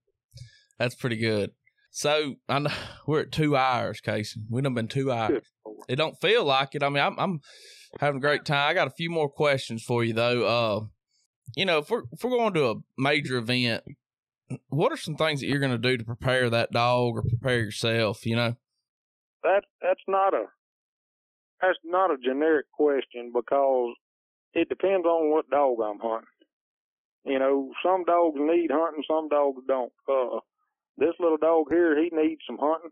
S1: That's pretty good. So I know *laughs* we're at two hours, Casey. We've done been two hours. It don't feel like it. I mean, I'm, I'm having a great time. I got a few more questions for you though. Uh, you know, if we're if we're going to a major event, what are some things that you're going to do to prepare that dog or prepare yourself? You know
S2: that that's not a that's not a generic question because it depends on what dog I'm hunting. You know, some dogs need hunting, some dogs don't. Uh, this little dog here, he needs some hunting,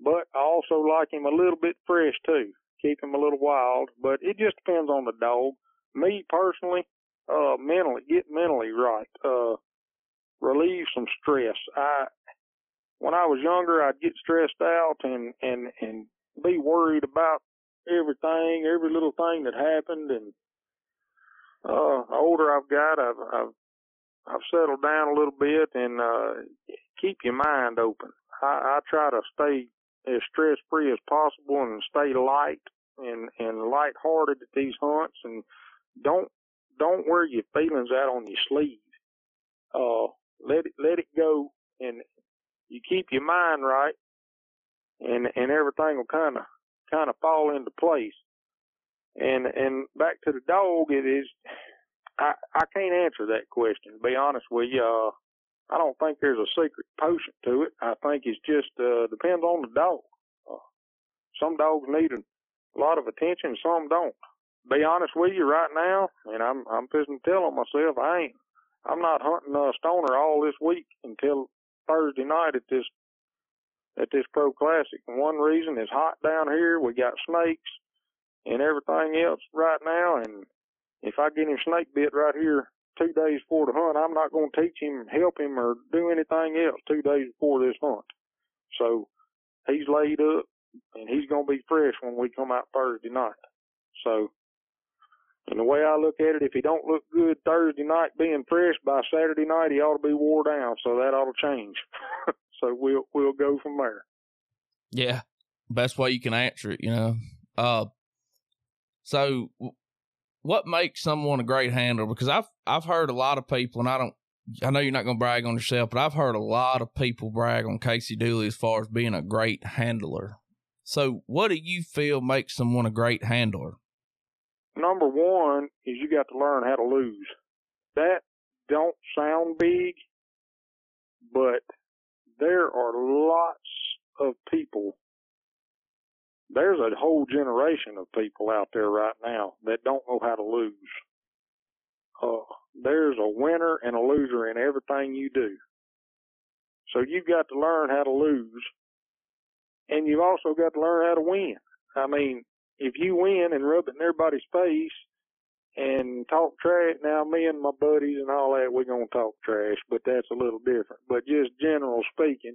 S2: but I also like him a little bit fresh too. Keep him a little wild, but it just depends on the dog. Me personally, uh, mentally, get mentally right. Uh, relieve some stress. I when I was younger, I'd get stressed out and and and be worried about everything, every little thing that happened. And uh, older I've got, I've I've I've settled down a little bit and uh, keep your mind open. I, I try to stay as stress free as possible and stay light and and light-hearted at these hunts and don't don't wear your feelings out on your sleeve. Uh, let it let it go and you keep your mind right, and and everything will kind of kind of fall into place. And and back to the dog, it is. I I can't answer that question. To be honest with you, uh, I don't think there's a secret potion to it. I think it's just uh, depends on the dog. Uh, some dogs need a lot of attention, some don't. Be honest with you right now, and I'm I'm fishing to tell on myself, I ain't I'm not hunting a stoner all this week until Thursday night at this at this pro classic. And one reason is hot down here. We got snakes and everything else right now. And if I get him snake bit right here two days before the hunt, I'm not going to teach him, help him, or do anything else two days before this hunt. So he's laid up and he's going to be fresh when we come out Thursday night. So, and the way I look at it, if he don't look good Thursday night being fresh by Saturday night, he ought to be wore down. So that ought to change. *laughs* so we'll we'll go from there.
S1: Yeah, best way you can answer it, you know. Uh, so what makes someone a great handler? Because I've I've heard a lot of people, and I don't. I know you're not going to brag on yourself, but I've heard a lot of people brag on Casey Dooley as far as being a great handler. So, what do you feel makes someone a great handler?
S2: Number one is you got to learn how to lose. That don't sound big, but there are lots of people. There's a whole generation of people out there right now that don't know how to lose. Uh, there's a winner and a loser in everything you do. So you've got to learn how to lose and you've also got to learn how to win. I mean, if you win and rub it in everybody's face and talk trash, now me and my buddies and all that, we're going to talk trash, but that's a little different. But just general speaking,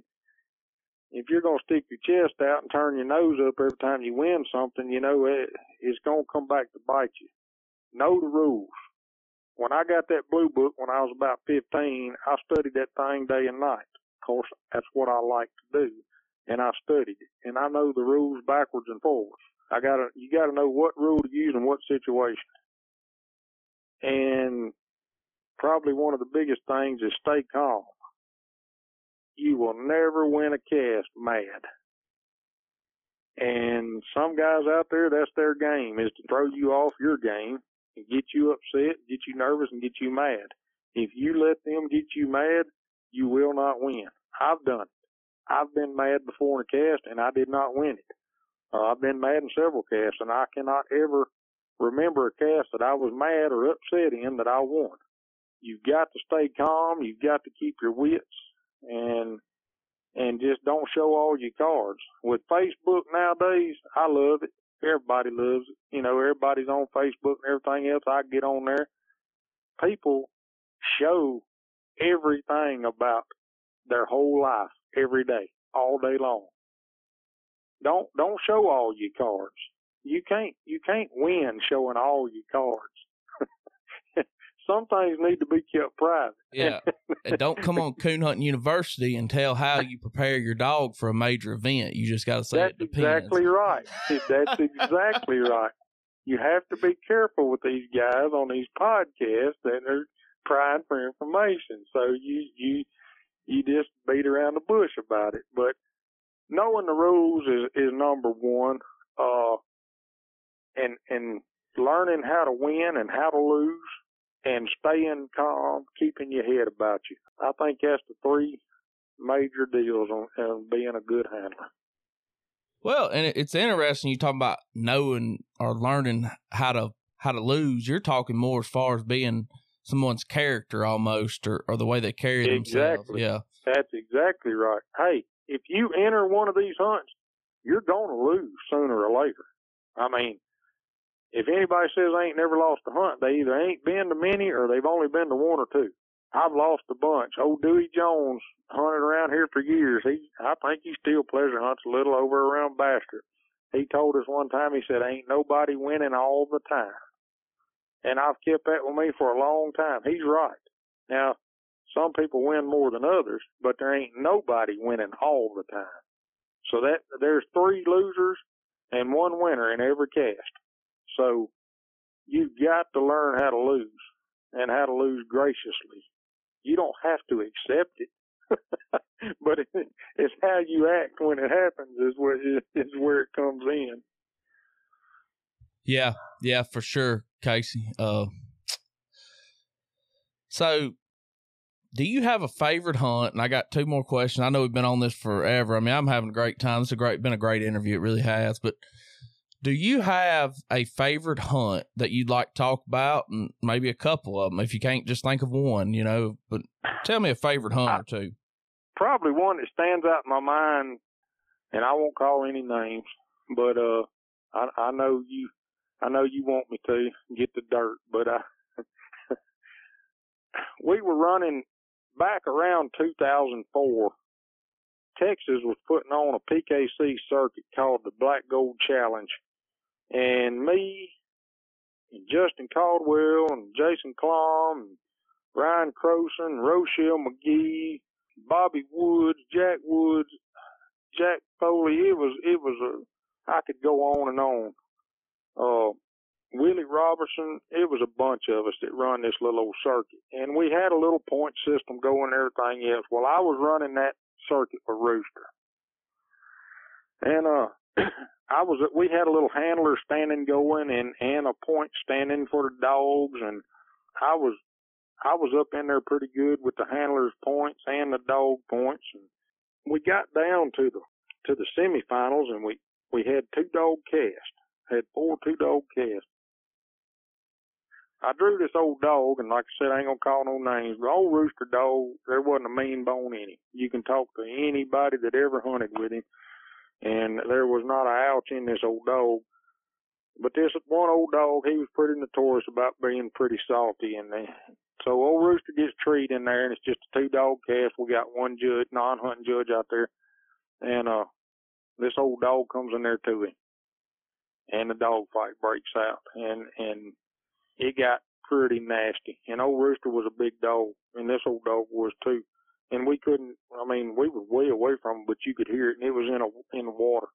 S2: if you're going to stick your chest out and turn your nose up every time you win something, you know, it, it's going to come back to bite you. Know the rules. When I got that blue book when I was about 15, I studied that thing day and night. Of course, that's what I like to do and I studied it, and I know the rules backwards and forwards. I gotta, you gotta know what rule to use in what situation. And probably one of the biggest things is stay calm. You will never win a cast mad. And some guys out there, that's their game, is to throw you off your game and get you upset, get you nervous, and get you mad. If you let them get you mad, you will not win. I've done it. I've been mad before in a cast and I did not win it. Uh, I've been mad in several casts and I cannot ever remember a cast that I was mad or upset in that I won. You've got to stay calm. You've got to keep your wits and, and just don't show all your cards. With Facebook nowadays, I love it. Everybody loves it. You know, everybody's on Facebook and everything else. I get on there. People show everything about their whole life every day, all day long. Don't don't show all your cards. You can't you can't win showing all your cards. Some things need to be kept private.
S1: yeah, *laughs* and don't come on Coon Hunting University and tell how you prepare your dog for a major event. You just got to say
S2: That's exactly right. That's *laughs* exactly right. You have to be careful with these guys on these podcasts that are prying for information. So you you you just beat around the bush about it. But knowing the rules is, is number one. Uh, and, and learning how to win and how to lose and staying calm, keeping your head about you. I think that's the three major deals on, on being a good handler.
S1: Well, and it's interesting you talk about knowing or learning how to how to lose. You're talking more as far as being someone's character almost or, or the way they carry themselves.
S2: Exactly.
S1: Yeah.
S2: That's exactly right. Hey, if you enter one of these hunts, you're going to lose sooner or later. I mean, if anybody says they ain't never lost a hunt, they either ain't been to many or they've only been to one or two. I've lost a bunch. Old Dewey Jones hunted around here for years. He, I think he still pleasure hunts a little over around Bastrop. He told us one time, he said, ain't nobody winning all the time. And I've kept that with me for a long time. He's right. Now, some people win more than others, but there ain't nobody winning all the time. So that there's three losers and one winner in every cast. So you've got to learn how to lose and how to lose graciously. You don't have to accept it, *laughs* but it, it's how you act when it happens is where is where it comes in.
S1: Yeah, yeah, for sure, Casey. Uh, so do you have a favorite hunt? And I got two more questions. I know we've been on this forever. I mean, I'm having a great time. It's a great, been a great interview. It really has. But do you have a favorite hunt that you'd like to talk about, and maybe a couple of them if you can't just think of one, you know? But tell me a favorite hunt or two.
S2: Probably one that stands out in my mind, and I won't call any names, but uh, I, I know you, I know you want me to get the dirt, but I, *laughs* we were running back around 2004. Texas was putting on a PKC circuit called the Black Gold Challenge and me and Justin Caldwell and Jason Klom and Ryan Croson, Rochelle McGee, Bobby Woods, Jack Woods, Jack Foley. It was it was a I could go on and on. Uh, Willie Robertson. It was a bunch of us that run this little old circuit, and we had a little point system going and everything else. Well, I was running that circuit for Rooster, and uh, *clears throat* I was we had a little handler standing going and and a point standing for the dogs and I was I was up in there pretty good with the handler's points and the dog points and we got down to the to the semifinals and we we had two dog casts had four two dog casts. I drew this old dog, and like I said, I ain't gonna call no names. But old rooster dog, there wasn't a mean bone in him. You can talk to anybody that ever hunted with him, and there was not a ouch in this old dog. But this one old dog, he was pretty notorious about being pretty salty, and they, so old Rooster gets treed in there, and it's just a two dog cast. We got one judge, non hunting judge out there, and uh, this old dog comes in there to him, and the dog fight breaks out, and and it got pretty nasty. And old Rooster was a big dog, and this old dog was too and we couldn't. I mean, we were way away from it, but you could hear it, and it was in a in the water.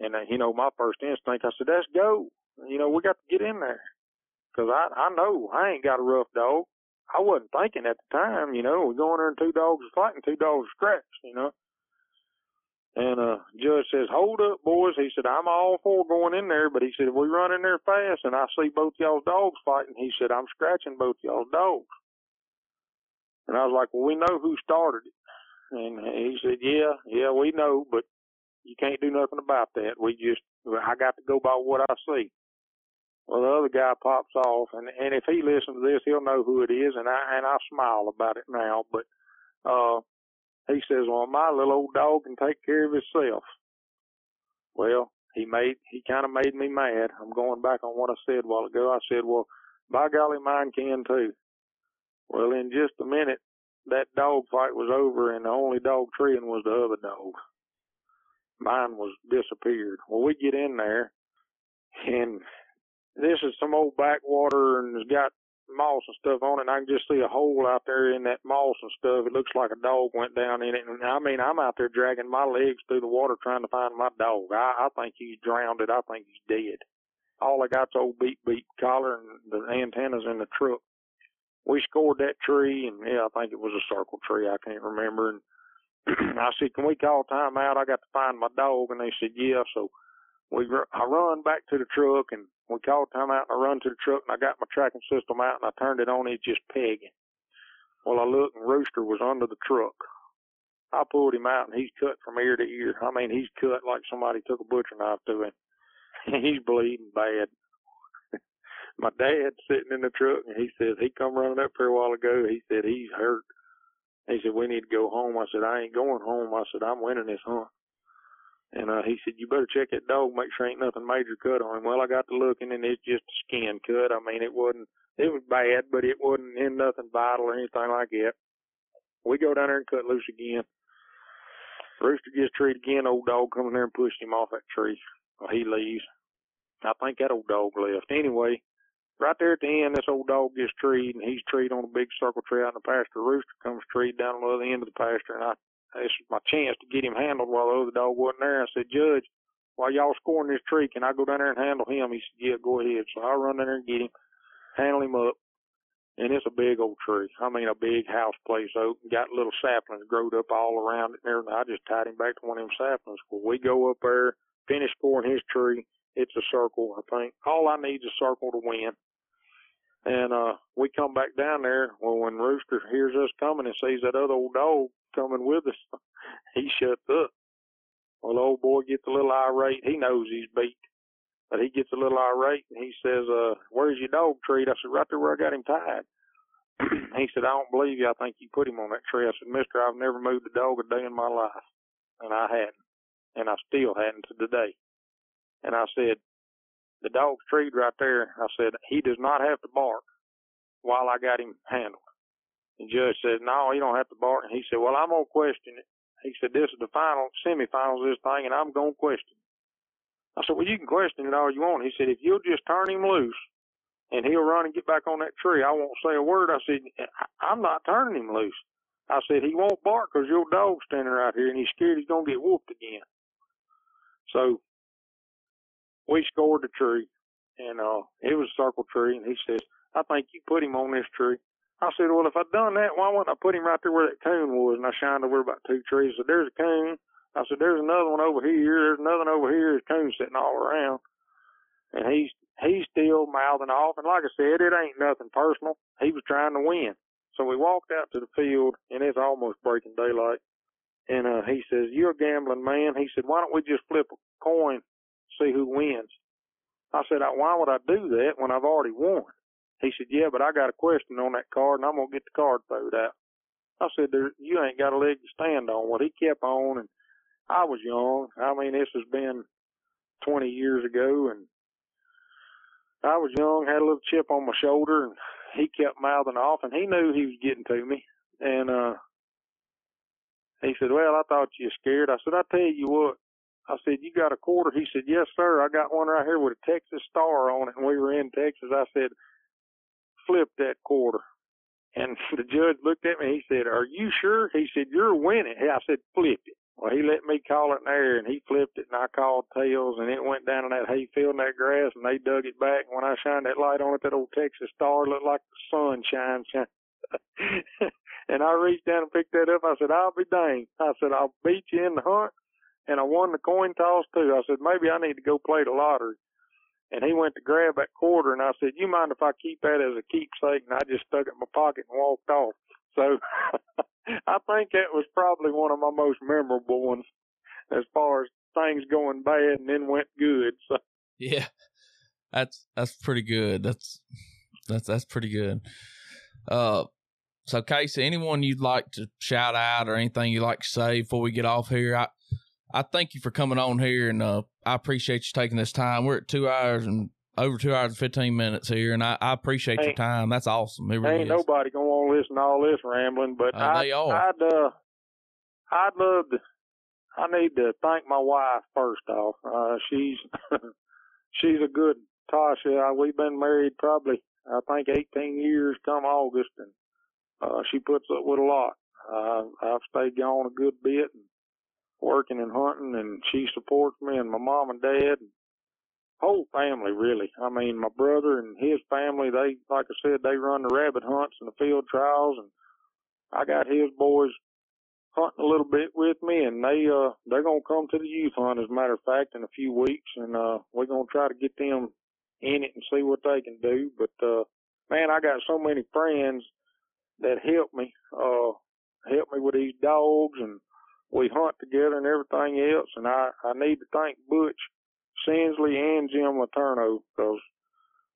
S2: And uh, you know, my first instinct, I said, "Let's go." You know, we got to get in there, cause I I know I ain't got a rough dog. I wasn't thinking at the time, you know, we're going there and two dogs are fighting, two dogs are scratched, you know. And uh judge says, Hold up, boys. He said, I'm all for going in there, but he said, if we run in there fast and I see both y'all's dogs fighting, he said, I'm scratching both y'all's dogs. And I was like, well, we know who started it. And he said, yeah, yeah, we know, but you can't do nothing about that. We just, I got to go by what I see. Well, the other guy pops off, and and if he listens to this, he'll know who it is, and I and I smile about it now. But uh, he says, "Well, my little old dog can take care of himself." Well, he made he kind of made me mad. I'm going back on what I said a while ago. I said, "Well, by golly, mine can too." Well, in just a minute, that dog fight was over, and the only dog treeing was the other dog. Mine was disappeared. Well, we get in there, and this is some old backwater, and it's got moss and stuff on it. And I can just see a hole out there in that moss and stuff. It looks like a dog went down in it. And I mean, I'm out there dragging my legs through the water trying to find my dog. I, I think he's drowned it. I think he's dead. All I got's old beep beep collar and the antennas in the truck we scored that tree, and yeah, I think it was a circle tree. I can't remember. And *clears throat* I said, "Can we call time out? I got to find my dog." And they said, "Yeah." So we I run back to the truck, and we called time out. And I run to the truck, and I got my tracking system out, and I turned it on. It just pegging. Well, I looked, and Rooster was under the truck. I pulled him out, and he's cut from ear to ear. I mean, he's cut like somebody took a butcher knife to him. *laughs* he's bleeding bad my dad sitting in the truck and he says he come running up here a while ago. He said he's hurt. He said we need to go home. I said I ain't going home. I said I'm winning this hunt. And uh, he said you better check that dog, make sure ain't nothing major cut on him. Well, I got to looking and it's just a skin cut. I mean it wasn't it was bad, but it wasn't in nothing vital or anything like that. We go down there and cut loose again. Rooster gets treed again. Old dog comes there and pushed him off that tree. Well, he leaves. I think that old dog left. Anyway, right there at the end, this old dog gets treed, and he's treed on a big circle tree out in the pasture. Rooster comes treed down on the other end of the pasture, and I this is my chance to get him handled while the other dog wasn't there. I said, Judge, while y'all scoring this tree, can I go down there and handle him? He said, Yeah, go ahead. So I run down there and get him, handle him up. And it's a big old tree. I mean, a big house place oak. Got little saplings growed up all around it and everything. I just tied him back to one of them saplings. Well, we go up there, finish scoring his tree. It's a circle, I think. All I need is a circle to win. And uh we come back down there. Well, when Rooster hears us coming and sees that other old dog coming with us, *laughs* he shuts up. Well, the old boy gets a little irate. He knows he's beat. But he gets a little irate and he says, uh, where's your dog treat? I said, right there where I got him tied. *clears throat* he said, I don't believe you. I think you put him on that tree. I said, Mister, I've never moved a dog a day in my life. And I hadn't. And I still hadn't to today. And I said, the dog's treed right there. I said, he does not have to bark while I got him handled. The judge said, no, he don't have to bark. And he said, well, I'm going to question it. He said, this is the final semifinals of this thing, and I'm going to question it. I said, well, you can question it all you want. He said, if you'll just turn him loose and he'll run and get back on that tree, I won't say a word. I said, I'm not turning him loose. I said, he won't bark because your dog's standing right here and he's scared he's going to get whooped again. So we scored the tree and, uh, it was a circle tree and he says, I think you put him on this tree. I said, well, if I'd done that, why wouldn't I put him right there where that coon was? And I shined over about two trees. So there's a coon. I said, there's another one over here. There's another one over here. There's coon sitting all around. And he's, he's still mouthing off. And like I said, it ain't nothing personal. He was trying to win. So we walked out to the field and it's almost breaking daylight. And, uh, he says, you're a gambling man. He said, why don't we just flip a coin, see who wins? I said, why would I do that when I've already won? He said, yeah, but I got a question on that card and I'm going to get the card throwed out. I said, there, you ain't got a leg to stand on. Well, he kept on and I was young. I mean, this has been 20 years ago and I was young, had a little chip on my shoulder and he kept mouthing off and he knew he was getting to me. And, uh, he said, well, I thought you were scared. I said, I tell you what, I said, you got a quarter? He said, yes, sir. I got one right here with a Texas star on it. And we were in Texas. I said, flip that quarter. And *laughs* the judge looked at me. He said, are you sure? He said, you're winning. I said, flip it. Well, he let me call it there and he flipped it and I called tails and it went down in that hayfield and that grass and they dug it back. And when I shined that light on it, that old Texas star looked like the sun shines. *laughs* and I reached down and picked that up. I said, I'll be dang. I said, I'll beat you in the hunt. And I won the coin toss too. I said, maybe I need to go play the lottery. And he went to grab that quarter and I said, you mind if I keep that as a keepsake? And I just stuck it in my pocket and walked off. So *laughs* I think that was probably one of my most memorable ones as far as things going bad and then went good. So
S1: yeah, that's that's pretty good. That's that's that's pretty good. Uh, so Casey, anyone you'd like to shout out or anything you'd like to say before we get off here? I I thank you for coming on here, and uh, I appreciate you taking this time. We're at two hours and over two hours and fifteen minutes here, and I, I appreciate ain't, your time. That's awesome. It really
S2: ain't
S1: is.
S2: nobody gonna want to listen to all this rambling, but
S1: uh,
S2: I,
S1: they are.
S2: I'd uh, I'd love to. I need to thank my wife first off. Uh, she's *laughs* she's a good Tasha. Uh, we've been married probably I think 18 years come August, and uh, she puts up with a lot. Uh, I've stayed gone a good bit and working and hunting, and she supports me and my mom and dad. And, whole family really. I mean, my brother and his family, they, like I said, they run the rabbit hunts and the field trials and I got his boys hunting a little bit with me and they, uh, they're to come to the youth hunt as a matter of fact in a few weeks and, uh, we're to try to get them in it and see what they can do. But, uh, man, I got so many friends that help me, uh, help me with these dogs and we hunt together and everything else. And I, I need to thank Butch Sinsley and Jim Laterno because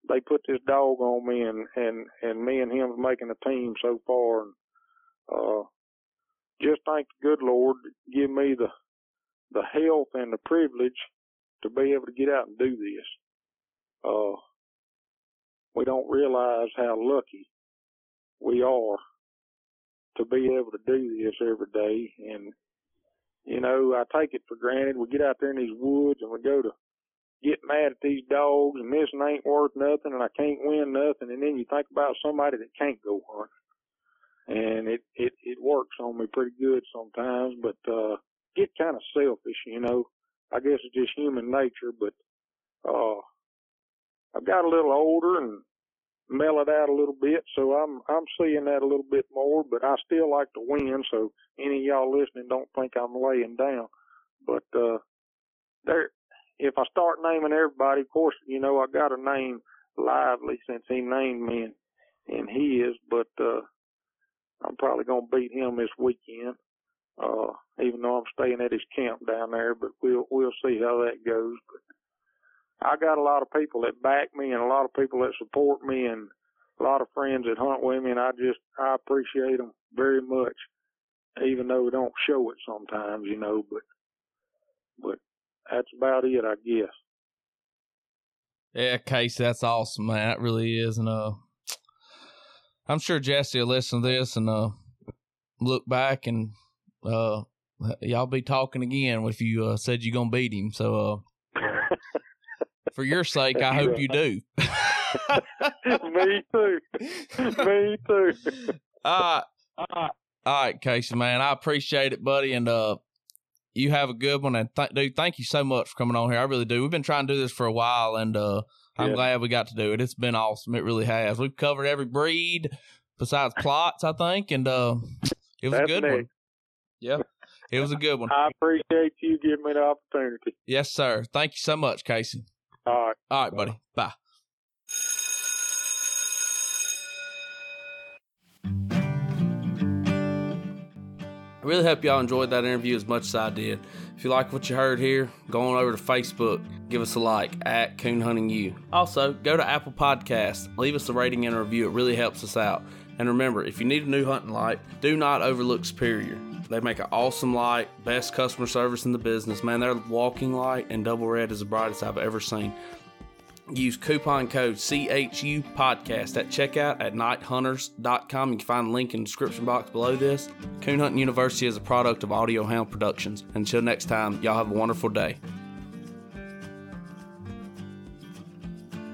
S2: they put this dog on me and, and, and me and him making a team so far. And, uh, just thank the good Lord give me the, the health and the privilege to be able to get out and do this. Uh, we don't realize how lucky we are to be able to do this every day. And, you know, I take it for granted. We get out there in these woods and we go to get mad at these dogs and this ain't worth nothing and I can't win nothing. And then you think about somebody that can't go hunt. And it, it, it works on me pretty good sometimes, but, uh, get kind of selfish, you know. I guess it's just human nature, but, uh, I've got a little older and mellowed out a little bit, so I'm I'm seeing that a little bit more. But I still like to win, so any of y'all listening don't think I'm laying down. But uh, there, if I start naming everybody, of course, you know I got to name Lively since he named me in, in his, but uh, I'm probably gonna beat him this weekend. Uh, even though I'm staying at his camp down there, but we'll we'll see how that goes. But I got a lot of people that back me and a lot of people that support me and a lot of friends that hunt with me, and I just I appreciate them very much, even though we don't show it sometimes, you know. But but that's about it, I guess.
S1: Yeah, Casey, that's awesome, man. That really is, and uh, I'm sure Jesse will listen to this and uh, look back and uh, y'all be talking again if you uh, said you're gonna beat him. So uh, *laughs* for your sake, I hope you do. *laughs*
S2: Me too. Me too.
S1: All right. All right, Casey, man. I appreciate it, buddy. And uh you have a good one. And th- dude, thank you so much for coming on here. I really do. We've been trying to do this for a while, and uh I'm
S2: Yeah.
S1: glad we got to do it. It's been awesome. It really has. We've covered every breed besides Plotts, I think, and uh it was a
S2: That's
S1: good one. Yeah. It was a good one.
S2: I appreciate you giving me the opportunity.
S1: Yes, sir. Thank you so much, Casey.
S2: All right.
S1: All right, buddy. Bye. I really hope y'all enjoyed that interview as much as I did. If you like what you heard here, go on over to Facebook, give us a like at Coon Hunting U. Also, go to Apple Podcasts, leave us a rating and a review. It really helps us out. And remember, if you need a new hunting light, do not overlook Superior. They make an awesome light, best customer service in the business. Man, their walking light and double red is the brightest I've ever seen. Use coupon code CHU podcast at checkout at nighthunters.com. You can find the link in the description box below this. Coon Hunting University is a product of Audio Hound Productions. Until next time, y'all have a wonderful day.